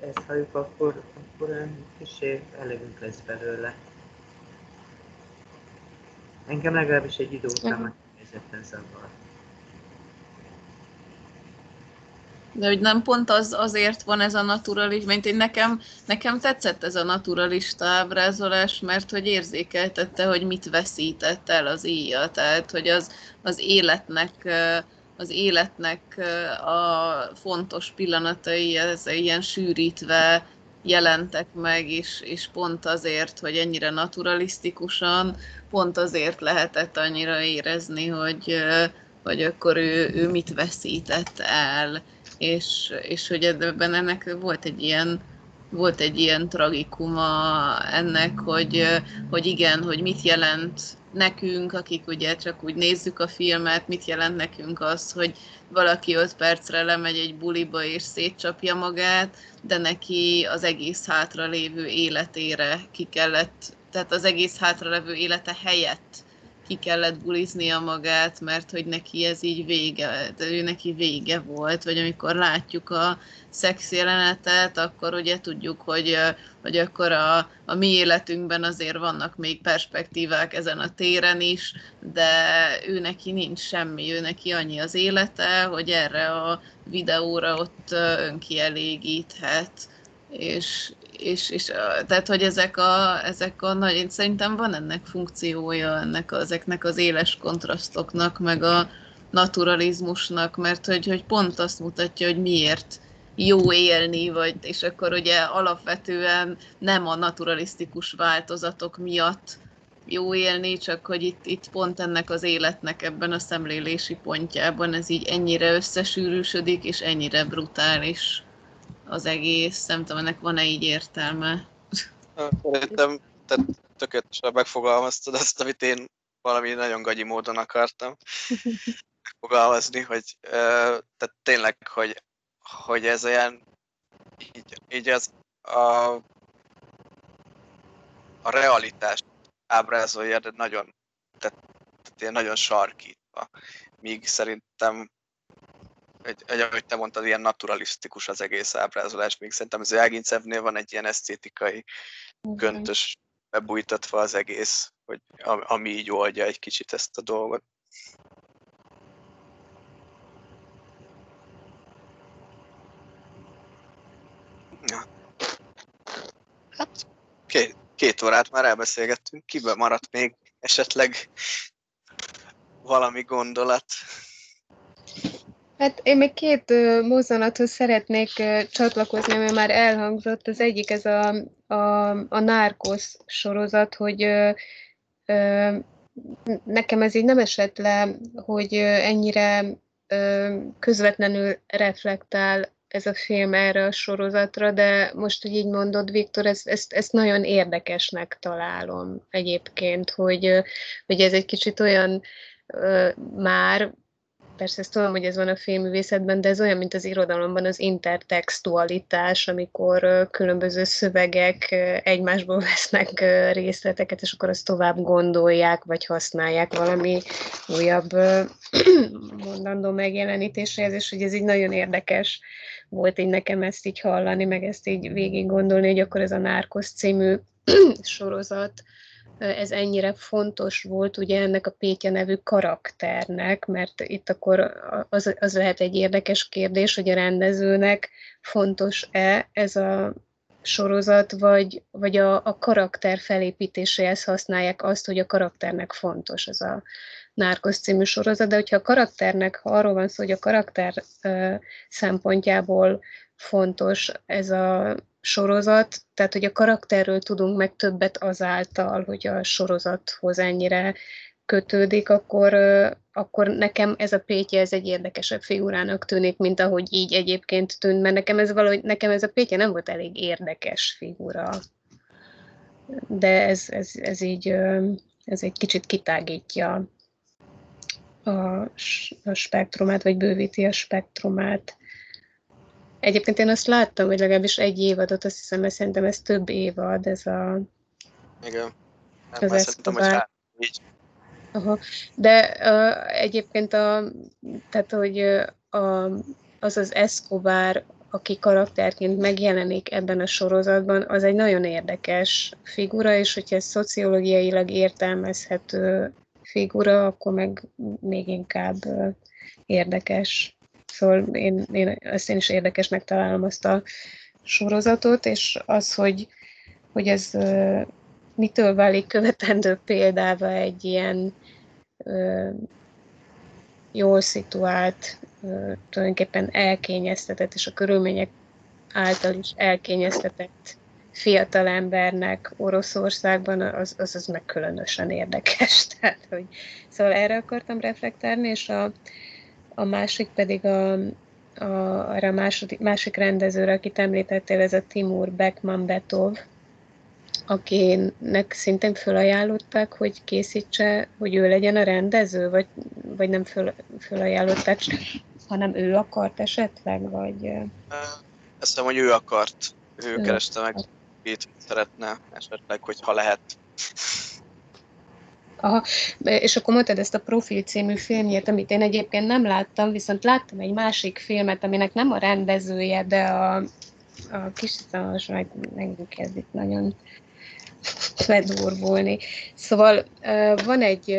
ezt halljuk, akkor, akkor kicsi elegünk lesz belőle. Engem legalábbis egy idő után már kifejezetten zavar. De hogy nem pont az, azért van ez a naturalista, mint én nekem, nekem tetszett ez a naturalista ábrázolás, mert hogy érzékeltette, hogy mit veszített el az íja, tehát hogy az, az életnek az életnek a fontos pillanatai ez ilyen sűrítve jelentek meg, és, és pont azért, hogy ennyire naturalisztikusan, pont azért lehetett annyira érezni, hogy, hogy akkor ő, ő mit veszített el, és, és hogy ebben ennek volt egy ilyen volt egy ilyen tragikuma ennek, hogy, hogy igen, hogy mit jelent nekünk, akik ugye csak úgy nézzük a filmet, mit jelent nekünk az, hogy valaki öt percre lemegy egy buliba és szétcsapja magát, de neki az egész hátra lévő életére ki kellett, tehát az egész hátra lévő élete helyett ki kellett buliznia magát, mert hogy neki ez így vége, ő neki vége volt, vagy amikor látjuk a szex jelenetet, akkor ugye tudjuk, hogy, hogy akkor a, a mi életünkben azért vannak még perspektívák ezen a téren is, de ő neki nincs semmi, ő neki annyi az élete, hogy erre a videóra ott önkielégíthet, és, és, és tehát, hogy ezek a, ezek a nagy, szerintem van ennek funkciója, ennek, ezeknek az éles kontrasztoknak, meg a naturalizmusnak, mert hogy, hogy pont azt mutatja, hogy miért jó élni, vagy, és akkor ugye alapvetően nem a naturalisztikus változatok miatt jó élni, csak hogy itt, itt pont ennek az életnek ebben a szemlélési pontjában ez így ennyire összesűrűsödik, és ennyire brutális az egész. Nem tudom, ennek van-e így értelme? Szerintem te tökéletesen megfogalmaztad azt, amit én valami nagyon gagyi módon akartam megfogalmazni, hogy tehát tényleg, hogy, hogy ez olyan így, így az a, a realitást ábrázolja, de nagyon, tehát, tehát ilyen nagyon sarkítva. Míg szerintem egy, egy, ahogy te mondtad, ilyen naturalisztikus az egész ábrázolás, még szerintem az Jágincevnél van egy ilyen esztétikai göntös bebújtatva az egész, hogy ami így oldja egy kicsit ezt a dolgot. Ja. Hát két, két órát már elbeszélgettünk, kiben maradt még esetleg valami gondolat? Hát én még két mozzanathoz szeretnék csatlakozni, ami már elhangzott. Az egyik ez a, a, a Nárkosz sorozat, hogy uh, nekem ez így nem esett le, hogy ennyire uh, közvetlenül reflektál ez a film erre a sorozatra, de most, hogy így mondod, Viktor, ezt, ezt, ezt nagyon érdekesnek találom egyébként, hogy, hogy ez egy kicsit olyan már persze ezt tudom, hogy ez van a filmművészetben, de ez olyan, mint az irodalomban az intertextualitás, amikor különböző szövegek egymásból *laughs* vesznek részleteket, és akkor azt tovább gondolják, vagy használják valami újabb *clears throat* mondandó megjelenítéséhez, és hogy ez így nagyon érdekes volt így nekem ezt így hallani, meg ezt így végig gondolni, hogy akkor ez a Nárkosz című *clears throat* sorozat, ez ennyire fontos volt ugye ennek a Pétya nevű karakternek, mert itt akkor az, az lehet egy érdekes kérdés, hogy a rendezőnek fontos-e ez a sorozat, vagy, vagy a, a karakter felépítéséhez használják azt, hogy a karakternek fontos ez a Nárkosz című sorozat, de hogyha a karakternek, ha arról van szó, hogy a karakter ö, szempontjából fontos ez a sorozat, tehát hogy a karakterről tudunk meg többet azáltal, hogy a sorozathoz ennyire kötődik, akkor, akkor nekem ez a Pétje ez egy érdekesebb figurának tűnik, mint ahogy így egyébként tűnt, mert nekem ez valahogy, nekem ez a Pétje nem volt elég érdekes figura. De ez, ez, ez így, ez egy kicsit kitágítja a, a spektrumát, vagy bővíti a spektrumát. Egyébként én azt láttam, hogy legalábbis egy évadot, azt hiszem, mert szerintem ez több évad, ez a... Igen. Nem, az szerintem, hogy hát, így. Aha. De uh, egyébként a, tehát, hogy a, az az Escobar, aki karakterként megjelenik ebben a sorozatban, az egy nagyon érdekes figura, és hogyha ez szociológiailag értelmezhető figura, akkor meg még inkább érdekes. Szóval én, én, ezt én is érdekesnek találom azt a sorozatot, és az, hogy, hogy ez mitől válik követendő példába egy ilyen uh, jól szituált, uh, tulajdonképpen elkényeztetett, és a körülmények által is elkényeztetett fiatal embernek Oroszországban, az, az, az meg különösen érdekes. *laughs* Tehát, hogy, szóval erre akartam reflektálni, és a, a másik pedig a, a, arra a második, másik rendezőre, akit említettél, ez a Timur Bekman Betov, akinek szintén fölajánlották, hogy készítse, hogy ő legyen a rendező, vagy, vagy nem föl, fölajánlották, hanem ő akart esetleg, vagy... Azt hiszem, hogy ő akart. Ő, ő kereste meg, mit szeretne esetleg, hogyha lehet. Aha, és akkor mondtad ezt a Profil című filmjét, amit én egyébként nem láttam, viszont láttam egy másik filmet, aminek nem a rendezője, de a, a kis most meg, megint kezdik nagyon *laughs* ledurvulni. Szóval van egy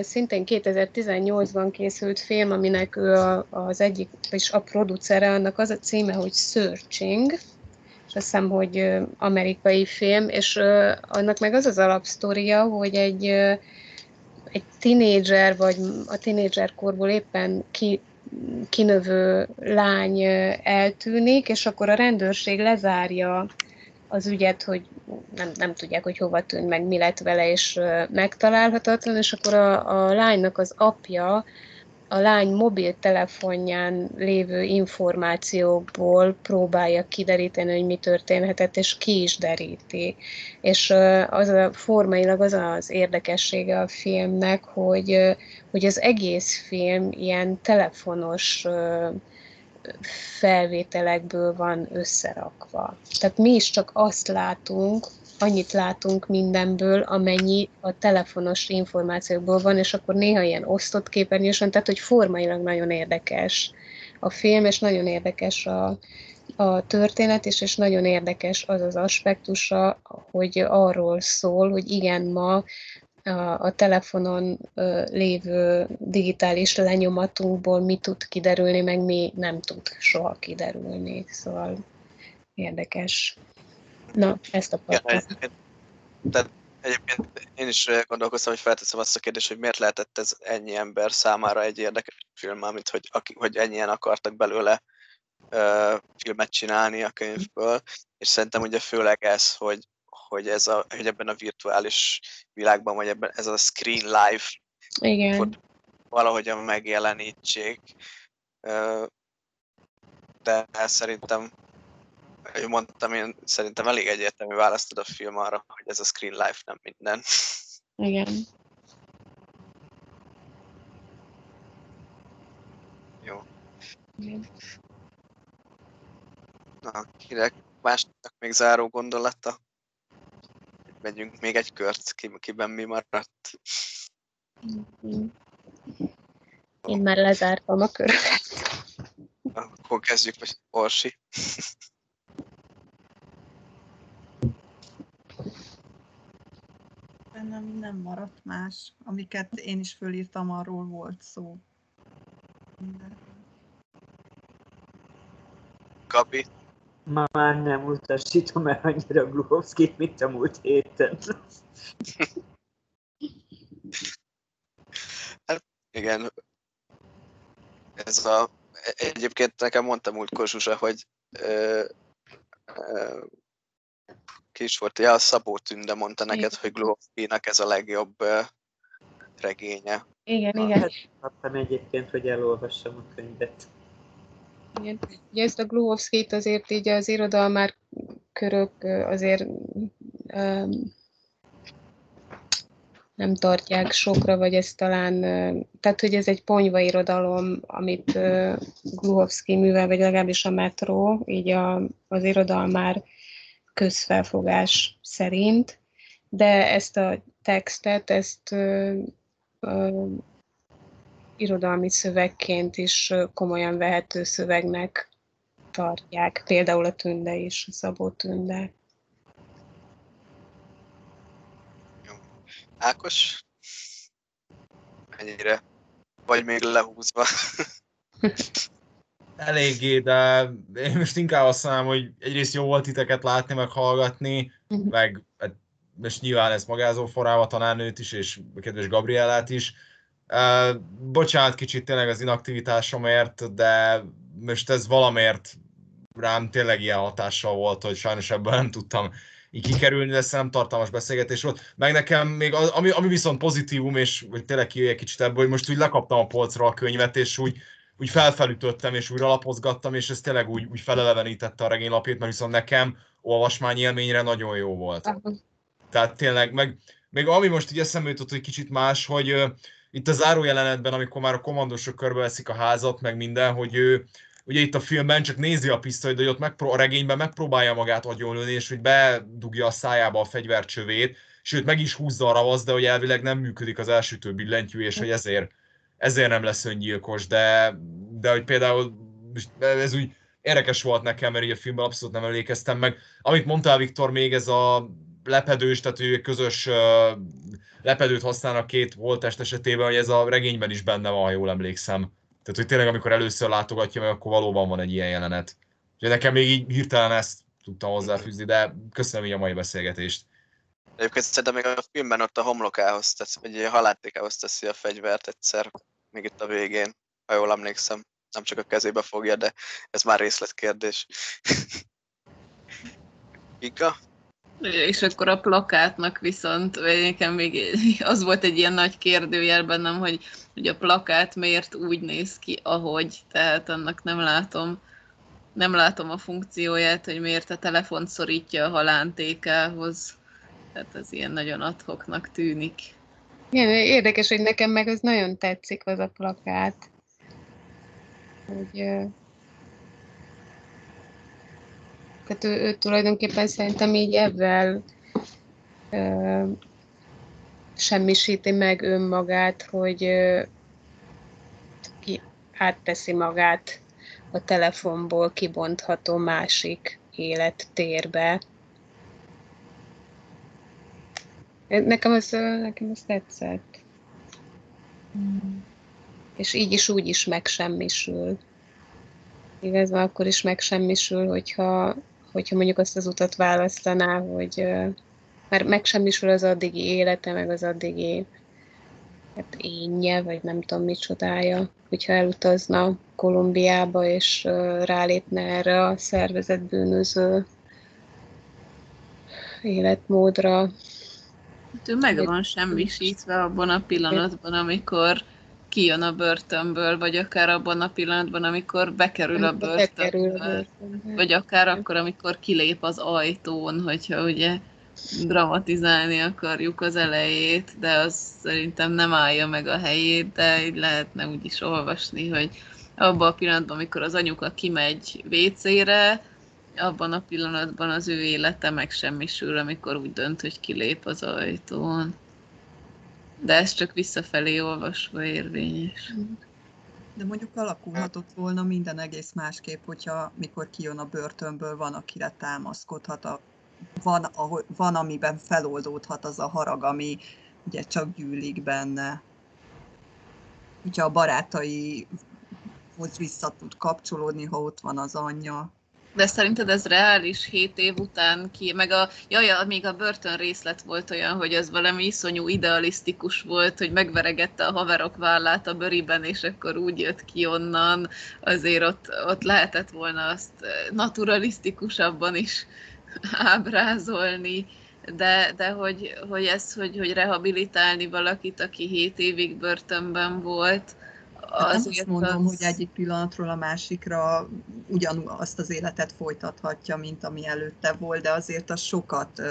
szintén 2018-ban készült film, aminek ő az egyik, és a producere, annak az a címe, hogy Searching, hiszem, hogy amerikai film, és annak meg az az alapsztoria, hogy egy, egy tinédzser, vagy a tinédzserkorból éppen ki, kinövő lány eltűnik, és akkor a rendőrség lezárja az ügyet, hogy nem, nem tudják, hogy hova tűnt meg, mi lett vele, és megtalálhatatlan, és akkor a, a lánynak az apja a lány mobiltelefonján lévő információkból próbálja kideríteni, hogy mi történhetett, és ki is deríti. És az a formailag az az érdekessége a filmnek, hogy, hogy az egész film ilyen telefonos felvételekből van összerakva. Tehát mi is csak azt látunk, annyit látunk mindenből, amennyi a telefonos információkból van, és akkor néha ilyen osztott képernyős van, tehát hogy formailag nagyon érdekes a film, és nagyon érdekes a, a történet is, és nagyon érdekes az az aspektusa, hogy arról szól, hogy igen, ma a, a telefonon ö, lévő digitális lenyomatunkból mi tud kiderülni, meg mi nem tud soha kiderülni. Szóval érdekes. Na, ezt akartam. Ja, tehát egyébként én is gondolkoztam, hogy felteszem azt a kérdést, hogy miért lehetett ez ennyi ember számára egy érdekes film, amit hogy, hogy ennyien akartak belőle uh, filmet csinálni a könyvből, és szerintem ugye főleg ez, hogy, hogy, ez a, hogy ebben a virtuális világban, vagy ebben ez a screen live Igen. valahogyan megjelenítsék. Uh, de szerintem hogy mondtam, én szerintem elég egyértelmű választod a film arra, hogy ez a screen life nem minden. Igen. Na, kinek másnak még záró gondolata? Megyünk még egy kört, ki, kiben mi maradt. Én már lezártam a köröket. Akkor kezdjük, vagy Orsi. Bennem nem maradt más. Amiket én is fölírtam, arról volt szó. Gabi. Ma már nem utasítom el annyira Gluhovskit, mint a múlt héten. hát, igen. Ez a... Egyébként nekem mondta múltkor Zsuzsa, hogy ö, ö, ki is volt, ja, Szabó Tünde mondta neked, hogy Gluhovskinak ez a legjobb regénye. Igen, igen. Hát, kaptam egyébként, hogy elolvassam a könyvet. Igen. Ugye ezt a Gluhovskit azért így az irodalmár körök azért um, nem tartják sokra, vagy ez talán, tehát hogy ez egy ponyva irodalom, amit uh, Gluhovski művel, vagy legalábbis a metró, így a, az irodalmár közfelfogás szerint, de ezt a textet, ezt uh, uh, irodalmi szövegként is komolyan vehető szövegnek tartják. Például a Tünde is, a Szabó Tünde. Jó. Ákos? Ennyire? Vagy még lehúzva? *laughs* Eléggé, de én most inkább azt mondom, hogy egyrészt jó volt titeket látni, meg hallgatni, uh-huh. meg hát most nyilván ez magázó forrába tanárnőt is, és a kedves Gabrielát is, Uh, bocsánat kicsit tényleg az inaktivitásomért, de most ez valamiért rám tényleg ilyen hatással volt, hogy sajnos ebből nem tudtam így kikerülni, de nem tartalmas beszélgetés volt. Meg nekem még, az, ami, ami viszont pozitívum, és hogy tényleg kijöjjek kicsit ebből, hogy most úgy lekaptam a polcra a könyvet, és úgy, úgy felfelütöttem, és újra lapozgattam, és ez tényleg úgy, úgy felelevenítette a regénylapjét, mert viszont nekem olvasmány élményre nagyon jó volt. Tehát tényleg, meg még ami most így eszembe jutott, hogy kicsit más, hogy itt a záró jelenetben, amikor már a kommandosok körbeveszik a házat, meg minden, hogy ő ugye itt a filmben csak nézi a pisztolyt, de ott megpró- a regényben megpróbálja magát agyonlőni, és hogy bedugja a szájába a fegyvercsövét, sőt meg is húzza a ravasz, de hogy elvileg nem működik az elsütő billentyű, és hogy ezért, ezért nem lesz öngyilkos, de, de hogy például ez úgy érdekes volt nekem, mert így a filmben abszolút nem emlékeztem meg. Amit mondtál, Viktor, még ez a lepedős, tehát ő közös lepedőt használnak két holtest esetében, hogy ez a regényben is benne van, ha jól emlékszem. Tehát, hogy tényleg amikor először látogatja meg, akkor valóban van egy ilyen jelenet. Úgyhogy nekem még így hirtelen ezt tudtam hozzáfűzni, de köszönöm így a mai beszélgetést. Egyébként szerintem még a filmben ott a homlokához, tesz, vagy a haláltékához teszi a fegyvert egyszer, még itt a végén, ha jól emlékszem. Nem csak a kezébe fogja, de ez már részletkérdés. *laughs* Ika? És akkor a plakátnak viszont, vagy nekem még az volt egy ilyen nagy kérdőjel bennem, hogy, hogy a plakát miért úgy néz ki, ahogy, tehát annak nem látom, nem látom a funkcióját, hogy miért a telefont szorítja a halántékához. Tehát ez ilyen nagyon adhoknak tűnik. Igen, érdekes, hogy nekem meg az nagyon tetszik az a plakát. Hogy, tehát ő, ő tulajdonképpen szerintem így ebben ö, semmisíti meg önmagát, hogy ö, ki átteszi magát a telefonból kibontható másik élettérbe. Nekem az, nekem az tetszett. És így is úgy is megsemmisül. Igazán akkor is megsemmisül, hogyha hogyha mondjuk azt az utat választaná, hogy mert megsemmisül az addigi élete, meg az addigi hát énje, vagy nem tudom micsodája, hogyha elutazna Kolumbiába, és rálépne erre a szervezett bűnöző életmódra. Hát ő meg van semmisítve abban a pillanatban, amikor kijön a börtönből, vagy akár abban a pillanatban, amikor bekerül a börtönből, vagy akár akkor, amikor kilép az ajtón, hogyha ugye dramatizálni akarjuk az elejét, de az szerintem nem állja meg a helyét, de így lehetne úgy is olvasni, hogy abban a pillanatban, amikor az anyuka kimegy WC-re, abban a pillanatban az ő élete megsemmisül, amikor úgy dönt, hogy kilép az ajtón. De ez csak visszafelé olvasva érvényes. De mondjuk alakulhatott volna minden egész másképp, hogyha mikor kijön a börtönből, van, akire támaszkodhat, a, van, ahol, van, amiben feloldódhat az a harag, ami ugye csak gyűlik benne. Hogyha a barátaihoz vissza tud kapcsolódni, ha ott van az anyja. De szerinted ez reális 7 év után ki? Meg a, jaj, még a börtön részlet volt olyan, hogy ez valami iszonyú idealisztikus volt, hogy megveregette a haverok vállát a bőriben, és akkor úgy jött ki onnan. Azért ott, ott lehetett volna azt naturalisztikusabban is *laughs* ábrázolni. De, de hogy, hogy ez, hogy, hogy rehabilitálni valakit, aki 7 évig börtönben volt, Hát nem azt mondom, az... hogy egyik pillanatról a másikra ugyanazt az életet folytathatja, mint ami előtte volt, de azért az sokat,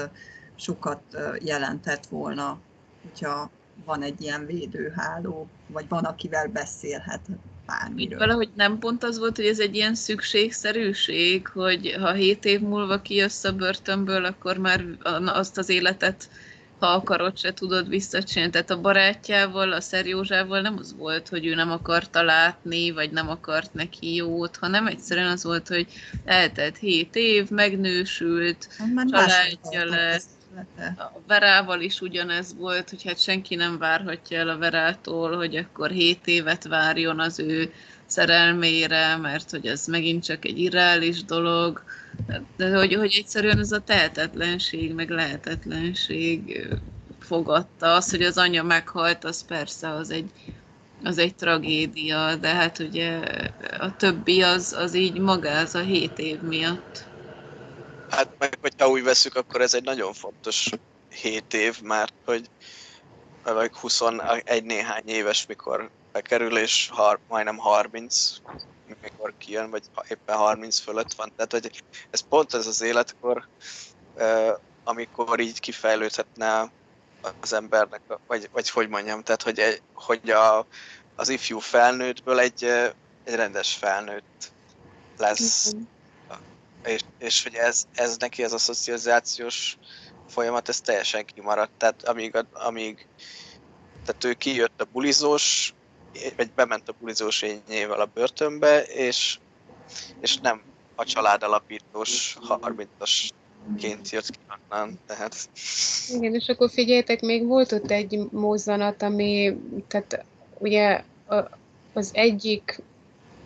sokat jelentett volna, hogyha van egy ilyen védőháló, vagy van, akivel beszélhet bármiről. Valahogy nem pont az volt, hogy ez egy ilyen szükségszerűség, hogy ha hét év múlva kijössz a börtönből, akkor már azt az életet ha akarod, se tudod visszacsinálni. Tehát a barátjával, a Szerjózsával nem az volt, hogy ő nem akarta látni, vagy nem akart neki jót, hanem egyszerűen az volt, hogy eltelt hét év, megnősült, hát családja lett. A Verával is ugyanez volt, hogy hát senki nem várhatja el a Verától, hogy akkor hét évet várjon az ő szerelmére, mert hogy ez megint csak egy irreális dolog de hogy, hogy egyszerűen ez a tehetetlenség, meg lehetetlenség fogadta. Az, hogy az anya meghalt, az persze az egy, az egy tragédia, de hát ugye a többi az, az így magáz a hét év miatt. Hát meg, hogyha úgy veszük, akkor ez egy nagyon fontos hét év, mert hogy vagy 21 néhány éves, mikor bekerül, és har, majdnem 30, mikor kijön, vagy éppen 30 fölött van. Tehát, hogy ez pont ez az életkor, amikor így kifejlődhetne az embernek, vagy, vagy hogy mondjam, tehát, hogy, egy, hogy a, az ifjú felnőttből egy, egy rendes felnőtt lesz. És, és hogy ez, ez neki, ez a szocializációs folyamat, ez teljesen kimaradt. Tehát amíg, amíg tehát ő kijött a bulizós vagy bement a bulizós ényével a börtönbe, és, és nem a család alapítós 30-as ként jött ki onnan, tehát... Igen, és akkor figyeljetek, még volt ott egy mozzanat, ami, tehát ugye az egyik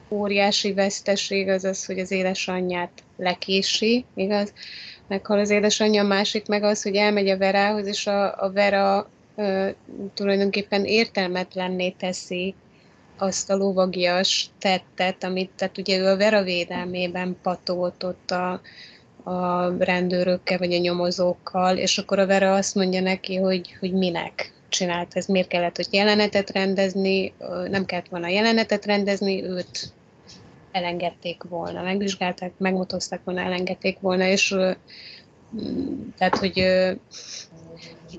óriási veszteség az az, hogy az édesanyját lekési, igaz? Meghal az édesanyja, a másik meg az, hogy elmegy a Verához, és a, a Vera ö, tulajdonképpen értelmetlenné teszi azt a lovagias tettet, amit, tehát ugye ő a Vera védelmében patolt ott a, a rendőrökkel, vagy a nyomozókkal, és akkor a Vera azt mondja neki, hogy, hogy minek csinált ez, miért kellett, hogy jelenetet rendezni, nem kellett volna jelenetet rendezni, őt elengedték volna, megvizsgálták, megmutozták volna, elengedték volna, és tehát, hogy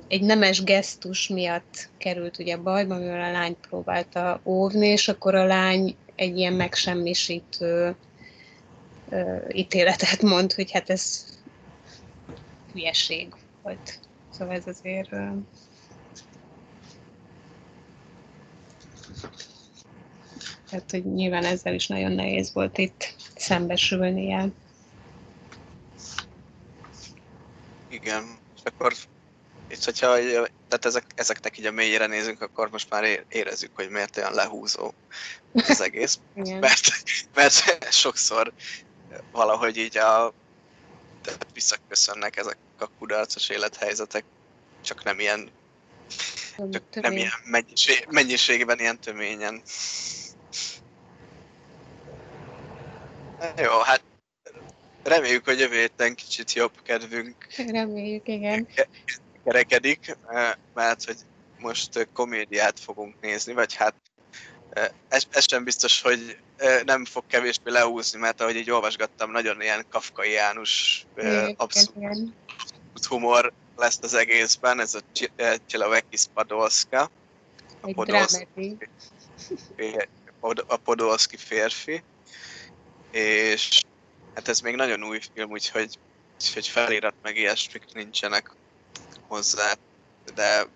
egy nemes gesztus miatt került ugye bajba, mivel a lány próbálta óvni, és akkor a lány egy ilyen megsemmisítő ö, ítéletet mond, hogy hát ez hülyeség volt. Szóval ez azért... Ö, tehát, hogy nyilván ezzel is nagyon nehéz volt itt szembesülnie. Igen, és akkor és hogyha tehát ezek, ezeknek így a mélyére nézünk, akkor most már érezzük, hogy miért olyan lehúzó az egész. *laughs* mert, mert sokszor valahogy így a, tehát visszaköszönnek ezek a kudarcos élethelyzetek, csak nem ilyen csak nem ilyen mennyiség, mennyiségben, ilyen töményen. Jó, hát reméljük, hogy jövő héten kicsit jobb kedvünk. Reméljük, igen kerekedik, mert hogy most komédiát fogunk nézni, vagy hát ez, ez sem biztos, hogy nem fog kevésbé leúzni, mert ahogy így olvasgattam, nagyon ilyen kafkaiánus, abszolút humor lesz az egészben, ez a Csilavekis Padolska. Egy drámedi. a Podolski férfi, és hát ez még nagyon új film, úgyhogy, úgyhogy felirat meg ilyesmik nincsenek hozzá, de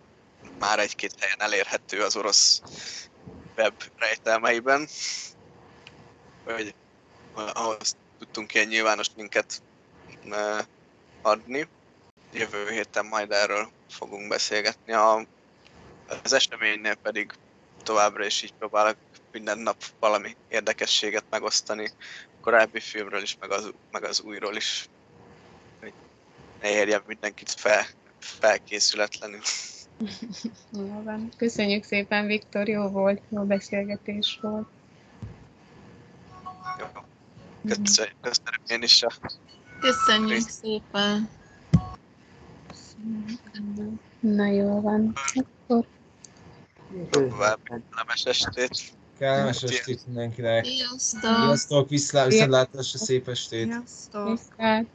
már egy-két helyen elérhető az orosz web rejtelmeiben, hogy ahhoz tudtunk ilyen nyilvános linket adni. Jövő héten majd erről fogunk beszélgetni. A, az eseménynél pedig továbbra is így próbálok minden nap valami érdekességet megosztani a korábbi filmről is, meg az, meg az újról is. Hogy ne érjen mindenkit fel, felkészületlenül. *laughs* Jó van. Köszönjük szépen, Viktor, jó volt, jó beszélgetés volt. Jó. Köszönjük, köszönöm én is a Köszönjük Részt. szépen! Na jó van. Akkor kellemes estét. Kellemes estét mindenkinek. Sziasztok! Sziasztok, viszlát, viszontlátásra, szép estét. Sziasztok! viszlát.